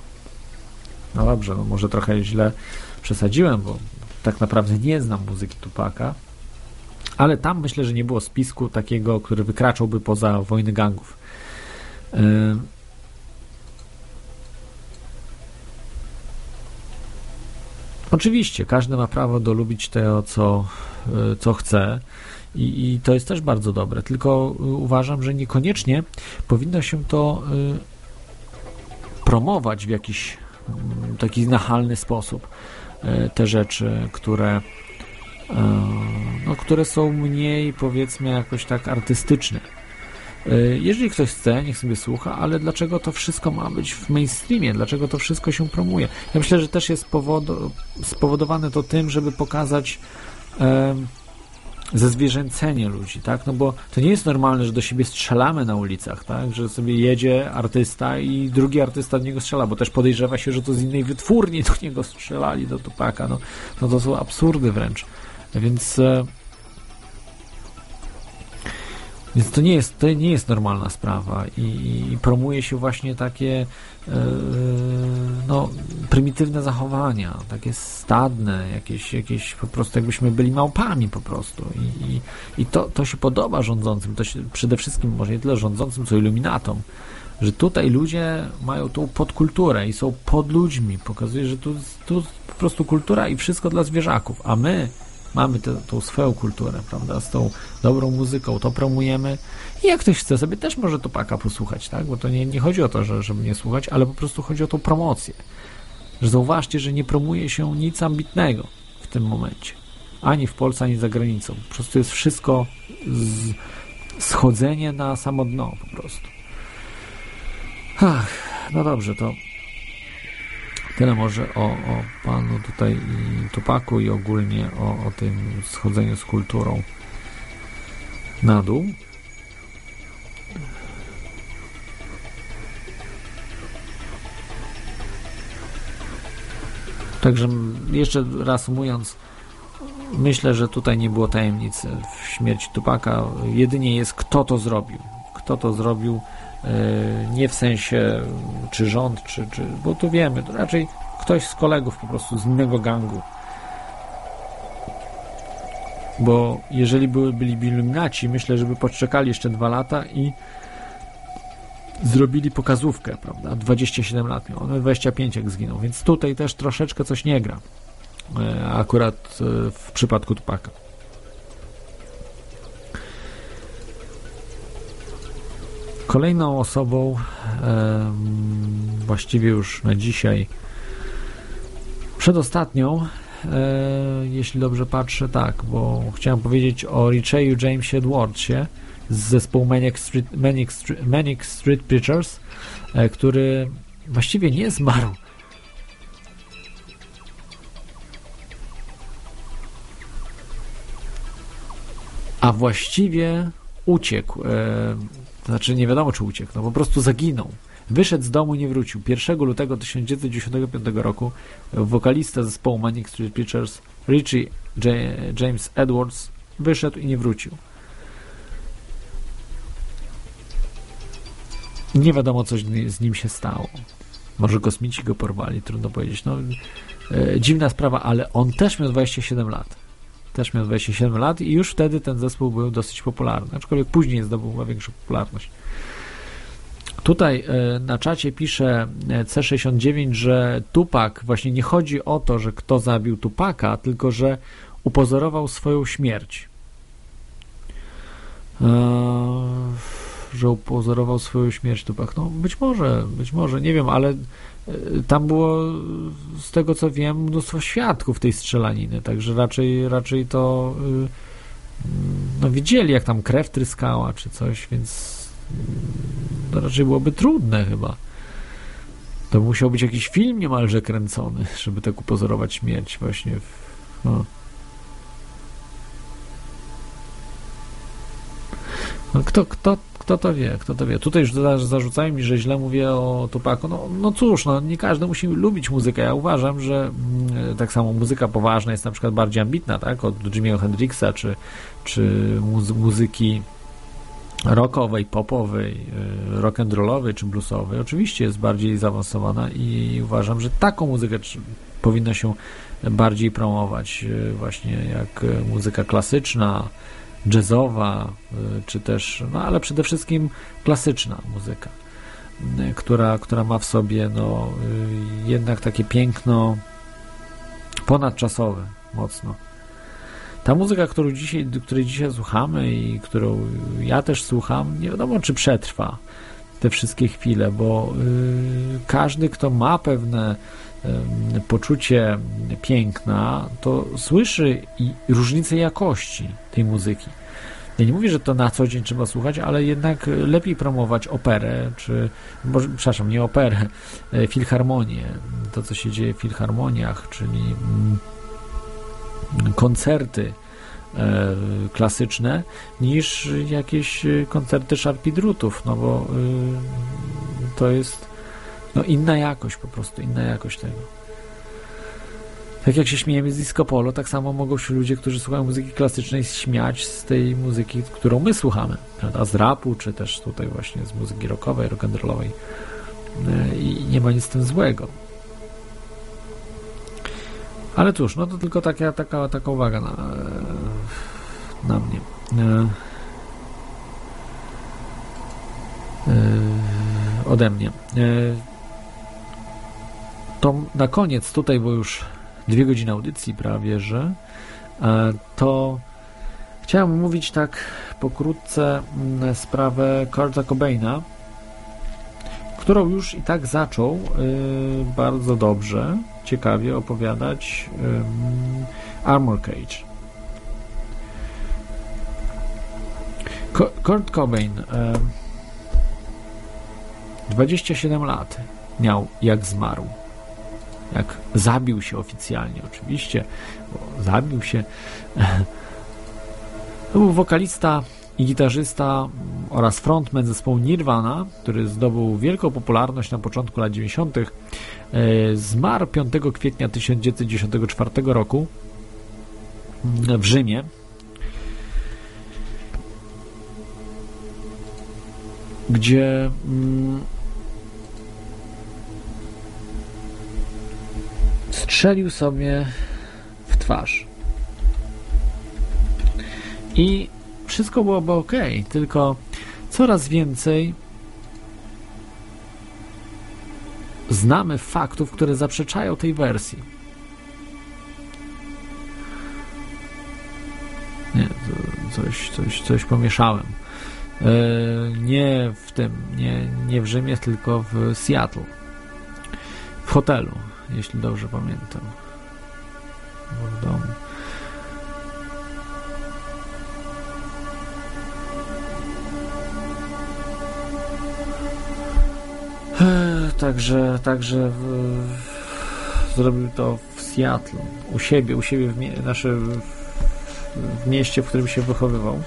no dobrze, no może trochę źle przesadziłem, bo tak naprawdę nie znam muzyki Tupaka, ale tam myślę, że nie było spisku takiego, który wykraczałby poza wojny gangów. Yy, Oczywiście, każdy ma prawo do lubić to, co, e, co chce. I, I, to jest też bardzo dobre, tylko e, uważam, że niekoniecznie powinno się to y, promować w jakiś y, taki nachalny sposób. Te rzeczy, które, no, które są mniej, powiedzmy, jakoś tak artystyczne. E, jeżeli ktoś chce, niech sobie słucha, ale dlaczego to wszystko ma być w mainstreamie? Dlaczego to wszystko się promuje? Ja myślę, że też jest spowodowane to tym, żeby pokazać e, zezwierzęcenie ludzi, tak? No bo to nie jest normalne, że do siebie strzelamy na ulicach, tak? Że sobie jedzie artysta i drugi artysta do niego strzela, bo też podejrzewa się, że to z innej wytwórni do niego strzelali, do Tupaka. No, no to są absurdy wręcz. Więc e, Więc to nie jest, to nie jest normalna sprawa i, i promuje się właśnie takie e, no, prymitywne zachowania, takie stadne, jakieś, jakieś po prostu jakbyśmy byli małpami po prostu. I, i, i to, to się podoba rządzącym, to się przede wszystkim może nie tyle rządzącym, co iluminatom, że tutaj ludzie mają tą podkulturę i są pod ludźmi, pokazuje, że tu, tu po prostu kultura i wszystko dla zwierzaków, a my mamy tę, tą swoją kulturę, prawda, z tą dobrą muzyką, to promujemy. I jak ktoś chce sobie też może Tupaka posłuchać, tak, bo to nie, nie chodzi o to, że, żeby nie słuchać, ale po prostu chodzi o tą promocję, zauważcie, że nie promuje się nic ambitnego w tym momencie, ani w Polsce, ani za granicą, po prostu jest wszystko z, schodzenie na samo dno po prostu. Ach, no dobrze, to Tyle może o, o panu tutaj i Tupaku i ogólnie o, o tym schodzeniu z kulturą na dół. Także jeszcze mówiąc, myślę, że tutaj nie było tajemnicy w śmierci Tupaka. Jedynie jest kto to zrobił. Kto to zrobił nie w sensie czy rząd, czy, czy bo tu wiemy, to raczej ktoś z kolegów po prostu z innego gangu. Bo jeżeli były, byli iluminaci, myślę, żeby poczekali jeszcze dwa lata i zrobili pokazówkę, prawda? 27 lat miał, on 25 jak zginął, więc tutaj też troszeczkę coś nie gra. E, akurat e, w przypadku Tupaka. Kolejną osobą, właściwie już na dzisiaj, przedostatnią, e, jeśli dobrze patrzę, tak, bo chciałem powiedzieć o Richeyu Jamesie Edwardsie z zespołu Manic Street, Manic Street, Manic Street Preachers, e, który właściwie nie zmarł. A właściwie uciekł. E, znaczy nie wiadomo czy uciekł, no po prostu zaginął. Wyszedł z domu i nie wrócił. 1 lutego 1995 roku wokalista zespołu Manic Street Preachers Richie James Edwards wyszedł i nie wrócił. Nie wiadomo, co z nim się stało. Może kosmici go porwali, trudno powiedzieć. No, e, dziwna sprawa, ale on też miał 27 lat też miał 27 lat i już wtedy ten zespół był dosyć popularny, aczkolwiek później zdobył większą popularność. Tutaj e, na czacie pisze e, C69, że Tupak, właśnie nie chodzi o to, że kto zabił Tupaka, tylko że upozorował swoją śmierć. Eee, że upozorował swoją śmierć Tupak. No być może, być może, nie wiem, ale tam było, z tego co wiem, mnóstwo świadków tej strzelaniny, także raczej, raczej to y, no, widzieli, jak tam krew tryskała czy coś, więc no, raczej byłoby trudne chyba. To musiał być jakiś film niemalże kręcony, [laughs] żeby tak upozorować śmierć właśnie. W, no. No, kto, kto, kto to wie, kto to wie. Tutaj już zarzucają mi, że źle mówię o Tupaku. No, no cóż, no, nie każdy musi lubić muzykę. Ja uważam, że mm, tak samo muzyka poważna jest na przykład bardziej ambitna, tak, od Jimmy'ego Hendrixa, czy, czy muzy muzyki rockowej, popowej, y, rock'n'rollowej czy bluesowej. Oczywiście jest bardziej zaawansowana i uważam, że taką muzykę powinno się bardziej promować, y, właśnie jak muzyka klasyczna, jazzowa, y, czy też, no ale przede wszystkim klasyczna muzyka, y, która, która ma w sobie no, y, jednak takie piękno ponadczasowe mocno. Ta muzyka, którą dzisiaj, której dzisiaj słuchamy i którą ja też słucham, nie wiadomo czy przetrwa te wszystkie chwile, bo każdy, kto ma pewne poczucie piękna, to słyszy i różnicę jakości tej muzyki. Ja nie mówię, że to na co dzień trzeba słuchać, ale jednak lepiej promować operę, czy, może, przepraszam, nie operę, e, filharmonię, to co się dzieje w filharmoniach, czyli mm, koncerty e, klasyczne, niż jakieś koncerty szarpidrutów, no bo to jest no inna jakość po prostu, inna jakość tego. Tak jak się śmiejemy z disco polo, tak samo mogą się ludzie, którzy słuchają muzyki klasycznej, śmiać z tej muzyki, którą my słuchamy, prawda? Z rapu, czy też tutaj właśnie z muzyki rockowej, rock'n'rollowej. E, I nie ma nic z tym złego. Ale cóż, no to tylko taka, taka, taka uwaga na, na mnie. E, e, ode mnie. To na koniec, tutaj, bo już dwie godziny audycji prawie, że to chciałem mówić tak pokrótce mm, sprawę Kurta Cobaina, którą już i tak zaczął y, bardzo dobrze, ciekawie opowiadać Armor Cage. Kurt Cobain 27 lat miał jak zmarł. Jak zabił się oficjalnie, oczywiście, zabił się. [laughs] To był wokalista i gitarzysta oraz frontman zespołu Nirvana, który zdobył wielką popularność na początku lat 90. E, zmarł 5 kwietnia 1994 roku w Rzymie. Gdzie strzelił sobie w twarz. I wszystko byłoby ok, tylko coraz więcej znamy faktów, które zaprzeczają tej wersji. Nie, coś, coś, coś pomieszałem. E, nie w tym, nie, nie w Rzymie, tylko w Seattle. W hotelu, jeśli dobrze pamiętam. W domu. Także, także w, zrobił to w Seattle, u siebie, u siebie w, mie znaczy w, w mieście, w którym się wychowywał.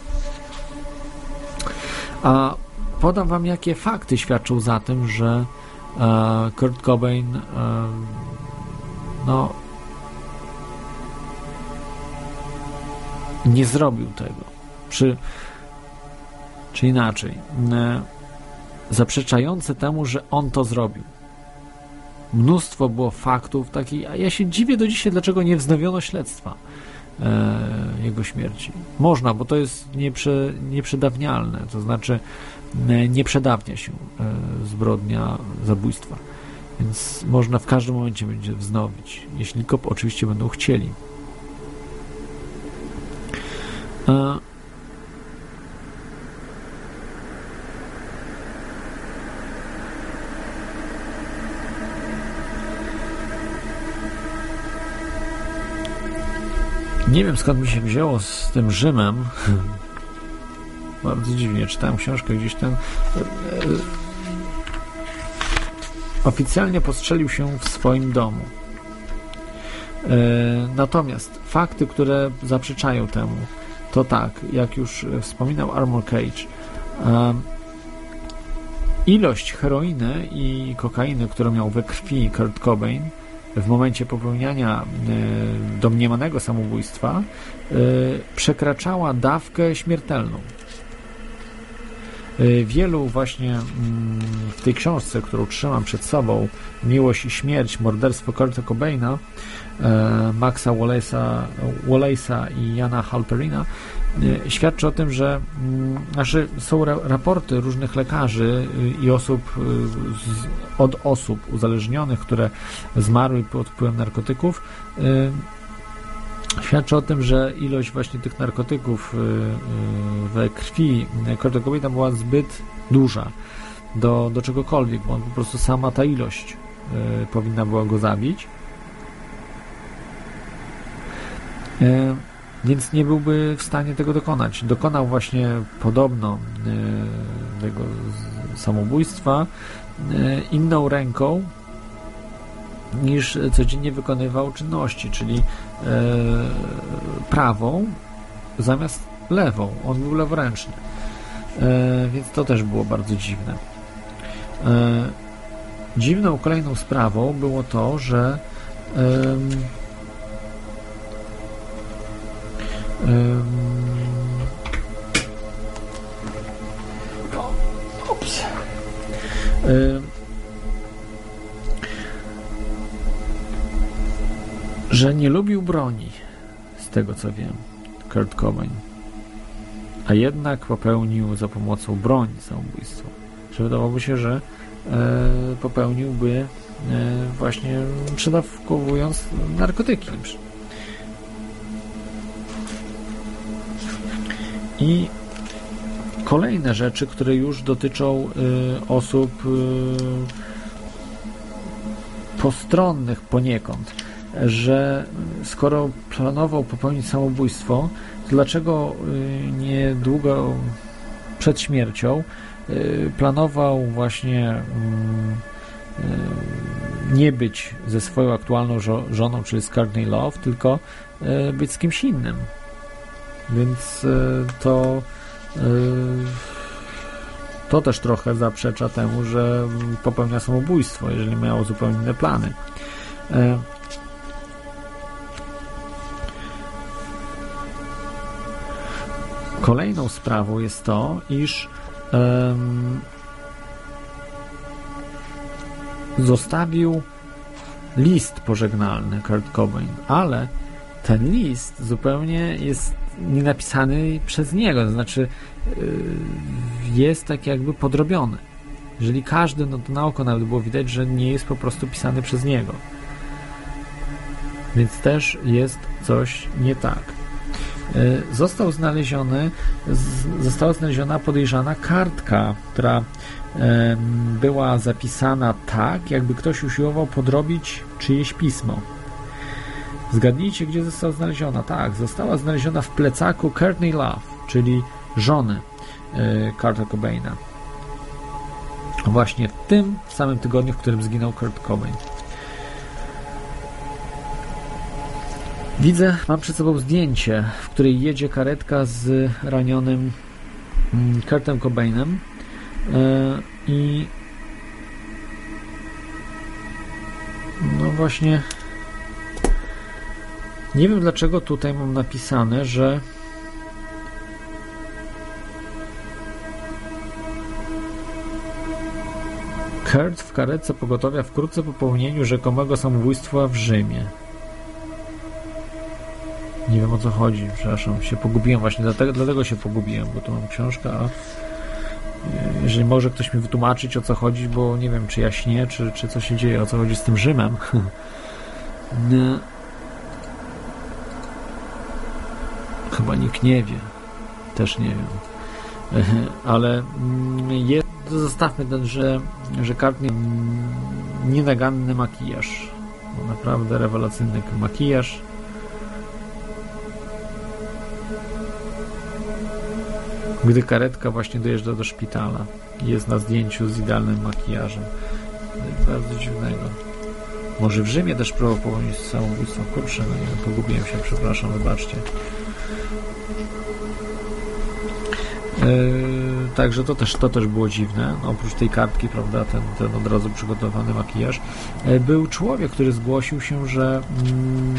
A podam wam, jakie fakty świadczą za tym, że e, Kurt Cobain e, no nie zrobił tego. Przy, czy inaczej. Zaprzeczające temu, że on to zrobił. Mnóstwo było faktów takich, a ja się dziwię do dzisiaj, dlaczego nie wznowiono śledztwa e, jego śmierci. Można, bo to jest nieprze, nieprzedawnialne, to znaczy nie przedawnia się e, zbrodnia zabójstwa. Więc można w każdym momencie będzie wznowić, jeśli kop oczywiście będą chcieli. E, Nie wiem skąd mi się wzięło z tym Rzymem. [laughs] Bardzo dziwnie, czytałem książkę gdzieś tam. Oficjalnie postrzelił się w swoim domu. E, natomiast fakty, które zaprzeczają temu, to tak, jak już wspominał Armor Cage, ilość heroiny i kokainy, którą miał we krwi Kurt Cobain, w momencie popełniania e, domniemanego samobójstwa e, przekraczała dawkę śmiertelną. E, wielu właśnie mm, w tej książce, którą trzymam przed sobą, Miłość i śmierć, morderstwo Kurta Cobaina, Maxa Wallace'a, Wallace'a i Jana Halperina, Y, świadczy o tym, że mm, znaczy, są raporty różnych lekarzy y, i osób y, od osób uzależnionych, które zmarły pod wpływem narkotyków. Świadczy o tym, że ilość właśnie tych narkotyków we krwi kortykoida była zbyt duża do, do czegokolwiek, bo on po prostu sama ta ilość powinna była go zabić więc nie byłby w stanie tego dokonać. Dokonał właśnie podobno tego samobójstwa inną ręką niż codziennie wykonywał czynności, czyli E, prawą zamiast lewą. On był leworęczny. E, więc to też było bardzo dziwne. E, dziwną kolejną sprawą było to, że um, um, ups, um, że nie lubił broni, z tego co wiem, Kurt Cobain. A jednak popełnił za pomocą broni samobójstwo. Że wydawałoby się, że e, popełniłby e, właśnie przedawkowując narkotyki. I kolejne rzeczy, które już dotyczą y, osób y, postronnych poniekąd, że skoro planował popełnić samobójstwo, to dlaczego y, niedługo przed śmiercią y, planował właśnie mm, y, nie być ze swoją aktualną żo- żoną, czyli z Courtney Love, tylko być z kimś innym. Więc to to też trochę zaprzecza temu, że popełnia samobójstwo, jeżeli miał zupełnie inne plany. Kolejną sprawą jest to, iż em, zostawił list pożegnalny Kurt Cobain, ale ten list zupełnie jest nie napisany przez niego, to znaczy yy, jest tak jakby podrobiony. Jeżeli każdy, no to na oko nawet było widać, że nie jest po prostu pisany przez niego. Więc też jest coś nie tak. Yy, Został znaleziony, została znaleziona podejrzana kartka, która była zapisana tak, jakby ktoś usiłował podrobić czyjeś pismo. Zgadnijcie, gdzie została znaleziona. Tak, została znaleziona w plecaku Courtney Love, czyli żony Kurta Cobaina. Właśnie w tym samym tygodniu, w którym zginął Kurt Cobain. Widzę, mam przed sobą zdjęcie, w której jedzie karetka z ranionym mm, Kurtem Cobainem y, i no właśnie nie wiem dlaczego tutaj mam napisane, że Kurt w karetce pogotowia wkrótce po popełnieniu rzekomego samobójstwa w Rzymie. Nie wiem o co chodzi, przepraszam, się pogubiłem właśnie, dlatego, dlatego się pogubiłem, bo tu mam książkę, a e, jeżeli może ktoś mi wytłumaczyć o co chodzi, bo nie wiem czy ja śnię, czy, czy co się dzieje, o co chodzi z tym Rzymem. [laughs] No. Chyba nikt nie wie. Też nie wiem. [laughs] Ale mm, jest, zostawmy ten, że, że Courtney mm, nienaganny makijaż. Naprawdę rewelacyjny makijaż. Gdy karetka właśnie dojeżdża do szpitala i jest na zdjęciu z idealnym makijażem. Bardzo dziwnego. Może w Rzymie też próbował popełnić samobójstwo. Kurczę, no nie pogubiłem się, przepraszam, wybaczcie. Yy, także to też, to też było dziwne. No, oprócz tej kartki, prawda, ten, ten od razu przygotowany makijaż. Yy, był człowiek, który zgłosił się, że mm,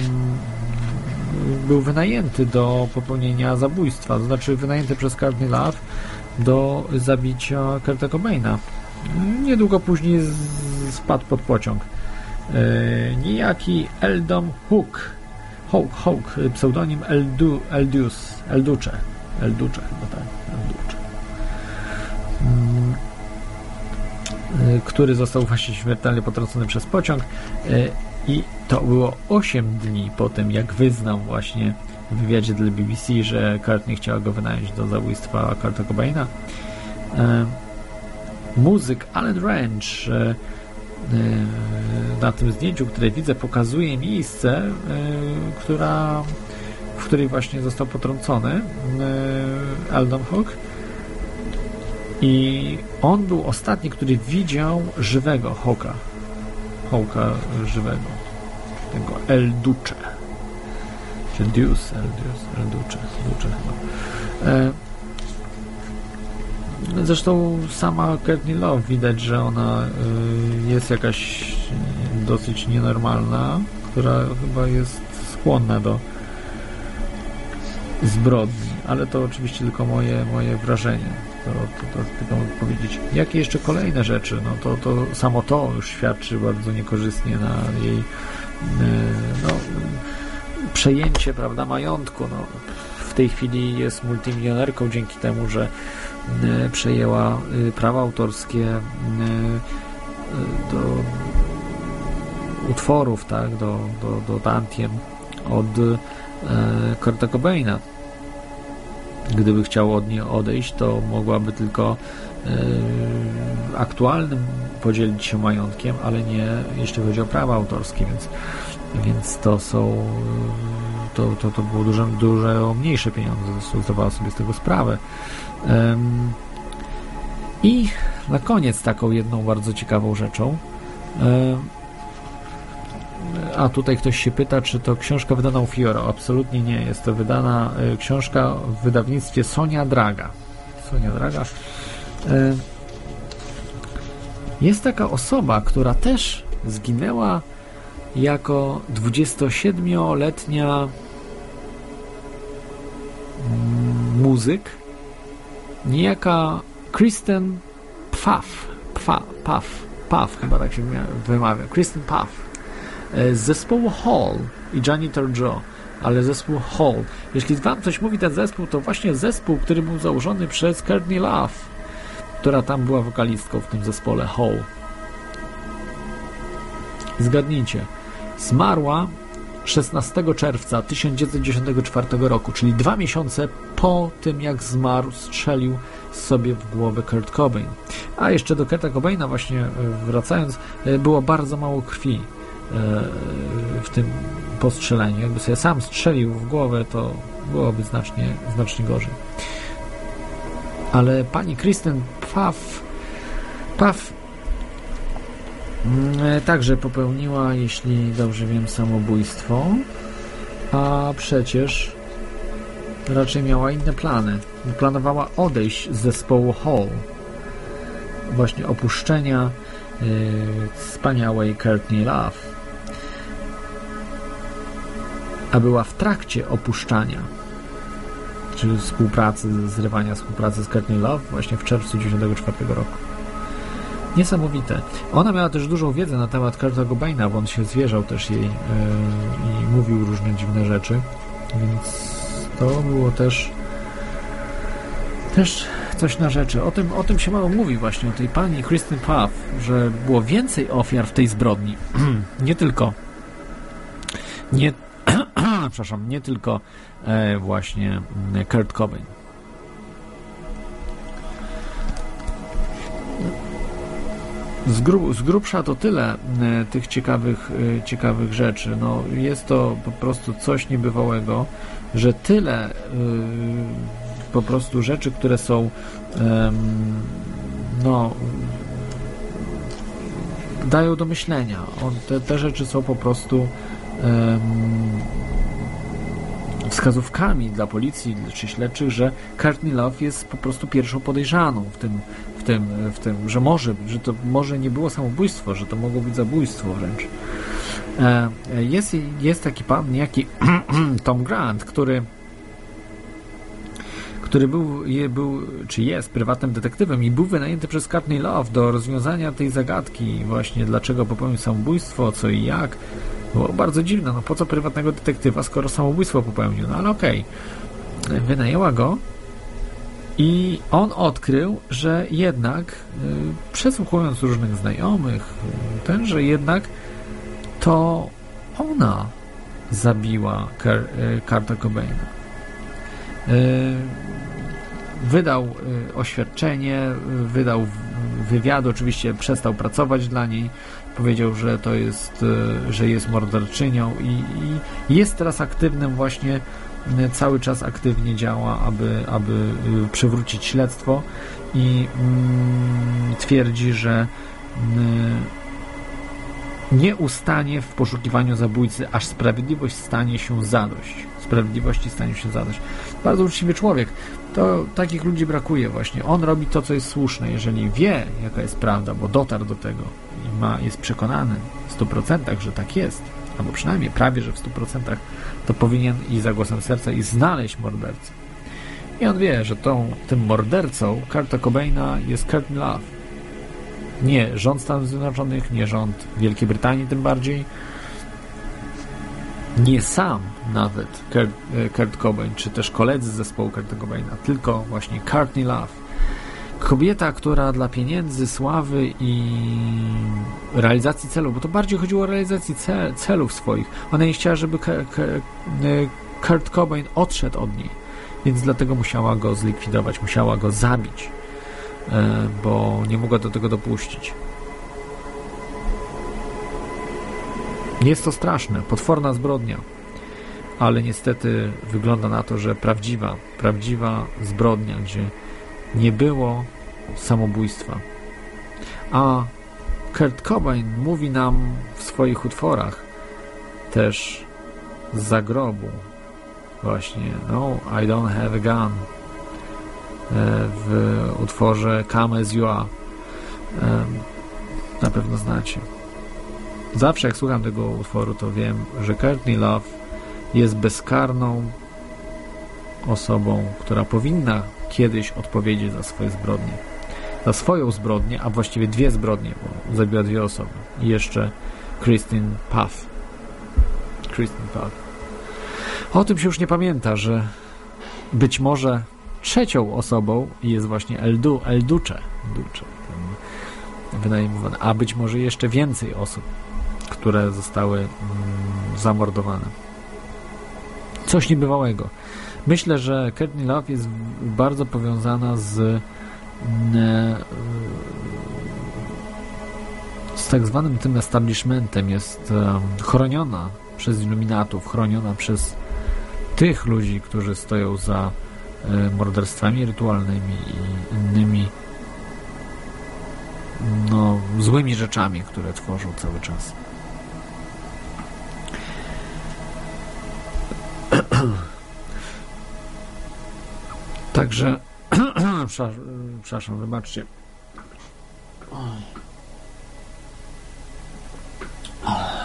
był wynajęty do popełnienia zabójstwa, to znaczy wynajęty przez Courtney Love do zabicia Kurta Cobaina. Niedługo później spadł pod pociąg. Yy, niejaki Eldom Hook, Hook, Hook pseudonim Eldu, Eldius, Elducze, Elducze chyba tak, Elducze. Mm, yy, który został właśnie śmiertelnie potrącony przez pociąg yy, i to było 8 dni po tym, jak wyznał właśnie w wywiadzie dla BBC, że Kurt nie chciał go wynająć do zabójstwa Kurta Cobaina. Yy, Muzyk Alan Ranch yy, na tym zdjęciu, które widzę, pokazuje miejsce, y, która, w której właśnie został potrącony y, Eldon Hook. I on był ostatni, który widział żywego Hoka. Hoka żywego. Tego Elducze. Czy Deus, Eldius, Elducze, Ducze chyba. E, Zresztą sama Courtney Love widać, że ona y, jest jakaś dosyć nienormalna, która chyba jest skłonna do zbrodni, ale to oczywiście tylko moje, moje wrażenie. To, to, to tylko mogę powiedzieć. Jakie jeszcze kolejne rzeczy? No to, to samo to już świadczy bardzo niekorzystnie na jej no, przejęcie prawda, majątku. No, w tej chwili jest multimilionerką dzięki temu, że przejęła prawa autorskie do utworów, tak, do, do, do Tantiem od e, Kurta Cobaina. Gdyby chciał od niej odejść, to mogłaby tylko e, aktualnym podzielić się majątkiem, ale nie jeśli chodzi o prawa autorskie, więc, więc to są to, to, to było dużo, dużo mniejsze pieniądze, zdawała sobie z tego sprawę. Um, I na koniec taką jedną bardzo ciekawą rzeczą um, a tutaj ktoś się pyta, czy to książka wydana u Fiora. Absolutnie nie. Jest to wydana y, książka w wydawnictwie Sonia Draga. Sonia Draga. Y, jest taka osoba, która też zginęła jako 27-letnia mm, muzyk, niejaka Kristen Pfaff. Pfaff, Pfaff, Pfaff chyba tak się wymawia. Kristen Pfaff z zespołu Hall i Janitor Joe, ale zespół Hall. Jeśli wam coś mówi ten zespół, to właśnie zespół, który był założony przez Courtney Love, która tam była wokalistką w tym zespole Hall. Zgadnijcie, zmarła 16 czerwca 1994 roku, czyli dwa miesiące po tym, jak zmarł, strzelił sobie w głowę Kurt Cobain. A jeszcze do Kurta Cobaina właśnie e, wracając, e, było bardzo mało krwi w tym postrzeleniu. Jakby sobie sam strzelił w głowę, to byłoby znacznie, znacznie gorzej. Ale pani Kristen Pfaff, Pfaff mm, także popełniła, jeśli dobrze wiem, samobójstwo, a przecież raczej miała inne plany. Planowała odejść z zespołu Hall, właśnie opuszczenia yy, wspaniałej Courtney Love a była w trakcie opuszczania czy współpracy, zrywania współpracy z Courtney Love właśnie w czerwcu 1994 roku. Niesamowite. Ona miała też dużą wiedzę na temat Kurta Cobaina, bo on się zwierzał też jej yy, i mówił różne dziwne rzeczy, więc to było też też coś na rzeczy. O tym, o tym się mało mówi właśnie, o tej pani Kristen Puff, że było więcej ofiar w tej zbrodni. [clears throat] nie tylko nie przepraszam, nie tylko e, właśnie mm, Kurt Cobain. Z, gru, z grubsza to tyle e, tych ciekawych, e, ciekawych rzeczy. No, jest to po prostu coś niebywałego, że tyle po prostu rzeczy, które są no dają do myślenia. On, te, te rzeczy są po prostu wskazówkami dla policji czy śledczych, że Courtney Love jest po prostu pierwszą podejrzaną w tym, w tym, w tym że może, że to może nie było samobójstwo, że to mogło być zabójstwo wręcz. E, jest, jest taki pan, niejaki [clears throat] Tom Grant, który który był, był, czy jest prywatnym detektywem i był wynajęty przez Courtney Love do rozwiązania tej zagadki właśnie dlaczego popełnił samobójstwo, co i jak było bardzo dziwne, no po co prywatnego detektywa, skoro samobójstwo popełnił, no ale okej. Okay. Wynajęła go i on odkrył, że jednak, y, przesłuchując różnych znajomych, y, ten, że jednak to ona zabiła Car y, Carta Cobaina. Wydał oświadczenie, wydał wywiad, oczywiście przestał pracować dla niej, powiedział, że to jest, e, że jest morderczynią i, i jest teraz aktywnym właśnie e, cały czas aktywnie działa, aby, aby e, przywrócić śledztwo i mm, twierdzi, że mm, nie ustanie w poszukiwaniu zabójcy, aż sprawiedliwość stanie się zadość. Sprawiedliwości stanie się zadość. Bardzo uczciwy człowiek. To takich ludzi brakuje właśnie. On robi to, co jest słuszne, jeżeli wie, jaka jest prawda, bo dotarł do tego ma, jest przekonany w 100%, że tak jest, albo przynajmniej prawie, że w 100%, to powinien iść za głosem serca i znaleźć mordercę. I on wie, że tą, tym mordercą Kurta Cobaina jest Courtney Love. Nie rząd Stanów Zjednoczonych, nie rząd Wielkiej Brytanii tym bardziej, nie sam nawet Kurt, e, Kurt Cobain, czy też koledzy z zespołu Kurta Cobaina, tylko właśnie Courtney Love. Kobieta, która dla pieniędzy, sławy i realizacji celów, bo to bardziej chodziło o realizację cel, celów swoich. Ona nie chciała, żeby Kurt Cobain odszedł od niej, więc dlatego musiała go zlikwidować, musiała go zabić, e, bo nie mogła do tego dopuścić. Jest to straszne, potworna zbrodnia, ale niestety wygląda na to, że prawdziwa, prawdziwa zbrodnia, gdzie nie było samobójstwa. A Kurt Cobain mówi nam w swoich utworach też z zagrobu właśnie No, I don't have a gun e, w utworze Come As You Are e, na pewno znacie. Zawsze jak słucham tego utworu, to wiem, że Courtney Love jest bezkarną osobą, która powinna kiedyś odpowiedzieć za swoje zbrodnie. Za swoją zbrodnię, a właściwie dwie zbrodnie, bo zabiła dwie osoby. I jeszcze Christine Puff. Christine Puff. O tym się już nie pamięta, że być może trzecią osobą jest właśnie El, du, El Duce, Duce wynajmowany, a być może jeszcze więcej osób które zostały mm, zamordowane. Coś niebywałego. Myślę, że Courtney Love jest bardzo powiązana z z tak zwanym tym establishmentem jest chroniona przez iluminatów, chroniona przez tych ludzi, którzy stoją za e, morderstwami rytualnymi i innymi no, złymi rzeczami, które tworzą cały czas. [clears throat] Także, [clears throat] przepraszam, wybaczcie.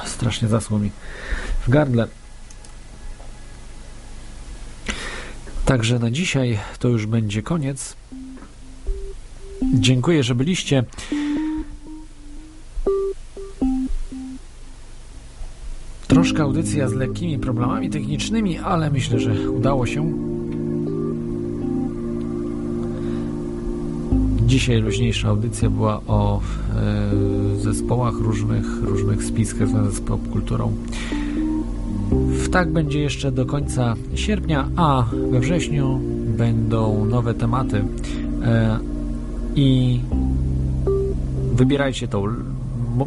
Strasznie zasło mi w gardle. Także na dzisiaj to już będzie koniec. Dziękuję, że byliście. Troszkę audycja z lekkimi problemami technicznymi, ale myślę, że udało się. Dzisiaj luźniejsza audycja była o e, zespołach różnych, różnych spiskach związanych z popkulturą. Tak będzie jeszcze do końca sierpnia, a we wrześniu będą nowe tematy. E, I wybierajcie tą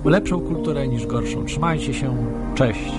lepszą kulturę niż gorszą. Trzymajcie się. Cześć.